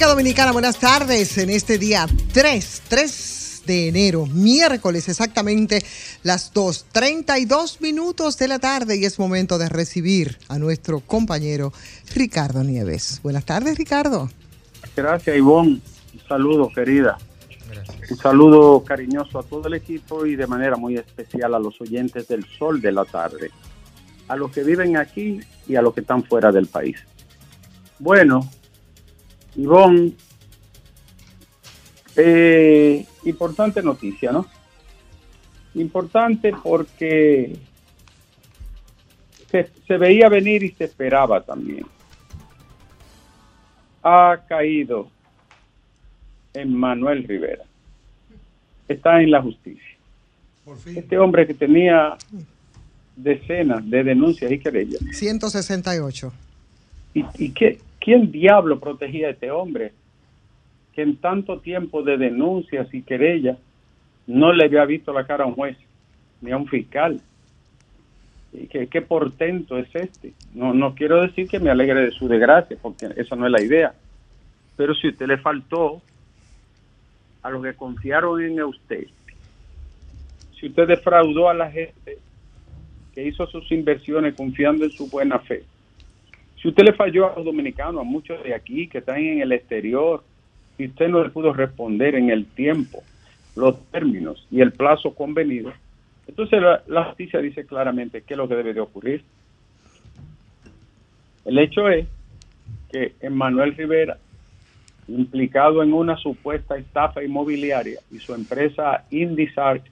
República Dominicana, buenas tardes. En este día 3, 3 de enero, miércoles, exactamente las 2.32 minutos de la tarde y es momento de recibir a nuestro compañero Ricardo Nieves. Buenas tardes, Ricardo. Gracias, Ivonne. Un saludo, querida. Un saludo cariñoso a todo el equipo y de manera muy especial a los oyentes del Sol de la Tarde, a los que viven aquí y a los que están fuera del país. Bueno, Ivonne, eh, importante noticia, ¿no? Importante porque se, se veía venir y se esperaba también. Ha caído en Manuel Rivera. Está en la justicia. Este hombre que tenía decenas de denuncias y querellas. 168. ¿Y, y qué, quién diablo protegía a este hombre? Que en tanto tiempo de denuncias y querellas no le había visto la cara a un juez ni a un fiscal. ¿Y qué, qué portento es este? No, no quiero decir que me alegre de su desgracia, porque esa no es la idea. Pero si usted le faltó a los que confiaron en usted, si usted defraudó a la gente que hizo sus inversiones confiando en su buena fe, si usted le falló a los dominicanos, a muchos de aquí que están en el exterior, y usted no le pudo responder en el tiempo, los términos y el plazo convenido, entonces la, justicia dice claramente qué es lo que debe de ocurrir. El hecho es que Emmanuel Rivera, implicado en una supuesta estafa inmobiliaria y su empresa Indisart,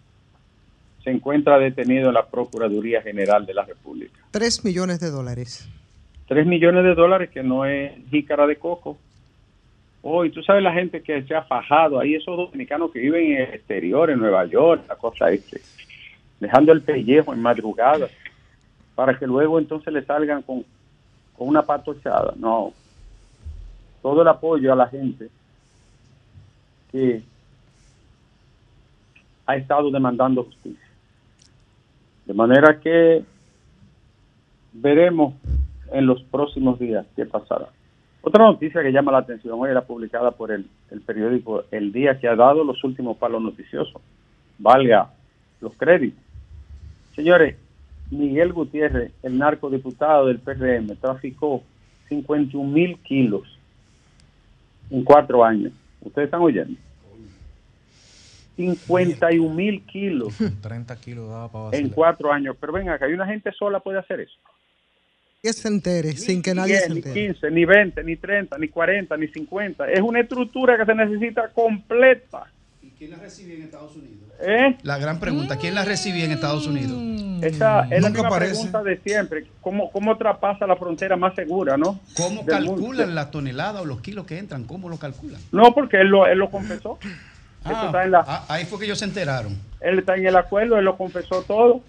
se encuentra detenido en la Procuraduría General de la República. 3 millones de dólares. 3 millones de dólares que no es jícara de coco. Hoy, tú sabes la gente que se ha fajado ahí, esos dominicanos que viven en el exterior, en Nueva York, la cosa este, dejando el pellejo en madrugada, para que luego entonces le salgan con, con una patochada. No, todo el apoyo a la gente que ha estado demandando justicia. De manera que veremos en los próximos días qué pasará. Otra noticia que llama la atención hoy era publicada por el, el periódico El Día que ha dado los últimos palos noticiosos. Valga los créditos. Señores, Miguel Gutiérrez, el narcodiputado del PRM, traficó 51 mil kilos en cuatro años. ¿Ustedes están oyendo? 51 mil kilos 30 kilos daba para en cuatro años. Pero venga, que hay una gente sola puede hacer eso. Que se entere, sin que Ni nadie 10, se ni entere. 15, ni 20, ni 30, ni 40, ni 50. Es una estructura que se necesita completa. ¿Y quién la recibe en Estados Unidos? ¿eh? La gran pregunta, ¿quién la recibía en Estados Unidos? Esa es la Nunca misma aparece. pregunta de siempre. ¿Cómo, ¿Cómo traspasa la frontera más segura, no? ¿Cómo Del mundo. calculan la tonelada o los kilos que entran? ¿Cómo lo calculan? No, porque él lo, él lo confesó. Ah, está en la, ah, ahí fue que ellos se enteraron. él está en el acuerdo, él lo confesó todo.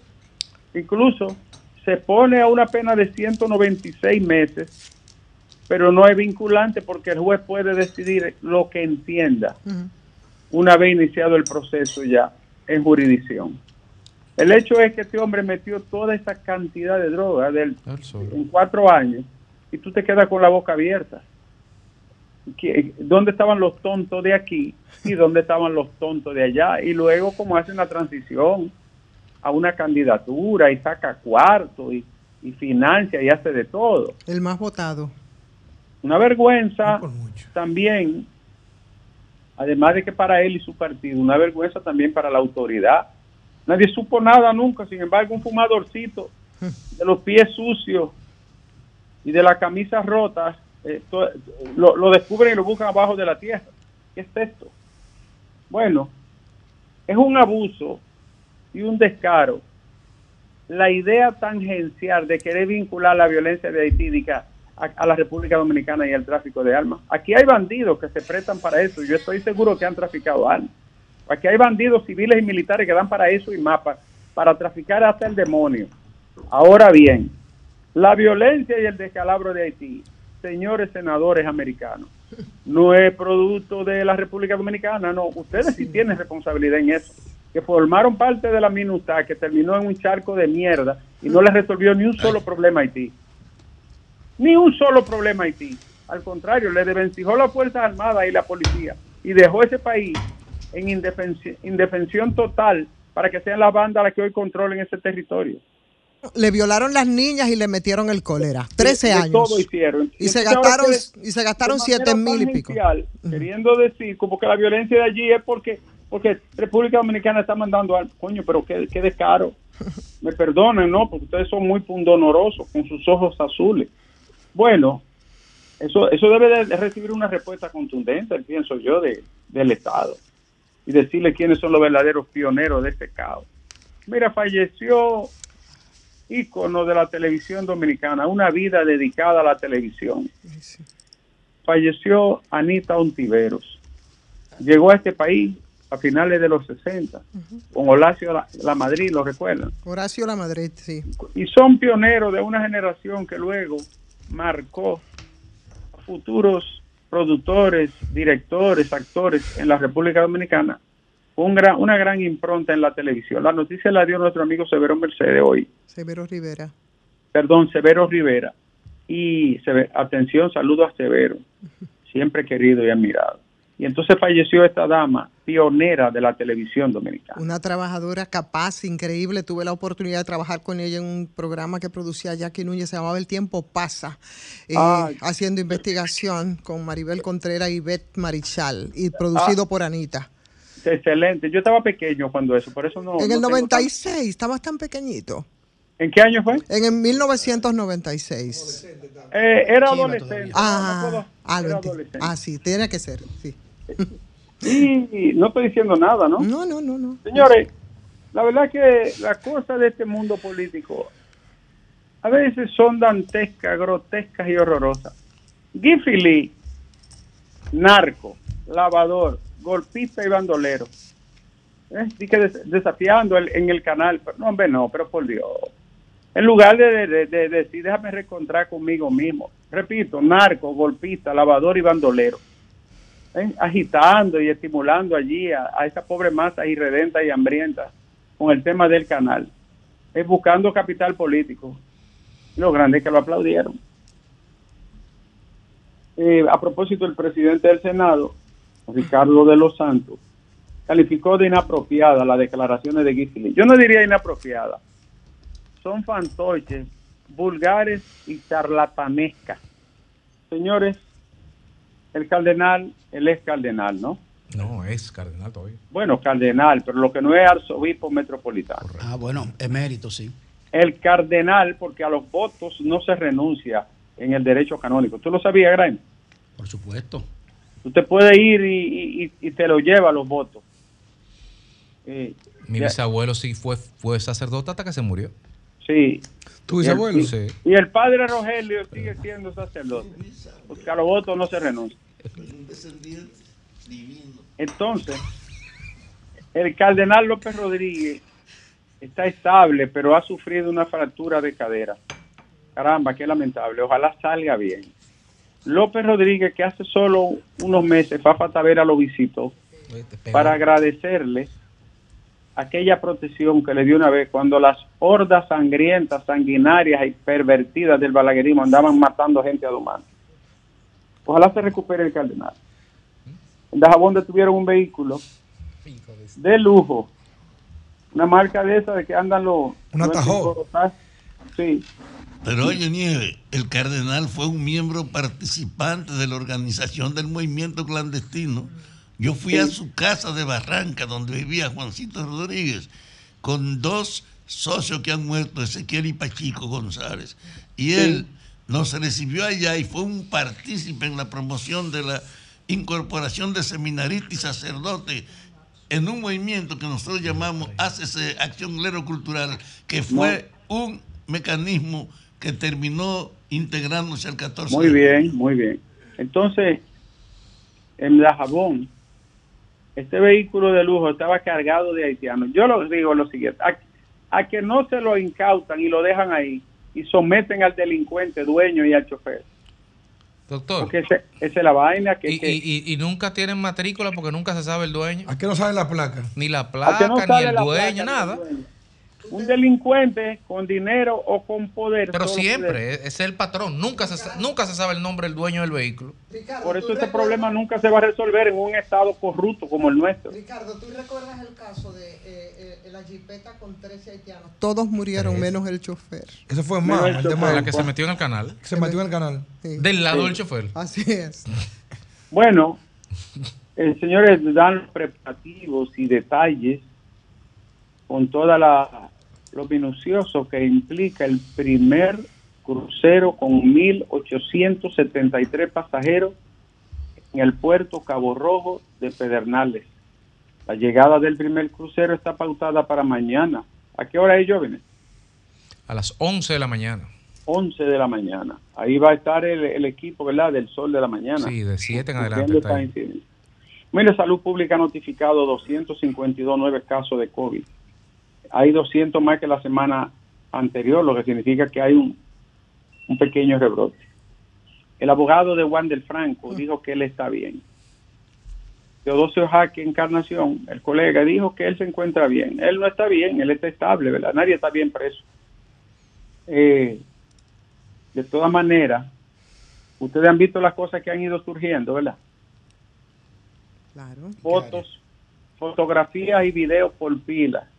Incluso se pone a una pena de 196 meses, pero no es vinculante porque el juez puede decidir lo que entienda una vez iniciado el proceso ya en jurisdicción. El hecho es que este hombre metió toda esa cantidad de droga del, en cuatro años y tú te quedas con la boca abierta. ¿Qué- ¿Dónde estaban los tontos de aquí y dónde estaban los tontos de allá? Y luego como hace una transición a una candidatura y saca cuarto y, y financia y hace de todo. El más votado. Una vergüenza también, además de que para él y su partido, una vergüenza también para la autoridad. Nadie supo nada nunca, sin embargo, un fumadorcito de los pies sucios y de la camisa rota, eh, to- lo, lo descubren y lo buscan abajo de la tierra. ¿Qué es esto? Bueno, es un abuso y un descaro. La idea tangencial de querer vincular la violencia de Haití a la República Dominicana y al tráfico de armas. Aquí hay bandidos que se prestan para eso. Yo estoy seguro que han traficado armas. Aquí hay bandidos civiles y militares que dan para eso y mapas, para traficar hasta el demonio. Ahora bien, la violencia y el descalabro de Haití, señores senadores americanos, no es producto de la República Dominicana, no. Ustedes sí tienen responsabilidad en eso. Que formaron parte de la minuta que terminó en un charco de mierda y no les resolvió ni un solo problema a Haití. Ni un solo problema a Haití. Al contrario, le desvencijó las Fuerzas Armadas y la policía y dejó ese país en indefensi- indefensión total para que sean las bandas las que hoy controlen ese territorio. Le violaron las niñas y le metieron el cólera. 13 De años. todo hicieron. Y se gastaron, y se gastaron de manera 7 mil y pico. Queriendo decir como que la violencia de allí es porque porque República Dominicana está mandando al coño, pero qué, qué descaro. Me perdonen, ¿no? Porque ustedes son muy pundonorosos con sus ojos azules. Bueno, eso eso debe de recibir una respuesta contundente, pienso yo, de, del Estado. Y decirle quiénes son los verdaderos pioneros de este caos. Mira, falleció ícono de la televisión dominicana, una vida dedicada a la televisión. Falleció Anita Ontiveros. Llegó a este país a finales de los 60, con Horacio la, la Madrid, ¿lo recuerdan? Horacio La Madrid, sí. Y son pioneros de una generación que luego marcó a futuros productores, directores, actores en la República Dominicana, un gran, una gran impronta en la televisión. La noticia la dio nuestro amigo Severo Mercedes hoy Severo Rivera. perdón, Severo Rivera. Y atención, saludo a Severo, siempre querido y admirado. Y entonces falleció esta dama, pionera de la televisión dominicana. Una trabajadora capaz, increíble. Tuve la oportunidad de trabajar con ella en un programa que producía Jackie Núñez, se llamaba El Tiempo Pasa, eh, haciendo investigación con Maribel Contreras y Beth Marichal, y producido Ah. por Anita. Excelente. Yo estaba pequeño cuando eso, por eso no. en no el tengo 96, estabas tan pequeñito. tan- ¿En qué año fue? En el 1996. Eh, era adolescente. no Ah, puedo- ah, era adolescente. ah, sí, tiene que ser, sí. Y no estoy diciendo nada, ¿no? No, no, no, no. Señores, la verdad que las cosas de este mundo político a veces son dantescas, grotescas y horrorosas. Giffy Lee, narco, lavador, golpista y bandolero. ¿Eh? Y que des- desafiando el- en el canal. Pero, no, hombre, no, pero por Dios. En lugar de, de- de- de decir, déjame reencontrar conmigo mismo. Repito, narco, golpista, lavador y bandolero. ¿Eh? agitando y estimulando allí a, esa pobre masa irredenta y hambrienta con el tema del canal, es buscando capital político. Lo grande es que lo aplaudieron. Eh, a propósito, el presidente del Senado, Ricardo de los Santos, calificó de inapropiada las declaraciones de Guisilí. Yo no diría inapropiada, son fantoches, vulgares y charlatanescas. Señores, el cardenal, él es cardenal, ¿no? No, es cardenal todavía. Bueno, cardenal, pero lo que no es arzobispo metropolitano. Ah, bueno, emérito, sí. El cardenal, porque a los votos no se renuncia en el derecho canónico. ¿Tú lo sabías, Graeme? Por supuesto. Tú te puedes ir y, y- y- y te lo lleva los votos. Eh, Mi ya- bisabuelo sí fue, fue sacerdote hasta que se murió. Sí. ¿Tu Y el- Sí. Y el padre Rogelio sigue siendo sacerdote. Porque a los votos no se renuncia. Entonces, el cardenal López Rodríguez está estable, pero ha sufrido una fractura de cadera. Caramba, qué lamentable. Ojalá salga bien. López Rodríguez, que hace solo unos meses Fafa Tavera lo visitó para agradecerle aquella protección que le dio una vez cuando las hordas sangrientas, sanguinarias y pervertidas del balaguerismo andaban matando gente a domán. Ojalá se recupere el cardenal. En Dajabón detuvieron un vehículo de lujo, una marca de esa de que andan los... Una los encorotados. Sí, Pero oye, Nieve, el cardenal fue un miembro participante de la organización del movimiento clandestino. Yo fui a su casa de Barranca, donde vivía Juancito Rodríguez, con dos socios que han muerto, Ezequiel y Pachico González. Y él nos recibió allá y fue un partícipe en la promoción de la incorporación de seminaristas y sacerdotes en un movimiento que nosotros llamamos ACC, Acción Lero Cultural, que fue un mecanismo que terminó integrándose al 14. Muy bien, muy bien. Entonces, en la jabón, este vehículo de lujo estaba cargado de haitianos. Yo lo digo lo siguiente, a, a que no se lo incautan y lo dejan ahí y someten al delincuente, dueño y al chofer. Doctor. Porque ese- esa es la vaina que... Y, que- y- y- y nunca tienen matrícula porque nunca se sabe el dueño. ¿A qué no saben la placa? Ni la placa, no ni el dueño, placa nada. dueño. Un delincuente con dinero o con poder. Pero siempre, es el patrón. Nunca se, nunca se sabe el nombre del dueño del vehículo. Por eso este problema nunca se va a resolver en un estado corrupto como el nuestro. Ricardo, ¿tú recuerdas el caso de eh, eh, la jipeta con 13 haitianos? Todos murieron, menos el chofer. Ese fue más, el el de. La que se metió en el canal. Se metió en el canal. Sí. Del lado Sí. del chofer. Así es. Bueno, eh, señores, dan preparativos y detalles con toda la lo minucioso que implica el primer crucero con 1.873 pasajeros en el puerto Cabo Rojo de Pedernales. La llegada del primer crucero está pautada para mañana. ¿A qué hora es, jóvenes? A las 11 de la mañana. 11 de la mañana. Ahí va a estar el, el equipo, ¿verdad? Del sol de la mañana. Sí, de 7 en adelante. está. Mire, Salud Pública ha notificado 252 nueve casos de COVID. Hay 200 más que la semana anterior, lo que significa que hay un, un pequeño rebrote. El abogado de Juan del Franco dijo que él está bien. Teodosio Jaque Encarnación, el colega, dijo que él se encuentra bien. Él no está bien, él está estable, ¿verdad? Nadie está bien preso. Eh, de todas maneras, ustedes han visto las cosas que han ido surgiendo, ¿verdad? Claro. fotos, fotografías y videos por pila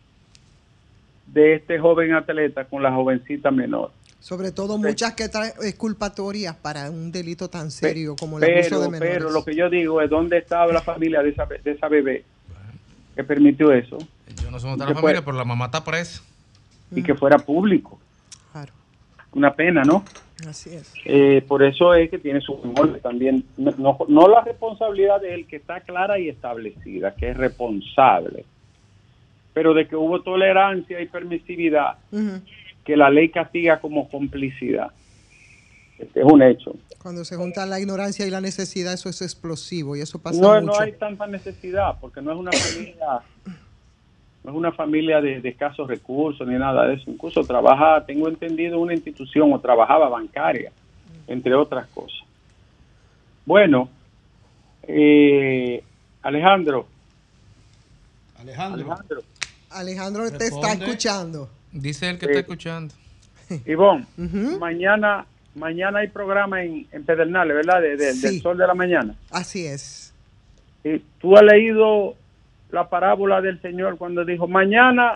de este joven atleta con la jovencita menor. Sobre todo muchas que traen exculpatorias para un delito tan Pe- serio como el abuso pero, de menores. pero lo que yo digo es dónde estaba la familia de esa, de esa bebé que permitió eso Yo no soy ¿Y de la fue? familia, pero la mamá está presa. y que fuera público. Claro, Una pena, ¿no? así es. Eh, por eso es que tiene su memorias también. No, no- no la responsabilidad de él, que está clara y establecida, que es responsable, pero de que hubo tolerancia y permisividad, que la ley castiga como complicidad. Este es un hecho. Cuando se juntan la ignorancia y la necesidad, eso es explosivo y eso pasa No, mucho. no hay tanta necesidad, porque no es una familia, no es una familia de, de escasos recursos ni nada de eso. Incluso trabaja, tengo entendido, una institución o trabajaba bancaria, entre otras cosas. Bueno, eh, Alejandro, Alejandro. Alejandro, Alejandro te está escuchando. Dice él que está escuchando. Ivonne, mañana, mañana hay programa en, en Pedernales, ¿verdad? De- de- Sí. Del sol de la mañana. Así es. Eh, ¿Tú has leído la parábola del Señor cuando dijo, mañana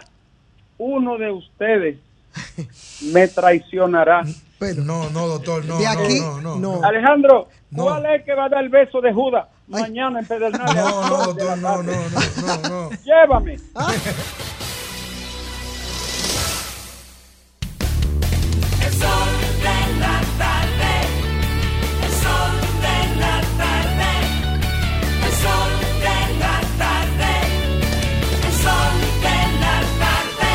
uno de ustedes me traicionará? Pero No, no, doctor, no, de no, aquí, no, no. no. Alejandro, No. ¿cuál es que va a dar el beso de Judas. Mañana en Pedernales? No, no, doctor, no, no, no, no, no. Llévame. El sol de la tarde, el sol de la tarde, el sol de la tarde, el sol de la tarde.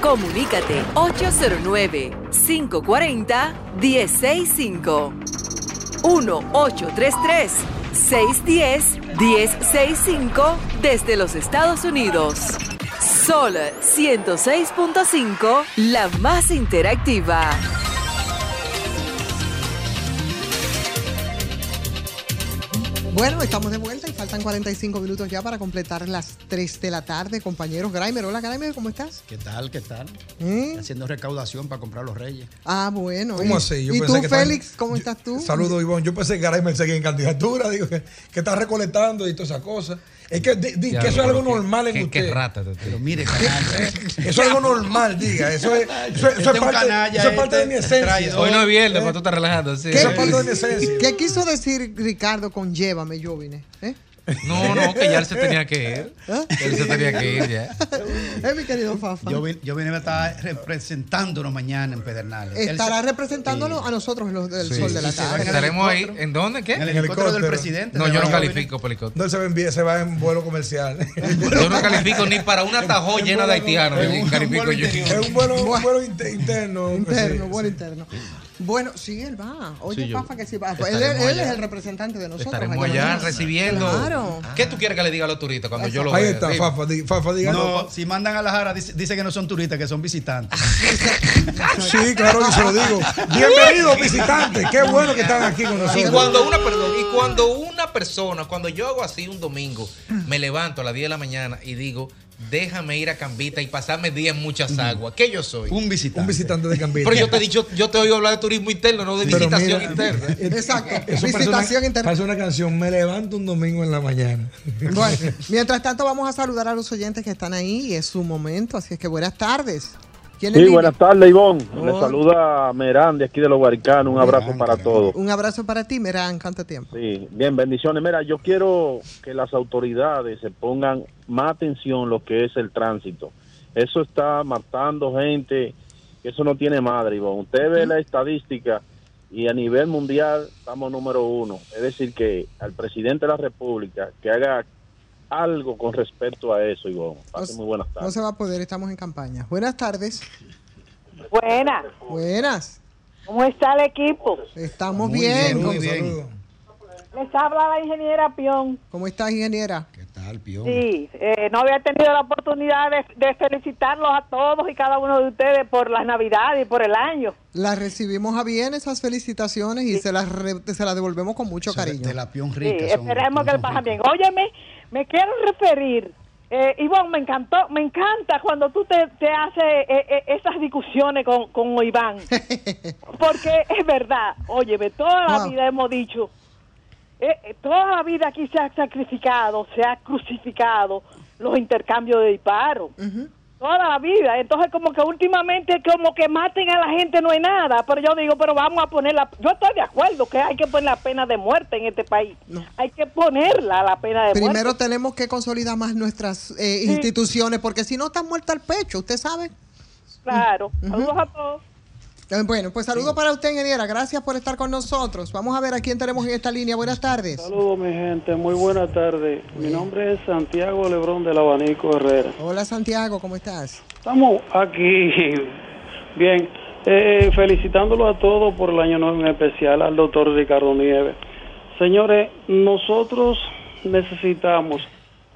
Comunícate 809-540-1065. 1-833-610-1065 desde los Estados Unidos. Sol 106.5, la más interactiva. Bueno, estamos de vuelta y faltan 45 minutos ya para completar las 3 de la tarde. Compañeros Grimer, hola Grimer, ¿cómo estás? ¿Qué tal? ¿Qué tal? ¿Eh? Haciendo recaudación para comprar los reyes. Ah, bueno. ¿Cómo ¿Y- así? Yo ¿Y pensé tú, que Félix, cómo estás tú? Saludos, Ivonne. Yo pensé que Garay me seguía en candidatura, digo, que, que está recolectando y todas esas cosas. Es que, di- di- que eso es algo normal en qué, usted. Qué rata, Pero mire, canalla. Eso es algo normal, diga. Eso es, eso es- Este parte, canalla, eso es parte de mi esencia. Hoy no es viernes, pero tú estás relajando. Sí. ¿Qué, Eso es parte de mi esencia. ¿Qué quiso decir Ricardo con llévame, yo vine? ¿Eh? No, no, que ya él se tenía que ir. ¿Ah? Él se tenía que ir ya. Eh, mi querido Fafa. Yo, vine- yo vine a estar representándonos mañana en Pedernales. Él Estará se- representándolo Sí. a nosotros los del Sí. sol de la tarde. Estaremos ahí. ¿En dónde? ¿Qué? En el helicóptero del helicóptero. presidente. No, yo no califico por helicóptero. No, él se va, en, vie- se va en vuelo comercial. Yo no califico ni para una tajo llena de haitianos. Es un- califico yo. es un vuelo, un vuelo inter- interno. Interno, sí, bueno, sí. interno. Bueno, sí, él va. Oye, Sí, yo- Fafa, que sí va. Él, es el representante de nosotros. Estaremos allá recibiendo. Claro. ¿Qué tú quieres que le diga a los turistas cuando yo lo Ahí vea? está, Dime. Fafa, di- Fafa, diga. No, si mandan a la Jara, dice, dice que no son turistas, que son visitantes. Sí, claro que se lo digo. Bienvenidos visitantes, qué bueno que están aquí con Y nosotros. cuando una perdón, y cuando una persona, cuando yo hago así un domingo, me levanto a las 10 de la mañana y digo, déjame ir a Cambita y pasarme días en muchas aguas. ¿Qué yo soy? Un visitante. Un visitante de Cambita. Pero yo te he dicho, yo te he oído hablar de turismo interno, no de Pero visitación mira, interna. Exacto. Eso Visitación una, interna. parece una canción. Me levanto un domingo en la mañana. Bueno, mientras tanto vamos a saludar a los oyentes que están ahí y es su momento, así es que buenas tardes. ¿Quién Sí, buenas tardes, Ivonne. Le saluda Merán de aquí de los Guaricanos. Un abrazo para todos. Un abrazo para ti, Merán, ¿cuánto tiempo? Sí, bien, bendiciones. Mira, yo quiero que las autoridades se pongan más atención lo que es el tránsito. Eso está matando gente, eso no tiene madre, Ivonne. Usted ve la estadística y a nivel mundial estamos número uno. Es decir, que al presidente de la República que haga algo con respecto a eso, Ivonne. Pase muy buenas No tardes. se va a poder, estamos en campaña. Buenas tardes. Buenas. Buenas. ¿Cómo está el equipo? Estamos Muy bien. bien, muy bien. Les habla la ingeniera Pion. ¿Cómo estás, ingeniera? ¿Qué tal, Pío? Sí, eh, no había tenido la oportunidad de, de felicitarlos a todos y cada uno de ustedes por las navidades y por el año. Las recibimos a bien esas felicitaciones y se las re- se las devolvemos con mucho cariño. De la pion Sí, rica. son- esperemos que le pasen bien. Óyeme, me quiero referir, eh, Ivonne, me encantó, me encanta cuando tú te, te haces eh, eh, esas discusiones con, con Iván. Porque es verdad, óyeme, toda la Wow. vida hemos dicho, eh, eh, toda la vida aquí se ha sacrificado, se ha crucificado los intercambios de disparos. Toda la vida. Entonces, como que últimamente, como que maten a la gente no hay nada. Pero yo digo, pero vamos a ponerla. Yo estoy de acuerdo que hay que poner la pena de muerte en este país. Hay que ponerla la pena de Primero muerte. tenemos que consolidar más nuestras eh, instituciones, porque si no están muertas al pecho, usted sabe. Claro. Saludos a todos. Eh, Bueno, pues saludos para usted, ingeniera. Gracias por estar con nosotros. Vamos a ver a quién tenemos en esta línea. Buenas tardes. Saludos mi gente, muy buena tarde. Mi nombre es Santiago Lebrón del Abanico Herrera. Hola, Santiago, ¿cómo estás? Estamos aquí, bien, eh, felicitándolo a todos por el año nuevo en especial al doctor Ricardo Nieves. Señores, nosotros necesitamos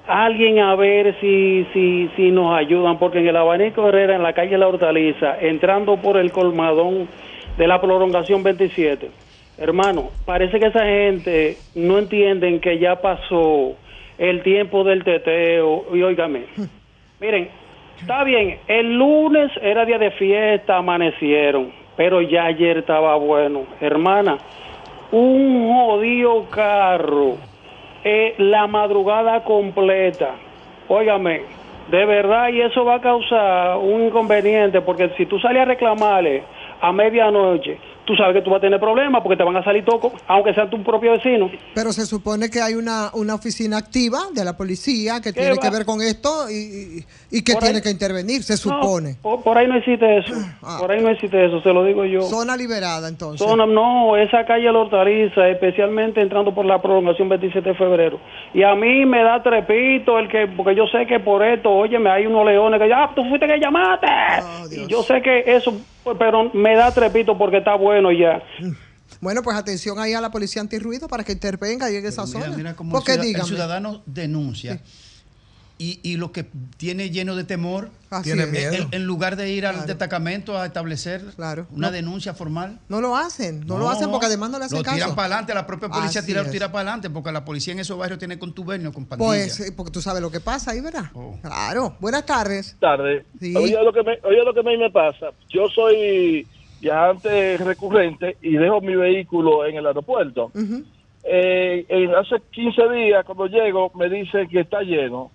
alguien a ver si, si, si nos ayudan, porque en el Abanico Herrera, en la calle La Hortaliza, entrando por el colmadón de la prolongación 27, hermano, parece que esa gente no entienden que ya pasó el tiempo del teteo, y óigame, miren, está bien, el lunes era día de fiesta, amanecieron, pero ya ayer estaba bueno, hermana, un jodido carro la madrugada completa. Óigame, de verdad, y eso va a causar un inconveniente, porque si tú sales a reclamarle a medianoche, tú sabes que tú vas a tener problemas porque te van a salir tocos, aunque sea tu propio vecino. Pero se supone que hay una, una oficina activa de la policía que ¿Qué tiene va? que ver con esto y, y- y que Por tiene ahí- que intervenir, se No, supone. por, por ahí no existe eso. Por ahí no existe eso, se lo digo yo. Zona liberada, entonces. Zona- no, esa calle La Hortaliza, especialmente entrando por la prolongación 27 de febrero. Y a mí me da trepito el que, porque yo sé que por esto, óyeme, hay unos leones que ya, tú fuiste que llamaste. y yo sé que eso, pero me da trepito porque está bueno ya. Bueno, pues atención ahí a la policía antirruido para que intervenga y en esa Mira, zona. mira cómo Porque el, ciudad- el dígame. ciudadano denuncia y, y lo que tiene lleno de temor, Tiene miedo. En, en lugar de ir al destacamento a establecer una No. denuncia formal. No lo hacen, no, lo hacen porque además no le hacen Lo caso. tiran para adelante, la propia policía Así tira, es. tira para adelante, porque la policía en esos barrios tiene contubernio con pandillas. Pues, porque tú sabes lo que pasa ahí, ¿verdad? Claro. Buenas tardes. tarde. Sí. Oye lo que me, oye lo que a mí me pasa. Yo soy viajante recurrente y dejo mi vehículo en el aeropuerto. Eh, en hace 15 días, cuando llego, me dicen que está lleno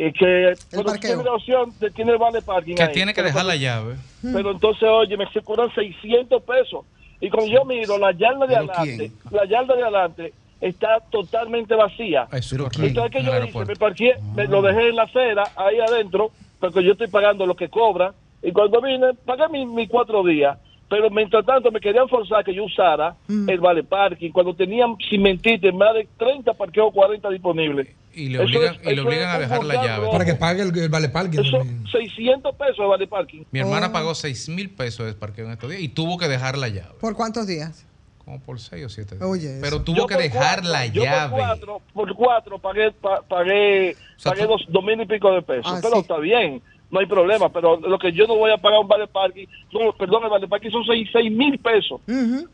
y que bueno, tiene la opción de tiene el vale parking. Que ahí. tiene que Pero dejar la llave. Pero entonces, oye, me se cobran 600 pesos. Y cuando yo miro la yarda de ¿Pero adelante, la yarda de adelante, está totalmente vacía. Eso Entonces, ¿qué yo hice? Me parqué, me lo dejé en la acera, ahí adentro, porque yo estoy pagando lo que cobra. Y cuando vine, pagué mis mis cuatro días. Pero mientras tanto me querían forzar que yo usara el vale parking cuando tenían, sin mentirte, más de 30 parqueos 40 disponibles. Y le obligan, es- y le obligan a dejar la llave. Para que pague el, el vale parking. Eso, 600 pesos de vale parking. Mi hermana pagó 6 mil pesos de parqueo en estos días y tuvo que dejar la llave. ¿Por cuántos días? Como por 6 o 7 días. Oye, Pero tuvo Yo que dejar cuatro- la yo llave. Por cuatro, por cuatro pagué, pa- pagué, sea, pagué tú- dos, dos mil y pico de pesos. Ah, pero sí. está bien, no hay problema. Pero lo que yo no voy a pagar un vale parking, no, perdón, el vale parking son seis, seis mil pesos.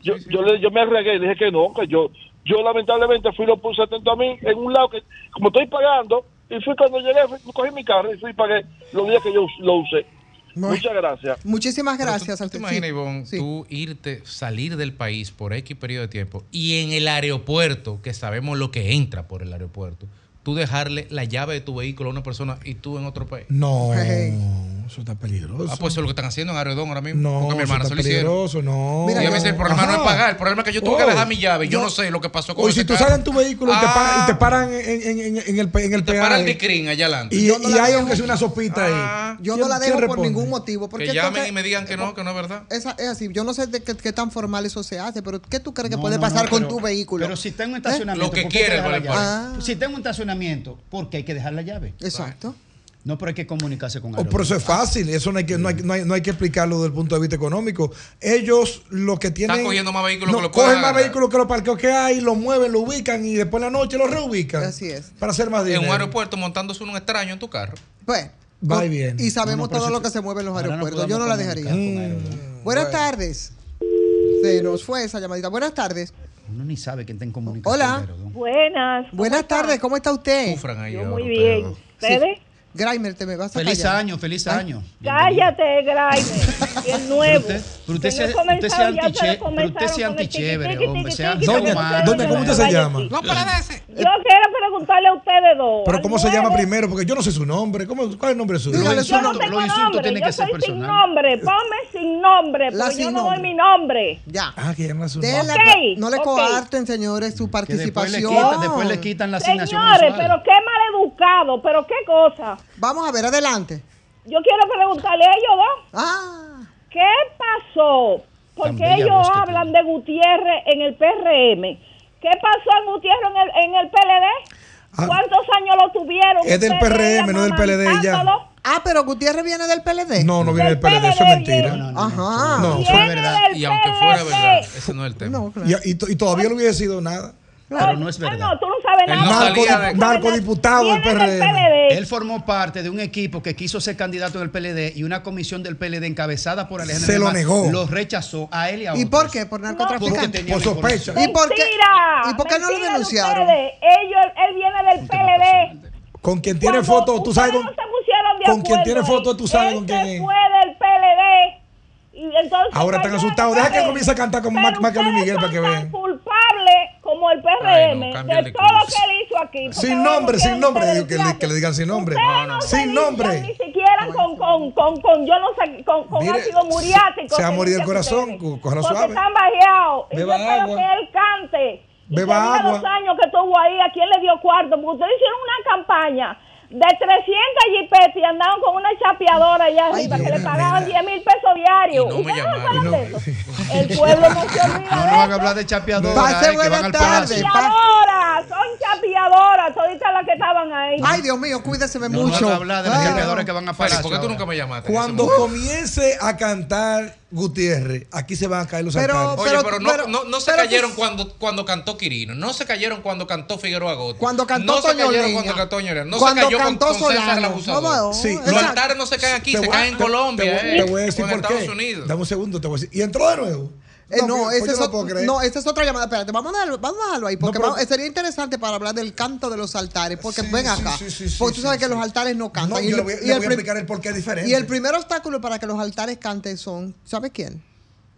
yo, yo, le- yo me arregué y dije que no, que yo, yo lamentablemente fui lo puse atento a mí en un lado que, como estoy pagando, y fui cuando llegué, fui- cogí mi carro y fui y pagué los días que yo lo usé. Muchas gracias. Muchísimas Pero gracias. ¿Tú, a tú te imaginas, Sí. Ivonne, Sí. tú irte, salir del país por X periodo de tiempo y en el aeropuerto, que sabemos lo que entra por el aeropuerto, tú dejarle la llave de tu vehículo a una persona y tú en otro país? No, Hey. eso está peligroso. Ah, pues eso es lo que están haciendo en Aerodón ahora mismo. no, porque mi eso está se lo hicieron. peligroso, no. y ella me dice, el problema no es pagar, el problema es que yo tuve que Oh, dejar mi llave. Yo yo- no sé lo que pasó con Oye, ese si tú carro. sales en tu vehículo y, te, pa- y te Ah. paran en, en- en- en el, en el Te para el peaje, dicrin allá adelante. y, Yo no y hay aunque sea una sopita ahí. Ah, Yo ¿Quién- no la dejo por ningún motivo. Porque que llamen entonces- y me digan que no, que no es verdad. Esa, es así. Yo no sé de qué, qué tan formal eso se hace, pero ¿qué tú crees que No, puede no, pasar no, con pero- tu vehículo? Pero si en un ¿Eh? estacionamiento. Lo que ¿por qué hay quiere el parking. Si en un estacionamiento, ¿por qué hay que dejar la llave? Exacto. No, pero hay que comunicarse con Oh, Aerodón. pero eso es fácil, eso no hay, que, no, hay, no, hay, no hay que explicarlo desde el punto de vista económico. Ellos lo que tienen... Están cogiendo más vehículos no, que lo pueden Cogen más vehículos que los parqueos que hay, los mueven, lo ubican y después en la noche los reubican. Así es. Para hacer más En dinero. un aeropuerto montándose un extraño en tu carro. Pues. Va y viene. Y sabemos No, no, pero todo si lo que se mueve en los aeropuertos. Yo no la dejaría. Aerodón. Buenas tardes. Se nos fue esa llamadita. Buenas tardes. Uno ni sabe quién está en comunicación. Hola. Buenas. ¿cómo Buenas tardes. ¿Cómo está usted? Sufran ahí Yo ahora muy bien. ¿Ustedes? Grimer, te me vas a Feliz callar. año, feliz Ay. año. Cállate, Graimer, el nuevo. Pero usted- pero usted sea- no usted antichévere, hombre, sea Doña, doña, ¿cómo usted se llama? No parece. Yo quiero preguntarle a ustedes dos. Pero ¿cómo se llama primero? Porque yo no sé su nombre. ¿Cómo, ¿Cuál es el nombre suyo? Dígale su Yo no insultos- tengo los insultos nombre, tienen yo que ser soy sin personales. nombre. Ponme sin nombre, La porque sin yo no doy nombre. mi nombre. Ya. Ah, que llama su nombre. Ok, no le coarten, señores, su participación. después le quitan la asignación Señores, pero qué mal educado, pero qué cosa. Vamos a ver, adelante. Yo quiero preguntarle a ellos dos, Ah, ¿qué pasó? Porque ellos hablan de Gutiérrez en el PRM. ¿Qué pasó en Gutiérrez en el, en el PLD? Ah. ¿Cuántos años lo tuvieron? Es del PRM, no del PLD ya. ah, pero Gutiérrez viene del PLD. No, no viene del PLD, eso es mentira. No, no, Ajá. No, fue verdad. Y aunque fuera verdad, ese no es el tema. No, claro. Y, y, y todavía no hubiese sido nada. Pero no es Ah, verdad. no, tú no sabes Él nada. sabes narcodiputado nada. del del PRM. PLD. Él formó parte de un equipo que quiso ser candidato en el PLD y una comisión del PLD encabezada por Alejandro Se lo negó. Lo rechazó a él y a ¿Y otros. por qué? ¿Por Porque narcotraficante? Por sospecha. ¿Y por qué- Mentira, y por qué no lo de denunciaron? Ellos, él viene del PLD. Con quien tiene Cuando foto, tú sabes con, no se pusieron de con quien tiene foto, tú sabes con quién es. fue del PLD. Y entonces Ahora están asustados. en el Deja que comience a cantar como Mac- y Miguel para que vean. culpables como el PRM Ay, no, cambia de de todo lo que él hizo aquí. Sin no nombre, sin nombre. Digo que le, clase. que le digan sin nombre. No Sin nombre. Ni siquiera con, con, con, con, yo no sé, con, con Mire, ácido muriático. se va a que morir el corazón, ustedes. co- cójalo Porque suave. están bajeados. Y yo Beba espero que él cante. Y Beba agua. los años que estuvo ahí, a quién le dio cuarto. Porque ustedes hicieron una campaña de 300 jipetes y andaban con una chapeadora allá Ay, arriba que le pagaban mira. 10 mil pesos diarios. Y no me ¿Ustedes llamaron. acuerdan Y no- de eso? El pueblo no se olvida No nos van a hablar de chapeadora, Pase eh, buena tarde. Chapeadoras, son chapeadoras, toditas las que estaban ahí. Ay, Dios mío, cuídeseme No nos mucho. van a hablar de las chapeadoras que van a palacio. ¿por qué tú nunca me llamaste? Cuando comience a cantar Gutiérrez, aquí se van a caer los Pero- altares. Oye, Pero- pero, no, pero- no, no se pero cayeron tú- cuando, cuando cantó Quirino, no se cayeron cuando cantó Figueroa Gotti. Cuando cantó no se Toño cayeron Leña. cuando cantó Toño Leña. No Cuando se cayó cantó con, con César Solano. el abusador. No, no, Sí, Los altares no se caen aquí, Te se caen en te- Colombia, te, eh, te voy a decir o en por qué. Estados Unidos. Dame un segundo, te voy a decir. ¿Y entró de nuevo? Eh, no, esa pues es, no puedo ot- creer. no, esa es otra llamada. Espérate, vamos a, dejarlo, vamos a dejarlo ahí, porque pero- vamos- sería interesante para hablar del canto de los altares, porque Sí, ven acá, sí, porque tú sabes que los altares no cantan. No, y, yo le voy, y le el a explicar el por qué es diferente. y el primer obstáculo para que los altares canten son, ¿sabe quién?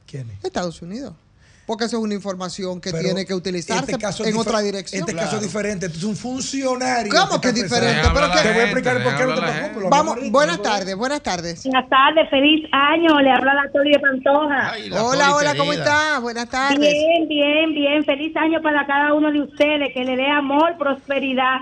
¿Quién es? Estados Unidos. Porque eso es una información que Pero tiene que utilizarse este caso es en otra dirección. Este caso es diferente. Tú eres un funcionario. ¿Cómo que está diferente? ¿Pero qué? Te voy a explicar por qué no te preocupes. Vamos, buenas tardes, buenas tardes. Buenas tardes, feliz año. Le habla la Tori de Pantoja. Hola, hola, ¿cómo está? Buenas tardes. Bien, bien, bien. Feliz año para cada uno de ustedes. Que le dé amor, prosperidad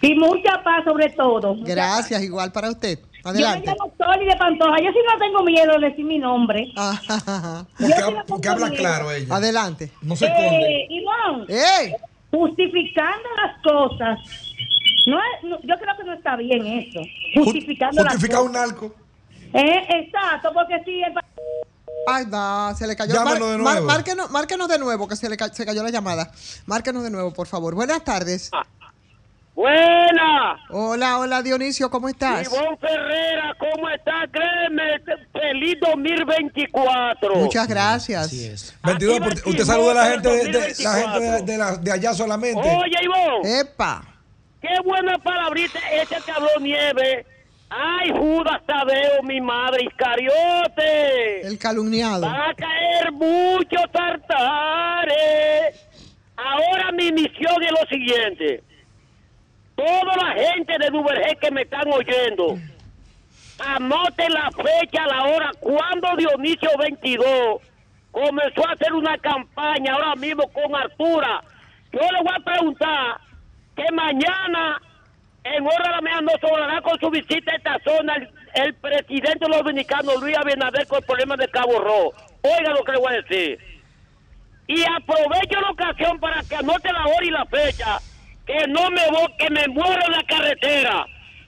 y mucha paz sobre todo. Gracias, igual para usted. Yo me Adelante. llamo Tori de Pantoja. Yo sí no tengo miedo de decir mi nombre. Porque, hab- porque habla claro ella. Adelante. No se Eh, esconde. Ivonne, ¡Ey! justificando las cosas. No es- no- yo creo que no está bien eso. Justificando las Justifica un cosas. narco. Eh, exacto, porque si el Ay, no, se le cayó. Llámanos Mar- de mar- nuevo. márquenos, márquenos de nuevo, que se le ca- se cayó la llamada. Márquenos de nuevo, por favor. Buenas tardes. Buena. Hola, hola, Dionisio, ¿cómo estás? Ivonne Ferrera, ¿cómo está? Créeme, feliz 2024. Muchas gracias. 22, Activa porque el usted saluda a la gente, de, de- la gente de, 2024. de la- de allá solamente. Oye, Ivonne. Epa. Qué buena palabrita ese que habló Nieve. Ay, Judas Tadeo, mi madre, Iscariote. El calumniado. Va a caer muchos tartares. Ahora mi misión es lo siguiente. Toda la gente de Duvergé que me están oyendo, anoten la fecha, la hora, cuando Dionisio 22 comenzó a hacer una campaña ahora mismo con Artura. Yo le voy a preguntar que mañana, en hora de la mañana, nos sobrará con su visita a esta zona el, el presidente dominicano Luis Abinader con el problema de Cabo Rojo. Oiga lo que le voy a decir. Y aprovecho la ocasión para que anote la hora y la fecha, que no me voy, que me muero en la carretera.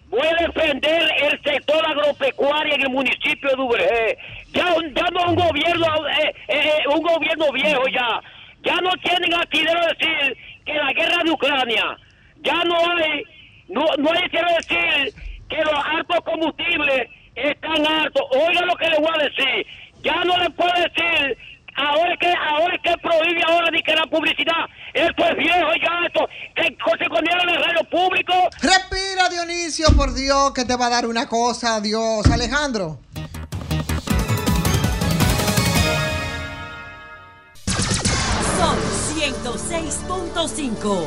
Voy a defender el sector agropecuario en el municipio de Duvergé. Ya, ya no un gobierno, eh, eh, un gobierno viejo ya. Ya no tienen aquí, quiero decir, que la guerra de Ucrania. Ya no hay, no, no hay, quiero decir, que los altos combustibles están altos. Oiga lo que le voy a decir. Ya no le puedo decir ahora es que ahora es que prohíbe ahora de que la publicidad esto es viejo ya esto que se comieron en el radio público Respira, Dionisio, por Dios, que te va a dar una cosa, Dios. Alejandro. Son 106.5.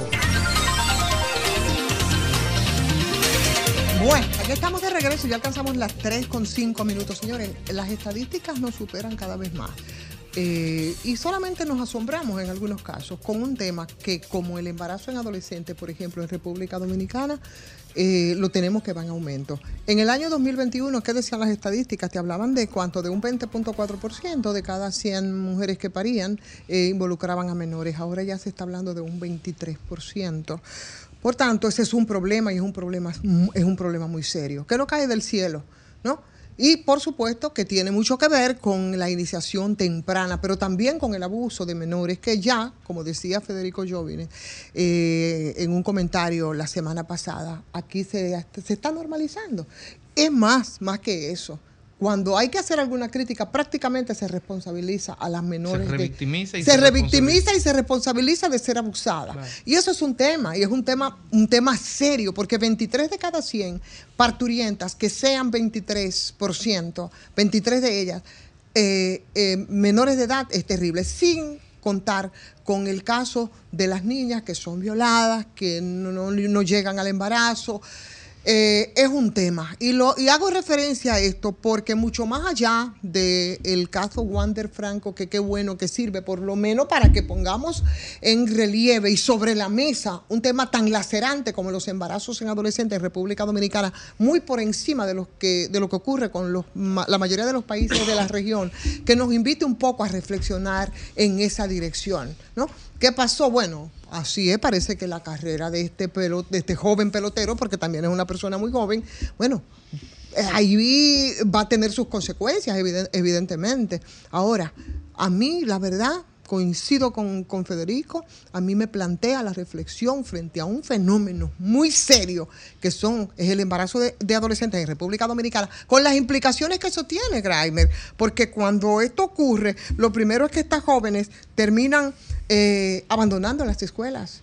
Bueno, aquí estamos de regreso, ya alcanzamos las 3 con 5 minutos. Señores, las estadísticas nos superan cada vez más. Eh, y solamente nos asombramos en algunos casos con un tema que como el embarazo en adolescentes, por ejemplo, en República Dominicana, eh, lo tenemos que va en aumento. En el año 2021, ¿qué decían las estadísticas? Te hablaban de cuánto, de un 20.4% de cada 100 mujeres que parían eh, involucraban a menores. Ahora ya se está hablando de un 23%. Por tanto, ese es un problema y es un problema, es un problema muy serio, que no cae del cielo, ¿no? Y por supuesto que tiene mucho que ver con la iniciación temprana, pero también con el abuso de menores, que ya, como decía Federico Jovine eh, en un comentario la semana pasada, aquí se, se está normalizando. Es más, más que eso. Cuando hay que hacer alguna crítica, prácticamente se responsabiliza a las menores. Se revictimiza y se se revictimiza y se responsabiliza de ser abusada. Claro. Y eso es un tema, y es un tema, un tema serio, porque 23 de cada 100 parturientas, que sean 23%, 23 de ellas, eh, eh, menores de edad, es terrible, sin contar con el caso de las niñas que son violadas, que no, no- no llegan al embarazo. Eh, es un tema. Y, lo, y hago referencia a esto porque mucho más allá del caso Wander Franco, que qué bueno que sirve por lo menos para que pongamos en relieve y sobre la mesa un tema tan lacerante como los embarazos en adolescentes en República Dominicana, muy por encima de, los que, de lo que ocurre con los, la mayoría de los países de la región, que nos invite un poco a reflexionar en esa dirección. ¿no? ¿Qué pasó? Bueno, así es, parece que la carrera de este, pelo, de este joven pelotero, porque también es una persona muy joven, bueno, eh, ahí va a tener sus consecuencias, eviden- evidentemente. Ahora, a mí, la verdad, coincido con, con Federico, a mí me plantea la reflexión frente a un fenómeno muy serio que son, es el embarazo de, de adolescentes en República Dominicana, con las implicaciones que eso tiene, Grimer, porque cuando esto ocurre, lo primero es que estas jóvenes terminan eh, abandonando las escuelas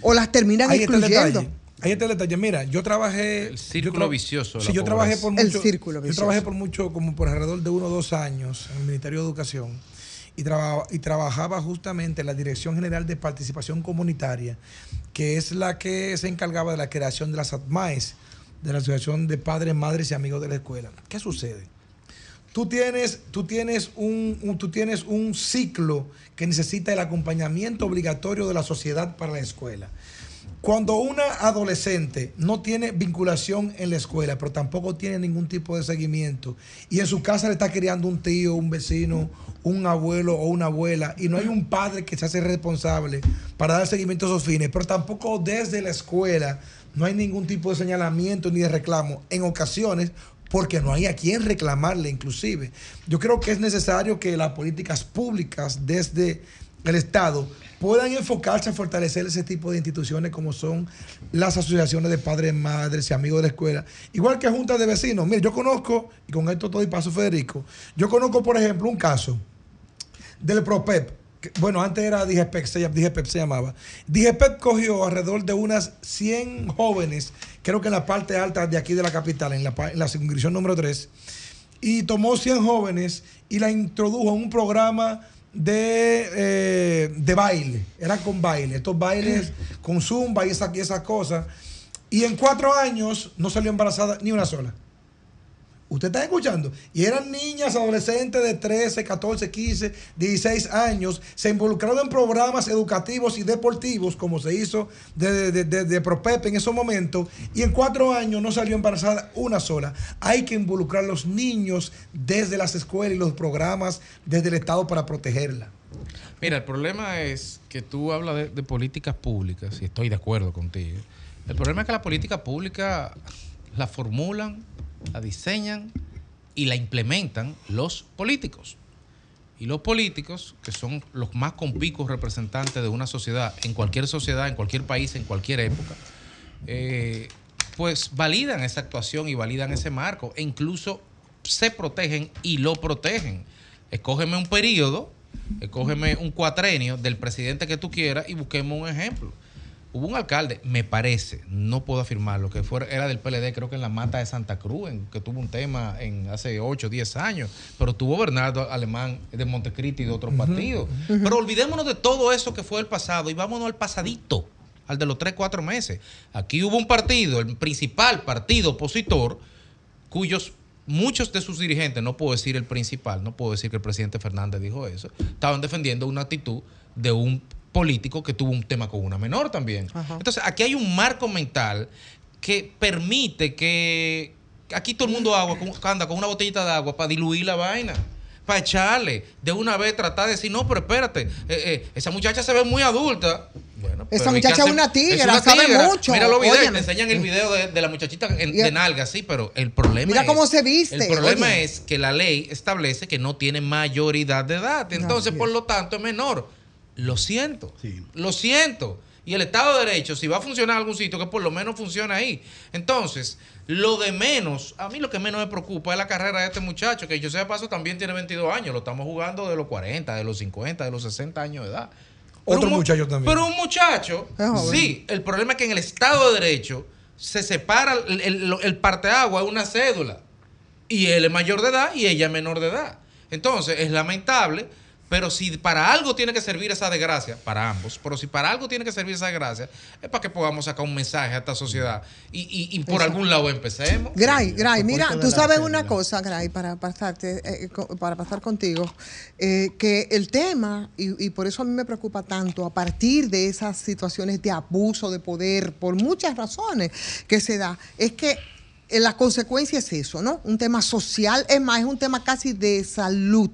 o las terminan Ahí excluyendo. detalle. Ahí está el detalle. Mira, yo trabajé. El círculo vicioso Sí, yo trabajé por mucho. El círculo Yo vicioso. trabajé por mucho, como por alrededor de uno o dos años en el Ministerio de Educación. Y, y trabajaba justamente en la Dirección General de Participación Comunitaria, que es la que se encargaba de la creación de las ATMAES, de la Asociación de Padres, Madres y Amigos de la Escuela. ¿Qué sucede? Tú tienes, tú, tienes un- tú tienes un ciclo que necesita el acompañamiento obligatorio de la sociedad para la escuela. Cuando una adolescente no tiene vinculación en la escuela, pero tampoco tiene ningún tipo de seguimiento, y en su casa le está criando un tío, un vecino, un abuelo o una abuela, y no hay un padre que se hace responsable para dar seguimiento a esos fines, pero tampoco desde la escuela no hay ningún tipo de señalamiento ni de reclamo. En ocasiones, porque no hay a quien reclamarle inclusive. Yo creo que es necesario que las políticas públicas desde el Estado puedan enfocarse a fortalecer ese tipo de instituciones como son las asociaciones de padres, madres y amigos de la escuela, igual que juntas de vecinos. Mire, yo conozco, y con esto todo y paso Federico, yo conozco, por ejemplo, un caso del PROPEP. Bueno, antes era llam- DIGEPEP se llamaba. DIGEPEP cogió alrededor de unas 100 jóvenes, creo que en la parte alta de aquí de la capital, en la, en la circunscripción número 3, y tomó 100 jóvenes y la introdujo en un programa de, eh, de baile. Era con baile. Estos bailes con zumba y esas y esas cosas. Y en cuatro años no salió embarazada ni una sola. ¿Usted está escuchando? Y eran niñas, adolescentes de 13, 14, 15, 16 años, se involucraron en programas educativos y deportivos, como se hizo de, de, de- de Propep en esos momentos, y en cuatro años no salió embarazada una sola. Hay que involucrar a los niños desde las escuelas y los programas desde el Estado para protegerla. Mira, el problema es que tú hablas de, de políticas públicas, y estoy de acuerdo contigo. El problema es que la política pública la formulan, la diseñan y la implementan los políticos. Y los políticos, que son los más compicos representantes de una sociedad, en cualquier sociedad, en cualquier país, en cualquier época, eh, pues validan esa actuación y validan ese marco e incluso se protegen y lo protegen. Escógeme un periodo, escógeme un cuatrenio del presidente que tú quieras y busquemos un ejemplo. Hubo un alcalde, me parece, no puedo afirmarlo, que fuera, era del PLD, creo que en la mata de Santa Cruz, en, que tuvo un tema en hace 8 o 10 años, pero tuvo Bernardo Alemán de Montecristi y de otros partidos. Pero olvidémonos de todo eso que fue el pasado y vámonos al pasadito, al de los 3, 4 meses. Aquí hubo un partido, el principal partido opositor, cuyos muchos de sus dirigentes, no puedo decir el principal, no puedo decir que el presidente Fernández dijo eso, estaban defendiendo una actitud de un político que tuvo un tema con una menor también. Entonces, aquí hay un marco mental que permite que aquí todo el mundo agua, anda con una botellita de agua para diluir la vaina. Para echarle, de una vez tratar de decir, no, pero espérate, eh, eh, esa muchacha se ve muy adulta. Bueno, Esa pero ¿y qué muchacha es una tigra, una sabe tigra. mucho, Mira los videos, te enseñan el video de, de la muchachita en- de nalga, sí, pero el problema Mira es- cómo se viste, El problema oye. es que la ley establece que no tiene mayoridad de edad. Entonces, por es. lo tanto, es menor. Lo siento. Lo siento. Y el Estado de Derecho, si va a funcionar en algún sitio, que por lo menos funcione ahí. Entonces, lo de menos, a mí lo que menos me preocupa es la carrera de este muchacho, que yo sé de paso también tiene 22 años. Lo estamos jugando de los 40, de los 50, de los 60 años de edad. Pero Otro un muchacho también. Pero un muchacho, sí, el problema es que en el Estado de Derecho se separa el, el, el parteagua, es una cédula. Y él es mayor de edad y ella es menor de edad. Entonces, es lamentable, pero si para algo tiene que servir esa desgracia, para ambos, pero si para algo tiene que servir esa desgracia, es para que podamos sacar un mensaje a esta sociedad y, y- y por Exacto. algún lado empecemos. Gray, Gray, mira, tú sabes una cosa, Gray, para pasarte, eh, para pasar contigo, eh, que el tema, y, y por eso a mí me preocupa tanto, a partir de esas situaciones de abuso de poder, por muchas razones que se da, es que la consecuencia es eso, ¿no? Un tema social, es más, es un tema casi de salud,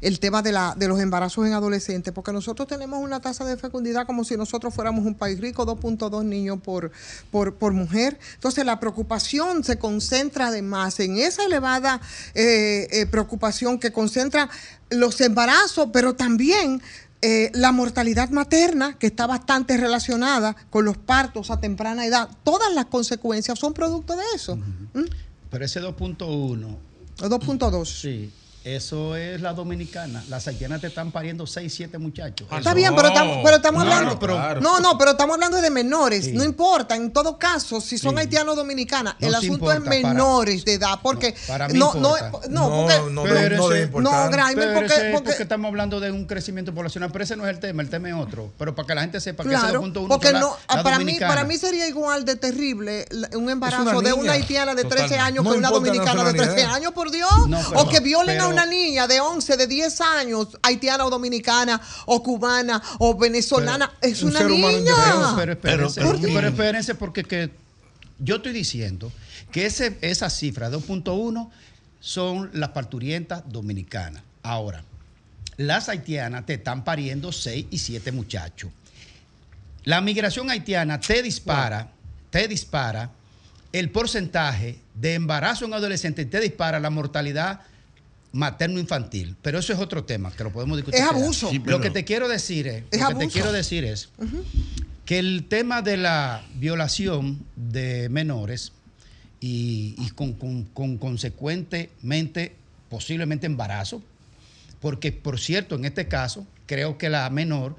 el tema de, la, de los embarazos en adolescentes, porque nosotros tenemos una tasa de fecundidad como si nosotros fuéramos un país rico, 2.2 niños por, por, por mujer. Entonces la preocupación se concentra además en esa elevada eh, eh, preocupación que concentra los embarazos, pero también eh, la mortalidad materna, que está bastante relacionada con los partos a temprana edad. Todas las consecuencias son producto de eso. ¿Mm? Pero ese 2.1. O 2.2. Sí. Eso es la dominicana. Las haitianas te están pariendo 6, 7 muchachos. Está bien, pero estamos, pero estamos No, hablando. no, pero- no, no, pero estamos hablando de menores. Sí. No importa, en todo caso, si son haitianos o dominicanas, No el sí asunto es importa, para- menores de edad. Porque Para mí no, no, importa. no, porque, no, Pero no debe no, Graimer, porque- es porque- porque estamos hablando de un crecimiento poblacional, pero ese no es el tema, el tema es otro. Pero para que la gente sepa que ese Claro, 2.1 porque son la- no, la para mí, para mí sería igual de terrible un embarazo una de una haitiana de 13 Totalmente. años No que una dominicana de 13 nacionalidad. años, por Dios. No, o que violen a pero- una niña de 11, de 10 años, haitiana o dominicana, o cubana, o venezolana. es un una niña. Pero espérense, Pero- pero, pero- espérense porque que yo estoy diciendo que ese, esa cifra 2.1 son las parturientas dominicanas. Ahora, las haitianas te están pariendo 6 y 7 muchachos. La migración haitiana te dispara, te dispara el porcentaje de embarazo en adolescentes, te dispara la mortalidad materno-infantil. Pero eso es otro tema que lo podemos discutir. Es abuso. Sí, Lo que te quiero decir es, Es lo que te quiero decir es que el tema de la violación de menores y, y con, con- con consecuentemente posiblemente embarazo, porque por cierto, en este caso, creo que la menor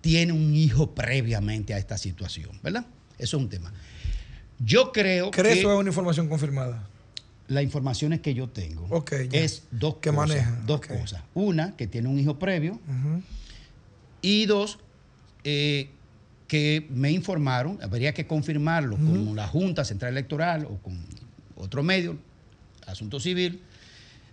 tiene un hijo previamente a esta situación, ¿verdad? Eso es un tema. Yo creo ¿Crees que eso es una información confirmada? Las informaciones que yo tengo Ok, ya. es dos Que cosas. maneja, Dos cosas. Una, que tiene un hijo previo, y dos, eh, que me informaron, habría que confirmarlo con la Junta Central Electoral o con otro medio, Asunto Civil,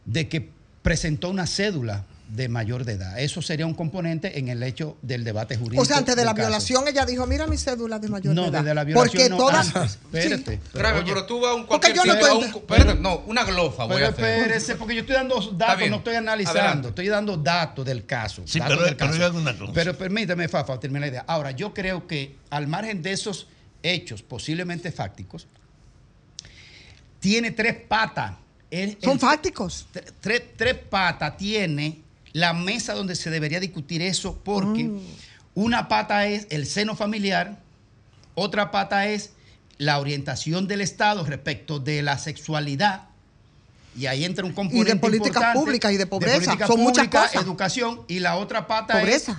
de que presentó una cédula de mayor de edad. Eso sería un componente en el hecho del debate jurídico. O sea, antes de la caso. violación, ella dijo: Mira mi cédula de mayor No, de edad. desde la violación Porque no, todas. antes. Sí. Espérate. pero, Grave, oye, pero tú vas a un Porque cualquier yo no estoy- un- espérate, no, una glofa voy Pero a hacer. espérese, porque yo estoy dando datos, no estoy analizando, Adelante. estoy dando datos del caso. Sí, datos pero- del pero caso. oigan una cosa. Pero permítame, Fafa, terminar la idea. Ahora, yo creo que al margen de esos hechos posiblemente fácticos, tiene tres patas. El- Son el- fácticos. tre- tres, tres patas tiene la mesa donde se debería discutir eso, porque Mm. una pata es el seno familiar, otra pata es la orientación del Estado respecto de la sexualidad. Y ahí entra un componente políticas importante públicas y de pobreza. políticas Son muchas públicas, cosas. educación. Y la otra pata Pobreza.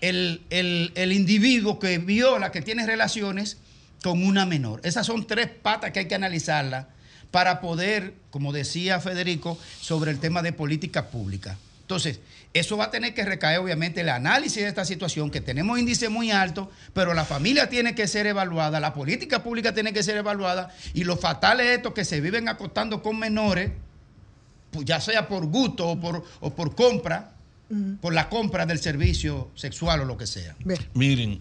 es el, el- el individuo que viola, que tiene relaciones con una menor. Esas son tres patas que hay que analizarlas para poder, como decía Federico, sobre el tema de política pública. Entonces, eso va a tener que recaer, obviamente, el análisis de esta situación, que tenemos índices muy altos, pero la familia tiene que ser evaluada, la política pública tiene que ser evaluada, y lo fatal es esto que se viven acostando con menores, pues, ya sea por gusto o por, o por compra, por la compra del servicio sexual o lo que sea. Miren,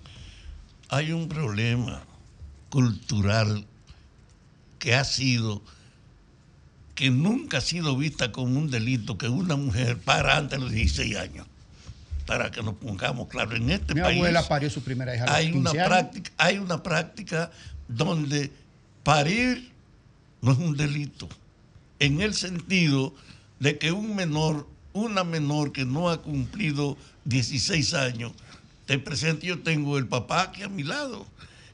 hay un problema cultural que ha sido, que nunca ha sido vista como un delito que una mujer para antes de los 16 años. Para que nos pongamos claros, en este Mi país abuela parió su primera hija a los hay una 15 años. práctica, hay una práctica donde parir no es un delito, en el sentido de que un menor, una menor que no ha cumplido 16 años, te presente, yo tengo el papá aquí a mi lado.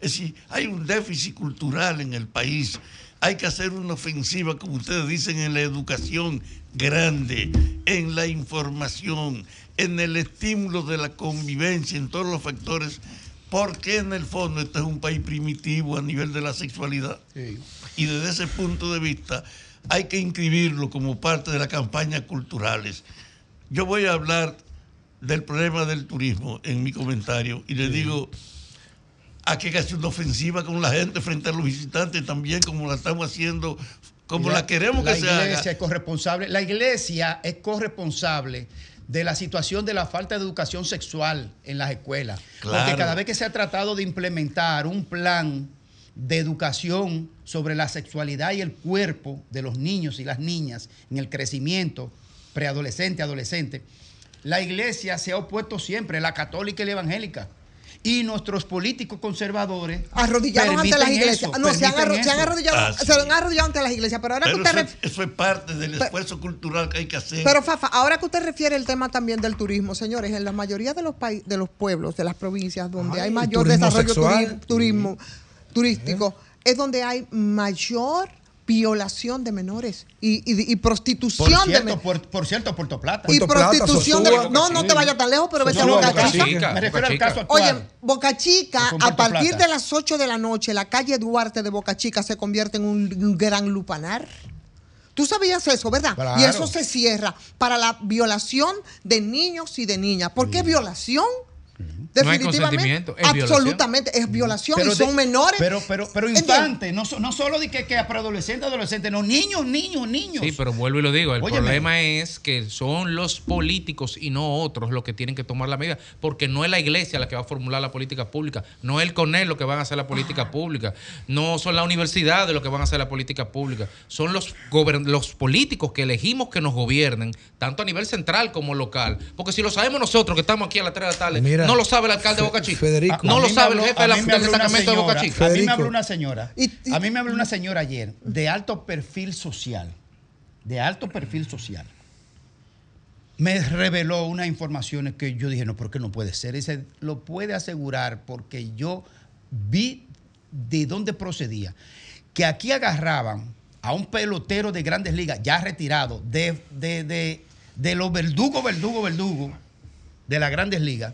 Es decir, hay un déficit cultural en el país. Hay que hacer una ofensiva, como ustedes dicen, en la educación grande, en la información, en el estímulo de la convivencia, en todos los factores, porque en el fondo este es un país primitivo a nivel de la sexualidad. Y desde ese punto de vista hay que inscribirlo como parte de las campañas culturales. Yo voy a hablar del problema del turismo en mi comentario y le digo, aquí hay que hacer una ofensiva con la gente frente a los visitantes también, como la estamos haciendo, como la, queremos que la se haga. iglesia es corresponsable. La iglesia es corresponsable de la situación de la falta de educación sexual en las escuelas. Claro. Porque cada vez que se ha tratado de implementar un plan de educación sobre la sexualidad y el cuerpo de los niños y las niñas en el crecimiento preadolescente, adolescente, la iglesia se ha opuesto siempre, la católica y la evangélica. Y nuestros políticos conservadores Arrodillados ante las iglesias. eso, no, se han, arro- se han arrodillado, Ah, sí. se han arrodillado ante las iglesias. Pero ahora que usted eso, ref- eso es parte del esfuerzo cultural que hay que hacer. Pero Fafa, ahora que usted refiere el tema también del turismo, señores, en la mayoría de los países, de los pueblos, de las provincias donde Ay, hay mayor turismo desarrollo turi- turismo turístico, es donde hay mayor violación de menores y, y- y Por prostitución de menores. por, por cierto, Puerto Plata. Y prostitución de No, no te vayas tan lejos, pero vete a Boca Boca Chica. Chica, Me refiero al caso actual. Oye, Boca Chica, a partir Plata. de las 8 de la noche, la calle Duarte de Boca Chica se convierte en un, un gran lupanar. Tú sabías eso, ¿verdad? Claro. Y eso se cierra para la violación de niños y de niñas. ¿Por qué violación? No hay violación. absolutamente, es violación Pero y son de- menores. Pero, pero, pero infantes, no, no solo de que, que preadolescentes, adolescentes, no, niños, niños, niños. Sí, pero vuelvo y lo digo, el Óyeme. problema es que son los políticos y no otros los que tienen que tomar la medida, porque no es la iglesia la que va a formular la política pública, no es el CONEL lo que van a hacer la política pública, no son las universidades los que van a hacer la política pública, son los, los políticos que elegimos que nos gobiernen, tanto a nivel central como local, porque si lo sabemos nosotros que estamos aquí a las 3 de la tarde, Mira, no lo sabe el alcalde de Boca Chica, Federico. no lo sabe el habló- jefe de la, del destacamento de Boca Chica. A mí me habló una señora. A mí me habló una señora ayer de alto perfil social. De alto perfil social. Me reveló unas informaciones que yo dije, no, porque no puede ser. Dice, lo puede asegurar porque yo vi de dónde procedía. Que aquí agarraban a un pelotero de grandes ligas, ya retirado, de, de, de, de los verdugos, verdugos, verdugos de las grandes ligas,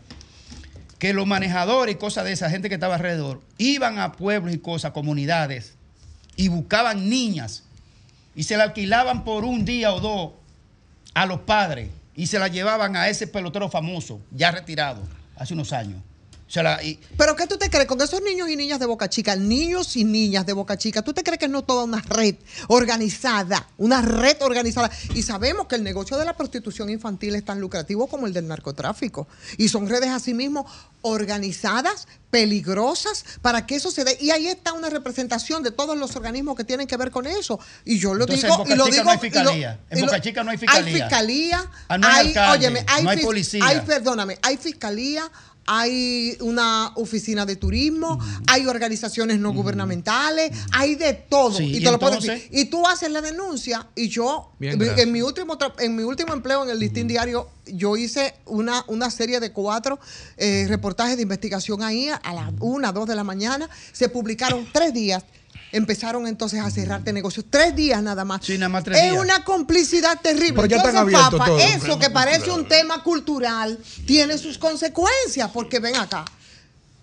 que los manejadores y cosas de esa gente que estaba alrededor iban a pueblos y cosas, comunidades, y buscaban niñas y se la alquilaban por un día o dos a los padres y se la llevaban a ese pelotero famoso, ya retirado, hace unos años. Se la- y- ¿Pero qué tú te crees? Con esos niños y niñas de Boca Chica, niños y niñas de Boca Chica, ¿tú te crees que no toda una red organizada? Una red organizada. Y sabemos que el negocio de la prostitución infantil es tan lucrativo como el del narcotráfico. Y son redes asimismo organizadas, peligrosas, para que eso se dé. Y ahí está una representación de todos los organismos que tienen que ver con eso. Y yo lo Entonces, digo... en Boca y lo Chica digo no hay y lo- fiscalía. En lo- Boca Chica no hay fiscalía. Hay fiscalía. Ah, no hay hay, alcalde, óyeme, hay no hay policía. hay perdóname, hay fiscalía, hay una oficina de turismo, hay organizaciones no gubernamentales, hay de todo. Sí, y y te lo puedo decir. Y tú haces la denuncia y yo, Bien, en, mi último en mi último empleo en el listín diario, yo hice una, una serie de cuatro eh, reportajes de investigación ahí a las una, dos de la mañana. Se publicaron tres días. Empezaron entonces a cerrarte negocios. Tres días nada más. Sí, nada más tres es días. una complicidad terrible. Pero ya están Entonces, abiertos Papa, todos. eso que parece un tema cultural tiene sus consecuencias, porque ven acá.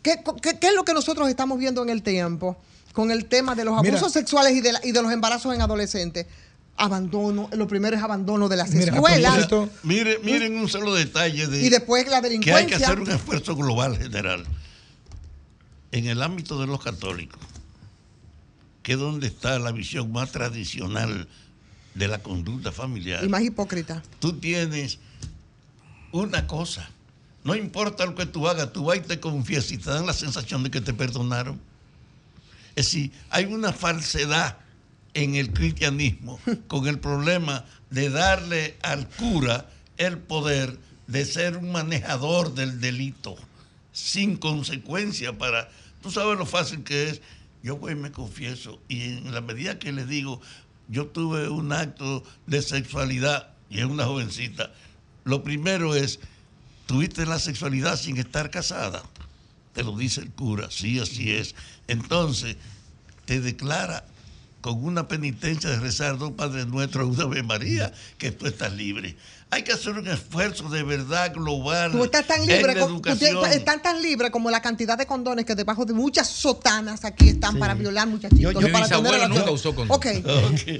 ¿Qué, qué, qué es lo que nosotros estamos viendo en el tiempo con el tema de los Mira. abusos sexuales y de, la- y de los embarazos en adolescentes? Abandono, lo primero es abandono de las Mira, escuelas. Mire, miren un solo detalle de Y después la que hay delincuencia. que hacer un esfuerzo global general en el ámbito de los católicos, que es donde está la visión más tradicional de la conducta familiar. Y más hipócrita. Tú tienes una cosa, no importa lo que tú hagas, tú vas y te confiesas y te dan la sensación de que te perdonaron. Es decir, hay una falsedad en el cristianismo con el problema de darle al cura el poder de ser un manejador del delito sin consecuencia para... Tú sabes lo fácil que es. Yo voy y me confieso y en la medida que le digo, yo tuve un acto de sexualidad y es una jovencita, lo primero es, tuviste la sexualidad sin estar casada. Te lo dice el cura, sí, así es. Entonces, te declara con una penitencia de rezar dos Padres Nuestros una Ave María que tú estás libre. Hay que hacer un esfuerzo de verdad global Tú estás tan en libre, la educación. estás tan libre como la cantidad de condones que debajo de muchas sotanas aquí están para violar muchachitos. Yo- yo- para mi bisabuelo nunca usó condón. Ok.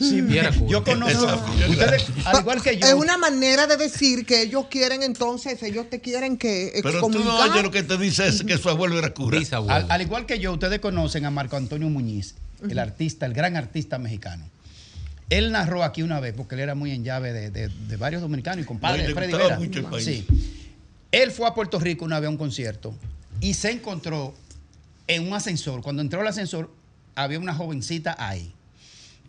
Sí, mira, yo conozco. Ustedes, al igual que yo. Es una manera de decir que ellos quieren entonces, ellos te quieren que Pero tú no oyes lo que te dice es que su abuelo era cura. Al, al igual que yo, ustedes conocen a Marco Antonio Muñiz, el artista, el gran artista mexicano. Él narró aquí una vez, porque él era muy en llave de, de- de varios dominicanos y compadre de Freddy Vera. mucho el país. Sí. Él fue a Puerto Rico una vez a un concierto y se encontró en un ascensor. Cuando entró al ascensor, había una jovencita ahí,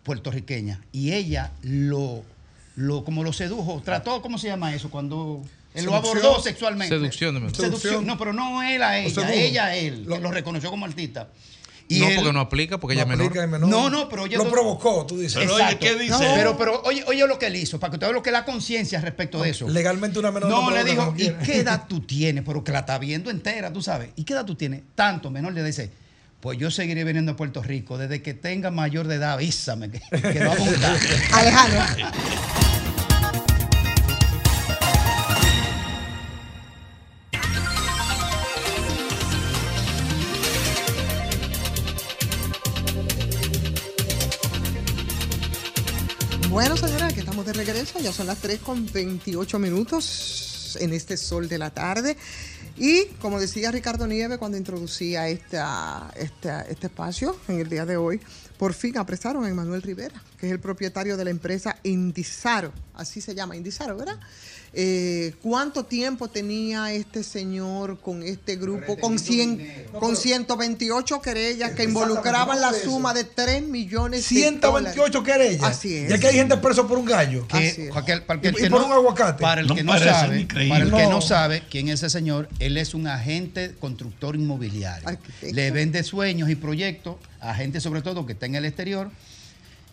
puertorriqueña, y ella lo, lo como lo sedujo, trató, ¿cómo se llama eso? Cuando él lo abordó sexualmente. Seducción, de Seducción. Seducción. No, pero no él a ella, ella a él. Lo, lo reconoció como artista. No, él- porque no aplica, porque ella es menor. No, no, pero oye, Lo lo- provocó, tú dices. Pero oye, ¿qué dice? Pero, pero oye, oye lo que él hizo, para que usted vea lo que es la conciencia respecto de eso. Legalmente una menor No, no le dijo, ¿y quiera". qué edad tú tienes? Pero que la está viendo entera, tú sabes. ¿Y qué edad tú tienes? Tanto, menor le dice, Pues yo seguiré viniendo a Puerto Rico. Desde que tenga mayor de edad, avísame que, que vamos a juntar. Alejandro. Ya son las 3 con 28 minutos en este sol de la tarde. Y como decía Ricardo Nieve cuando introducía esta, esta- este espacio en el día de hoy, por fin apresaron a Emanuel Rivera, que es el propietario de la empresa Indizaro. Así se llama, Indizaro, ¿verdad? Eh, ¿Cuánto tiempo tenía este señor con este grupo? Con, 100, con 128 querellas que involucraban la suma de 3 millones de 128 dólares. querellas. Así es. Y aquí hay gente preso por un gallo. Que- aquel- para el Y- que y no- por un aguacate. Para el No que no sabe, para el que No. no sabe quién es ese señor, él es un agente constructor inmobiliario. Le vende sueños y proyectos a gente sobre todo que está en el exterior,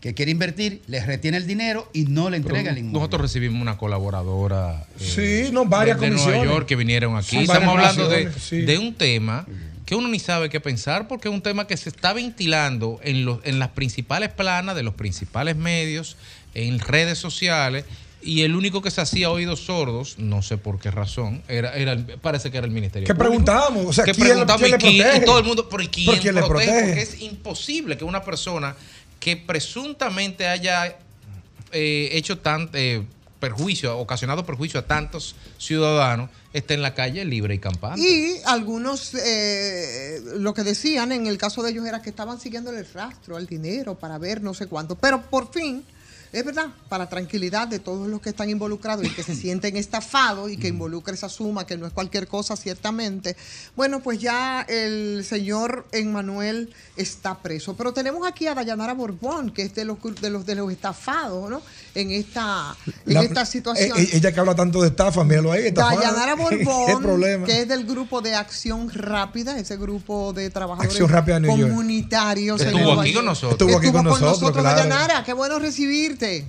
que quiere invertir, le retiene el dinero y no le entrega el inmueble. Nosotros recibimos una colaboradora eh, Sí, no, varias de, de Nueva. York que vinieron aquí. Estamos hablando de, comisiones, sí. de un tema que uno ni sabe qué pensar porque es un tema que se está ventilando en, los, en las principales planas de los principales medios, en redes sociales. Y el único que se hacía oídos sordos, no sé por qué razón, era, era el- parece que era el Ministerio ¿Qué Público. preguntamos? O sea, que ¿quién- preguntamos quién y le quién- protege? y todo el mundo, ¿y quién, ¿Pero quién le protege? protege? Porque es imposible que una persona que presuntamente haya eh, hecho tan eh, perjuicio, ocasionado perjuicio a tantos ciudadanos, esté en la calle libre y campante. Y algunos, eh, lo que decían en el caso de ellos era que estaban siguiéndole el rastro al dinero para ver no sé cuánto. Pero por fin, es verdad, para tranquilidad de todos los que están involucrados y que se sienten estafados y que involucra esa suma, que no es cualquier cosa ciertamente, bueno, pues ya el señor Emmanuel está preso. Pero tenemos aquí a Dayanara Borbón, que es de los, de los, de los estafados, ¿no? En esta, en La- esta situación. eh, eh, ella que habla tanto de estafa, míralo ahí. Dayanara ¿Qué Borbón, problema? que es del grupo de Acción Rápida, ese grupo de trabajadores comunitarios. Estuvo aquí con nosotros. Estuvo aquí con nosotros, claro. Dayanara, qué bueno recibirte.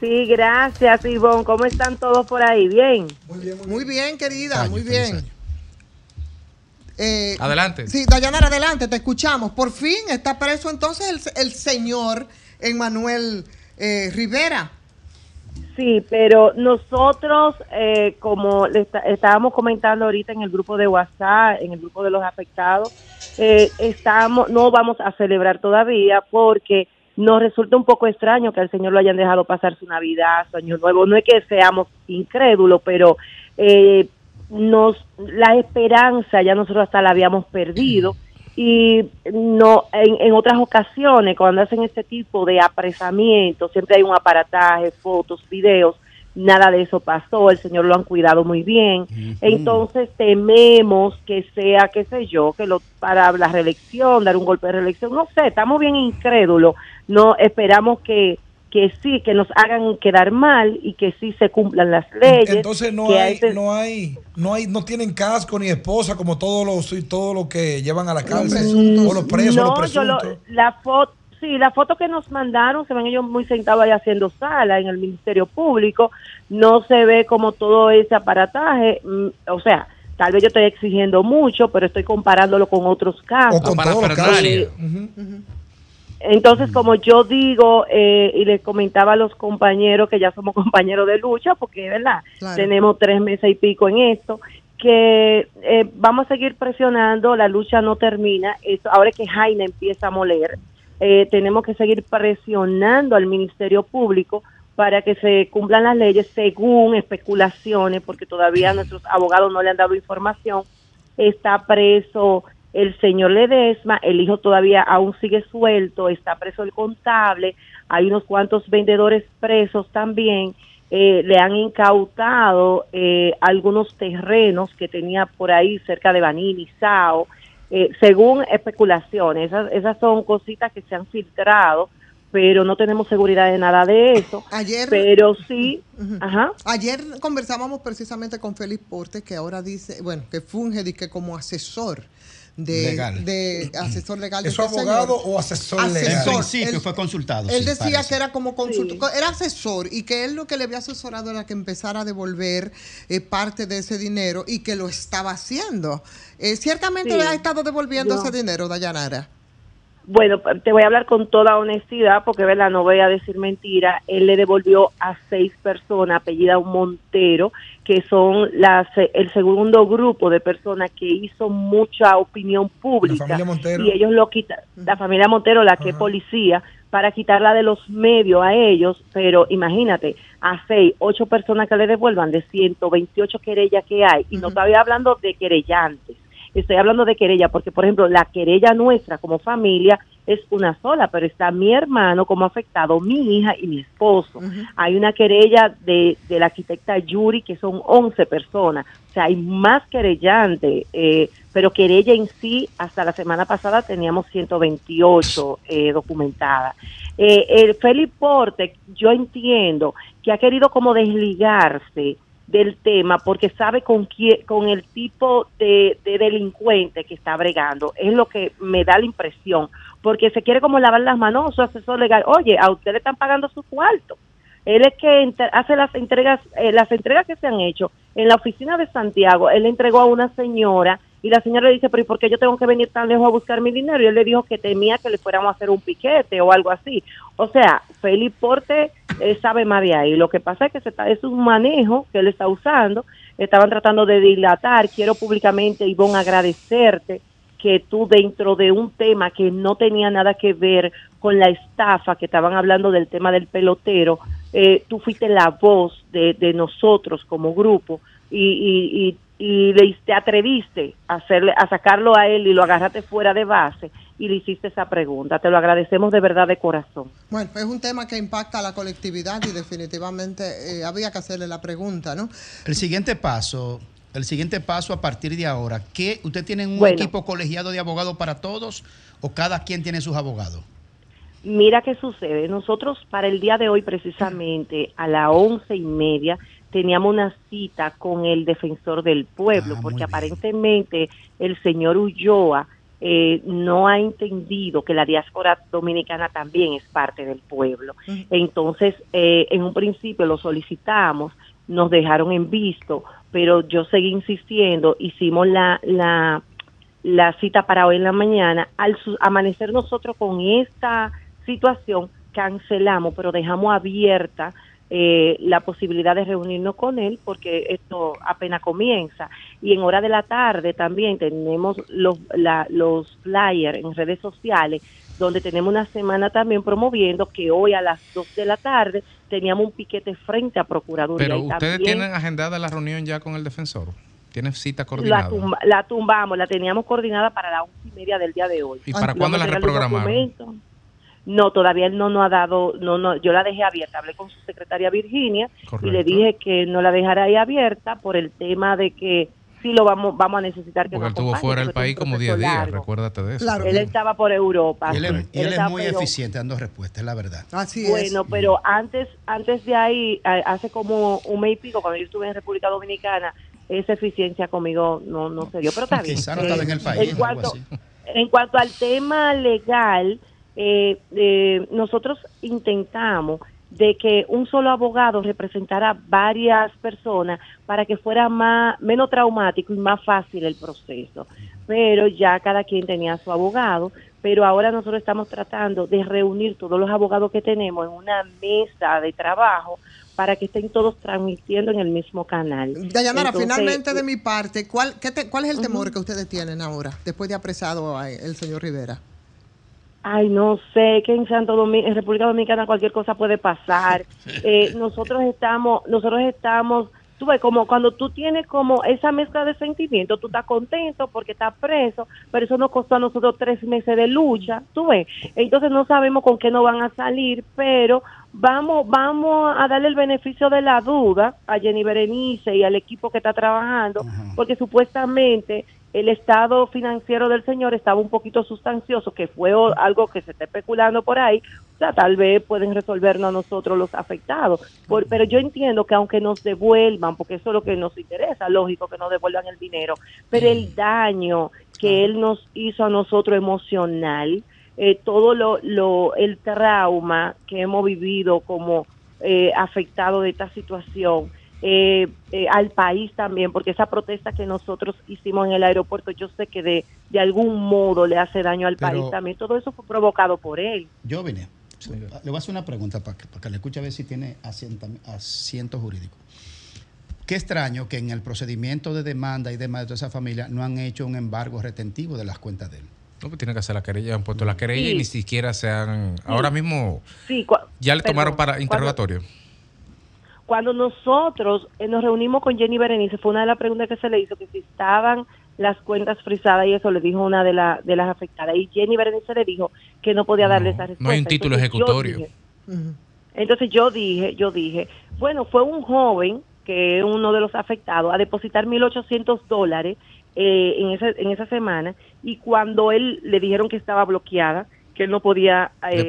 Sí, gracias, Ivonne. ¿Cómo están todos por ahí? ¿Bien? Muy bien, querida, muy bien. Eh, Adelante. Sí, Dayanara, adelante, te escuchamos. Por fin está preso entonces el, el señor Emmanuel eh, Rivera. Sí, pero nosotros, eh, como le está- estábamos comentando ahorita en el grupo de WhatsApp, en el grupo de los afectados, eh, estamos, no vamos a celebrar todavía porque nos resulta un poco extraño que al señor lo hayan dejado pasar su Navidad, su Año Nuevo. No es que seamos incrédulos, pero eh, nos la esperanza ya nosotros hasta la habíamos perdido y no en, en otras ocasiones cuando hacen este tipo de apresamiento siempre hay un aparataje fotos videos nada de eso pasó el señor lo han cuidado muy bien. Entonces tememos que sea qué sé yo que lo para la reelección dar un golpe de reelección no sé estamos bien incrédulos no esperamos que que sí que nos hagan quedar mal y que sí se cumplan las leyes Entonces no hay, no hay, no hay, no tienen casco ni esposa como todos los, todos los que llevan a la cárcel o los presos, no, los yo lo- la foto, sí, la foto que nos mandaron, se ven ellos muy sentados ahí haciendo sala en el Ministerio Público, no se ve como todo ese aparataje, mm, o sea, tal vez yo estoy exigiendo mucho, pero estoy comparándolo con otros casos. O con todos los casos. Entonces, como yo digo, eh, y les comentaba a los compañeros que ya somos compañeros de lucha, porque, ¿verdad? Claro. Tenemos tres meses y pico en esto, que eh, vamos a seguir presionando, la lucha no termina. Esto, ahora que Jaina empieza a moler, eh, tenemos que seguir presionando al Ministerio Público para que se cumplan las leyes según especulaciones, porque todavía nuestros abogados no le han dado información. Está preso el señor Ledesma, el hijo todavía aún sigue suelto, está preso el contable, hay unos cuantos vendedores presos también, eh, le han incautado eh, algunos terrenos que tenía por ahí cerca de Baní y Sao, eh, según especulaciones, esas, esas son cositas que se han filtrado, pero no tenemos seguridad de nada de eso, Ayer, pero sí, ajá. Ayer conversábamos precisamente con Félix Portes, que ahora dice, bueno, que funge dizque como asesor de, Legal. de asesor legal. de ¿Es su este abogado señor. o asesor En Asesor. principio Él- fue consultado. Él sí, decía parece. que era como consultor, era asesor y que él lo que le había asesorado era que empezara a devolver eh, parte de ese dinero y que lo estaba haciendo. Eh, ciertamente Sí. le ha estado devolviendo Yo- ese dinero, Dayanara. Bueno, te voy a hablar con toda honestidad porque, ¿verdad? No voy a decir mentira. Él le devolvió a seis personas, apellida Montero, que son las, el segundo grupo de personas que hizo mucha opinión pública. familia Montero. Y ellos lo quitan, la familia Montero, la que es policía, para quitarla de los medios a ellos. Pero imagínate, a seis, ocho personas que le devuelvan de 128 querellas que hay. Y no estoy hablando de querellantes. Estoy hablando de querella porque, por ejemplo, la querella nuestra como familia es una sola, pero está mi hermano como afectado, mi hija y mi esposo. Hay una querella de, de la arquitecta Yuri que son 11 personas. O sea, hay más querellantes, eh, pero querella en sí, hasta la semana pasada teníamos 128 eh, documentadas. Eh, el Felipe Porte, yo entiendo que ha querido como desligarse del tema porque sabe con quién, con el tipo de, de delincuente que está bregando. Es lo que me da la impresión. Porque se quiere como lavar las manos, su asesor legal. Oye, a usted le están pagando su cuarto. Él es que hace las entregas, eh, las entregas que se han hecho en la oficina de Santiago. Él le entregó a una señora y la señora le dice, pero ¿y por qué yo tengo que venir tan lejos a buscar mi dinero? Y él le dijo que temía que le fuéramos a hacer un piquete o algo así. O sea, Felipe Porte sabe más de ahí. Lo que pasa es que se está, es un manejo que él está usando. Estaban tratando de dilatar. Quiero públicamente, Ivonne, agradecerte que tú dentro de un tema que no tenía nada que ver con la estafa, que estaban hablando del tema del pelotero, eh, tú fuiste la voz de, de nosotros como grupo y, y, y, y le, te atreviste a, hacerle, a sacarlo a él y lo agarraste fuera de base y le hiciste esa pregunta. Te lo agradecemos de verdad de corazón. Bueno, es un tema que impacta a la colectividad y definitivamente eh, había que hacerle la pregunta, ¿no? El siguiente paso, el siguiente paso a partir de ahora, ¿qué, ¿usted tiene un Bueno. equipo colegiado de abogados para todos o cada quien tiene sus abogados? Mira qué sucede. Nosotros para el día de hoy precisamente a las once y media teníamos una cita con el defensor del pueblo, porque aparentemente el señor Ulloa eh, no ha entendido que la diáspora dominicana también es parte del pueblo. Entonces, eh, en un principio lo solicitamos, nos dejaron en visto, pero yo seguí insistiendo, hicimos la, la, la cita para hoy en la mañana. Al su- amanecer nosotros con esta situación, cancelamos, pero dejamos abierta eh, la posibilidad de reunirnos con él porque esto apenas comienza. Y en hora de la tarde también tenemos los, la- los flyers en redes sociales donde tenemos una semana también promoviendo que hoy a las 2 de la tarde teníamos un piquete frente a Procuraduría. Pero Y ustedes también- tienen agendada la reunión ya con el defensor. ¿Tienen cita la, coordinada? tumba- la tumbamos, la teníamos coordinada para las once y media del día de hoy. ¿Y para cuándo la documentos. No, todavía él no nos ha dado, no, no, yo la dejé abierta, hablé con su secretaria Virginia y le dije que no la dejara ahí abierta por el tema de que sí lo vamos, vamos a necesitar que Porque él estuvo fuera del es país como 10 proceso días, recuérdate de eso. Él estaba por Europa. Y él, es- sí, y él es estaba, muy pero- eficiente dando respuestas, es la verdad. Así bueno, pero antes antes de ahí, hace como un mes y pico, cuando yo estuve en República Dominicana, esa eficiencia conmigo no, no se dio, pero está bien. Quizá no estaba en el país, cuanto, en cuanto al tema legal, eh, eh, nosotros intentamos de que un solo abogado representara varias personas para que fuera más menos traumático y más fácil el proceso. Pero ya cada quien tenía su abogado, pero ahora nosotros estamos tratando de reunir todos los abogados que tenemos en una mesa de trabajo para que estén todos transmitiendo en el mismo canal. Dayanara, Entonces, finalmente de mi parte, ¿cuál, qué te- cuál es el temor que ustedes tienen ahora, después de apresado a el señor Rivera? Ay, no sé, que en Santo Domingo, en República Dominicana cualquier cosa puede pasar. Eh, nosotros estamos, nosotros estamos, tú ves, como cuando tú tienes como esa mezcla de sentimientos, tú estás contento porque estás preso, pero eso nos costó a nosotros tres meses de lucha, tú ves. Entonces no sabemos con qué nos van a salir, pero vamos, vamos a darle el beneficio de la duda a Jenny Berenice y al equipo que está trabajando, porque supuestamente el estado financiero del señor estaba un poquito sustancioso, que fue algo que se está especulando por ahí, o sea, tal vez pueden resolvernos a nosotros los afectados. Por- pero yo entiendo que aunque nos devuelvan, porque eso es lo que nos interesa, lógico que nos devuelvan el dinero, pero el daño que él nos hizo a nosotros emocional, eh, todo lo, lo, el trauma que hemos vivido como eh, afectado de esta situación, eh, eh, al país también, porque esa protesta que nosotros hicimos en el aeropuerto, yo sé que de, de algún modo le hace daño al Pero- país también, todo eso fue provocado por él. Yo vine. Le voy a hacer una pregunta para que, para que le escuche a ver si tiene asienta- asiento jurídico. Qué extraño que en el procedimiento de demanda y demás de toda esa familia no han hecho un embargo retentivo de las cuentas de él. No, pues tiene que hacer la querella, han puesto la querella Sí. y ni siquiera se han... Ahora mismo Sí, ya le perdón, tomaron para interrogatorio. Cuando nosotros eh, nos reunimos con Jenny Berenice, fue una de las preguntas que se le hizo, que si estaban las cuentas frisadas y eso le dijo una de, la, de las afectadas. Y Jenny Berenice le dijo que no podía darle esa respuesta. No hay un título Entonces, yo ejecutorio. dije- Entonces yo dije, yo dije, bueno, fue un joven que es uno de los afectados a depositar 1.800 dólares eh, en, esa, en esa semana y cuando él le dijeron que estaba bloqueada, que él no podía eh,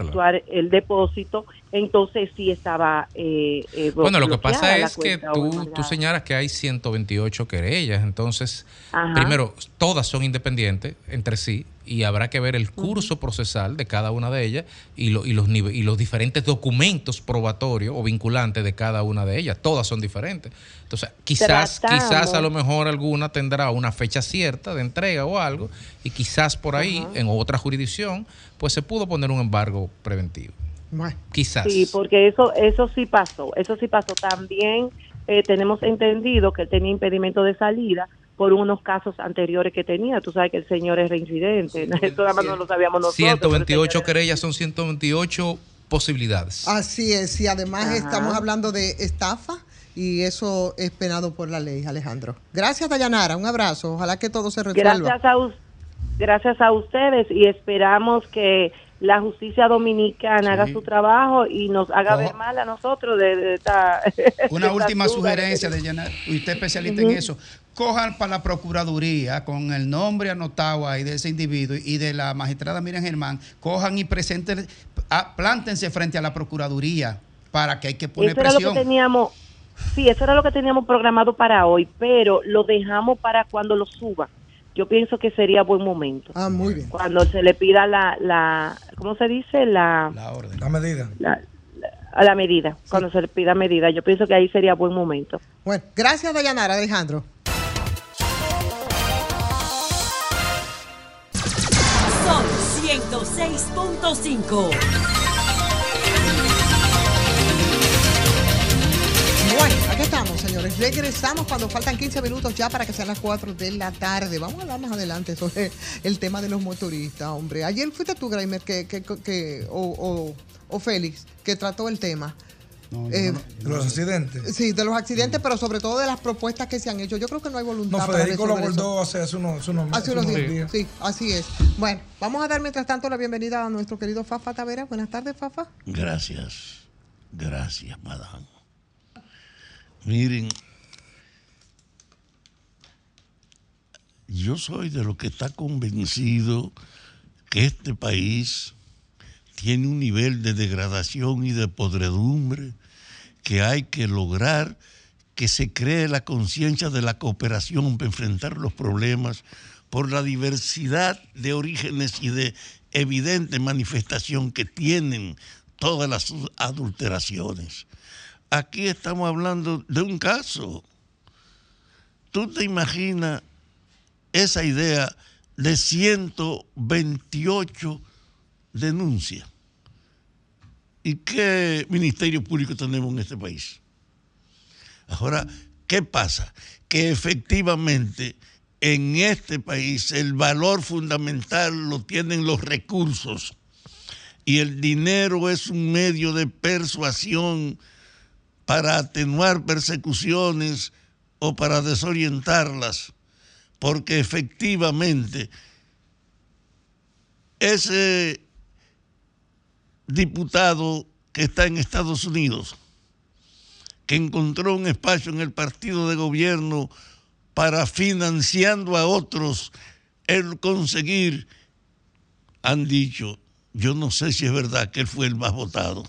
efectuar el depósito, entonces sí estaba eh, eh, Bueno, lo que pasa es que tú, señalas que hay 128 querellas, entonces, Ajá. primero, todas son independientes entre sí y habrá que ver el curso procesal de cada una de ellas y, lo- y, los, y los diferentes documentos probatorios o vinculantes de cada una de ellas. Todas son diferentes. Entonces, quizás, Tratamos. quizás a lo mejor alguna tendrá una fecha cierta de entrega o algo y quizás por ahí, en otra jurisdicción, pues se pudo poner un embargo preventivo. Quizás. Sí, porque eso eso sí pasó, eso sí pasó. También eh, tenemos entendido que él tenía impedimento de salida por unos casos anteriores que tenía. Tú sabes que el señor es reincidente, eso nada más no lo sabíamos nosotros. pero el 128 señor- querellas son 128 posibilidades. Así es, y además Ajá. estamos hablando de estafa y eso es penado por la ley, Alejandro. Gracias, Dayanara, un abrazo. Ojalá que todo se resuelva. Gracias a, gracias a ustedes y esperamos que la justicia dominicana haga su trabajo y nos haga ver mal a nosotros de, de esta... Una última sugerencia de llenar, usted es especialista en eso. Cojan para la Procuraduría con el nombre anotado ahí de ese individuo y de la magistrada Miriam Germán, cojan y presenten, ah, plántense frente a la Procuraduría para que hay que poner Eso era lo presión. que teníamos, sí, eso era lo que teníamos programado para hoy, pero lo dejamos para cuando lo suba. Yo pienso que sería buen momento. Ah, muy bien. Cuando se le pida la, la ¿cómo se dice? La, la orden. La medida. La, la- a la medida, cuando se le pida medida. Yo pienso que ahí sería buen momento. Bueno, gracias, Dayanara, Alejandro. Sol 106.5. aquí estamos, señores. Regresamos cuando faltan 15 minutos ya para que sean las 4 de la tarde. Vamos a hablar más adelante sobre el tema de los motoristas, hombre. Ayer fuiste tú, Graimer, que, que, que- o, o- o Félix, que trató el tema. Eh, De los accidentes. Sí, de los accidentes, pero sobre todo de las propuestas que se han hecho. Yo creo que no hay voluntad No, para Federico lo resolver eso. abordó hace, hace unos, hace unos, Hace unos hace días. Sí, así es. Bueno, vamos a dar mientras tanto la bienvenida a nuestro querido Fafa Tavera. Buenas tardes, Fafa. Gracias, gracias, madame. Miren, yo soy de lo que está convencido que este país tiene un nivel de degradación y de podredumbre que hay que lograr que se cree la conciencia de la cooperación para enfrentar los problemas por la diversidad de orígenes y de evidente manifestación que tienen todas las adulteraciones. Aquí estamos hablando de un caso. ¿Tú te imaginas esa idea de 128 denuncias? ¿Y qué ministerio público tenemos en este país? Ahora, ¿qué pasa? Que efectivamente en este país el valor fundamental lo tienen los recursos y el dinero es un medio de persuasión para atenuar persecuciones o para desorientarlas, porque efectivamente ese diputado que está en Estados Unidos, que encontró un espacio en el partido de gobierno para financiando a otros el conseguir, han dicho, yo no sé si es verdad que él fue el más votado.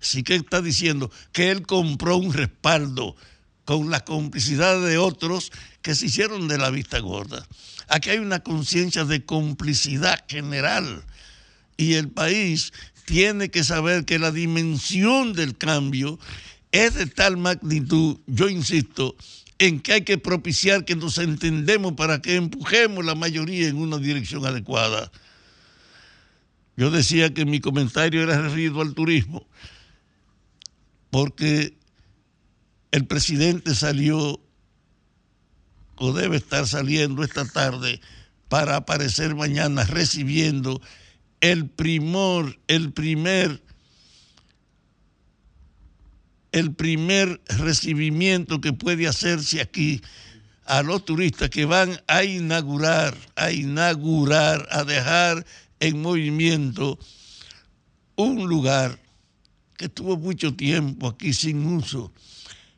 Sí que está diciendo que él compró un respaldo con la complicidad de otros que se hicieron de la vista gorda. Aquí hay una conciencia de complicidad general y el país tiene que saber que la dimensión del cambio es de tal magnitud, yo insisto, en que hay que propiciar que nos entendemos para que empujemos la mayoría en una dirección adecuada. Yo decía que mi comentario era referido al turismo, porque el presidente salió o debe estar saliendo esta tarde para aparecer mañana recibiendo el primor, el primer el primer recibimiento que puede hacerse aquí a los turistas que van a inaugurar, a inaugurar, a dejar en movimiento un lugar que tuvo mucho tiempo aquí sin uso,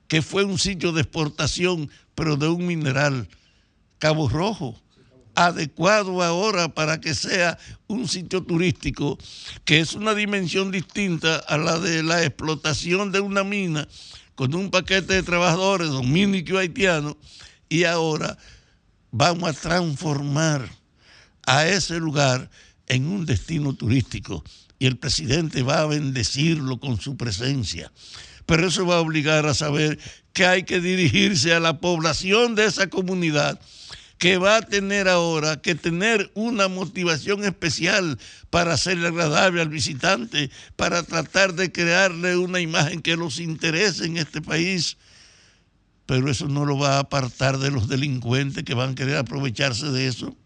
que fue un sitio de exportación, pero de un mineral, Cabo Rojo, adecuado ahora para que sea un sitio turístico, que es una dimensión distinta a la de la explotación de una mina con un paquete de trabajadores dominicos haitianos, y ahora vamos a transformar a ese lugar en un destino turístico y el presidente va a bendecirlo con su presencia. Pero eso va a obligar a saber que hay que dirigirse a la población de esa comunidad que va a tener ahora que tener una motivación especial para hacerle agradable al visitante, para tratar de crearle una imagen que los interese en este país. Pero eso no lo va a apartar de los delincuentes que van a querer aprovecharse de eso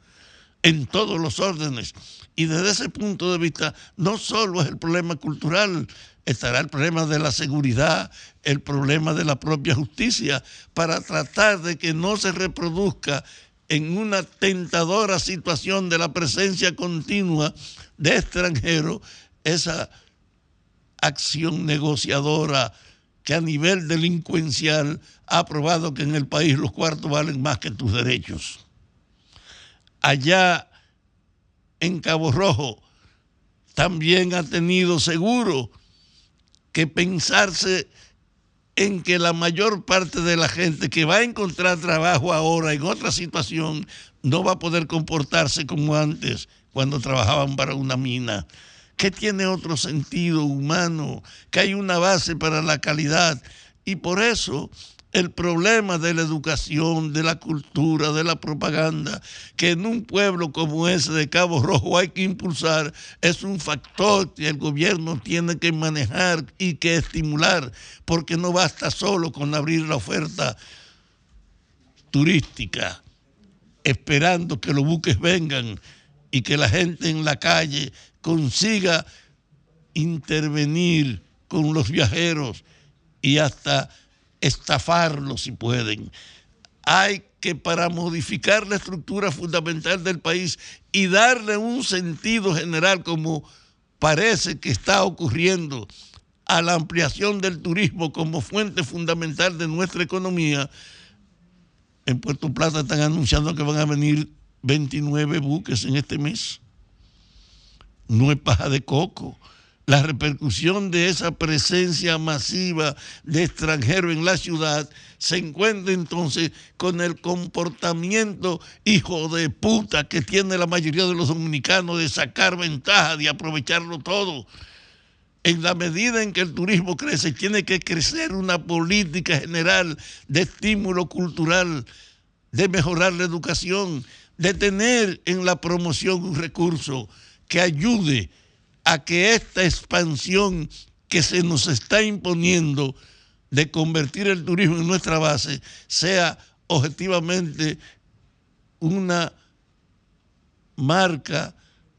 en todos los órdenes. Y desde ese punto de vista, no solo es el problema cultural, estará el problema de la seguridad, el problema de la propia justicia, para tratar de que no se reproduzca en una tentadora situación de la presencia continua de extranjeros esa acción negociadora que a nivel delincuencial ha probado que en el país los cuartos valen más que tus derechos. Allá en Cabo Rojo también ha tenido seguro que pensarse en que la mayor parte de la gente que va a encontrar trabajo ahora en otra situación no va a poder comportarse como antes cuando trabajaban para una mina, que tiene otro sentido humano, que hay una base para la calidad. Y por eso el problema de la educación, de la cultura, de la propaganda, que en un pueblo como ese de Cabo Rojo hay que impulsar, es un factor que el gobierno tiene que manejar y que estimular, porque no basta solo con abrir la oferta turística, esperando que los buques vengan y que la gente en la calle consiga intervenir con los viajeros y hasta estafarlos si pueden. Hay que para modificar la estructura fundamental del país y darle un sentido general como parece que está ocurriendo a la ampliación del turismo como fuente fundamental de nuestra economía, en Puerto Plata están anunciando que van a venir 29 buques en este mes. No es paja de coco la repercusión de esa presencia masiva de extranjeros en la ciudad se encuentra entonces con el comportamiento hijo de puta que tiene la mayoría de los dominicanos de sacar ventaja, de aprovecharlo todo. En la medida en que el turismo crece, tiene que crecer una política general de estímulo cultural, de mejorar la educación, de tener en la promoción un recurso que ayude a que esta expansión que se nos está imponiendo de convertir el turismo en nuestra base sea objetivamente una marca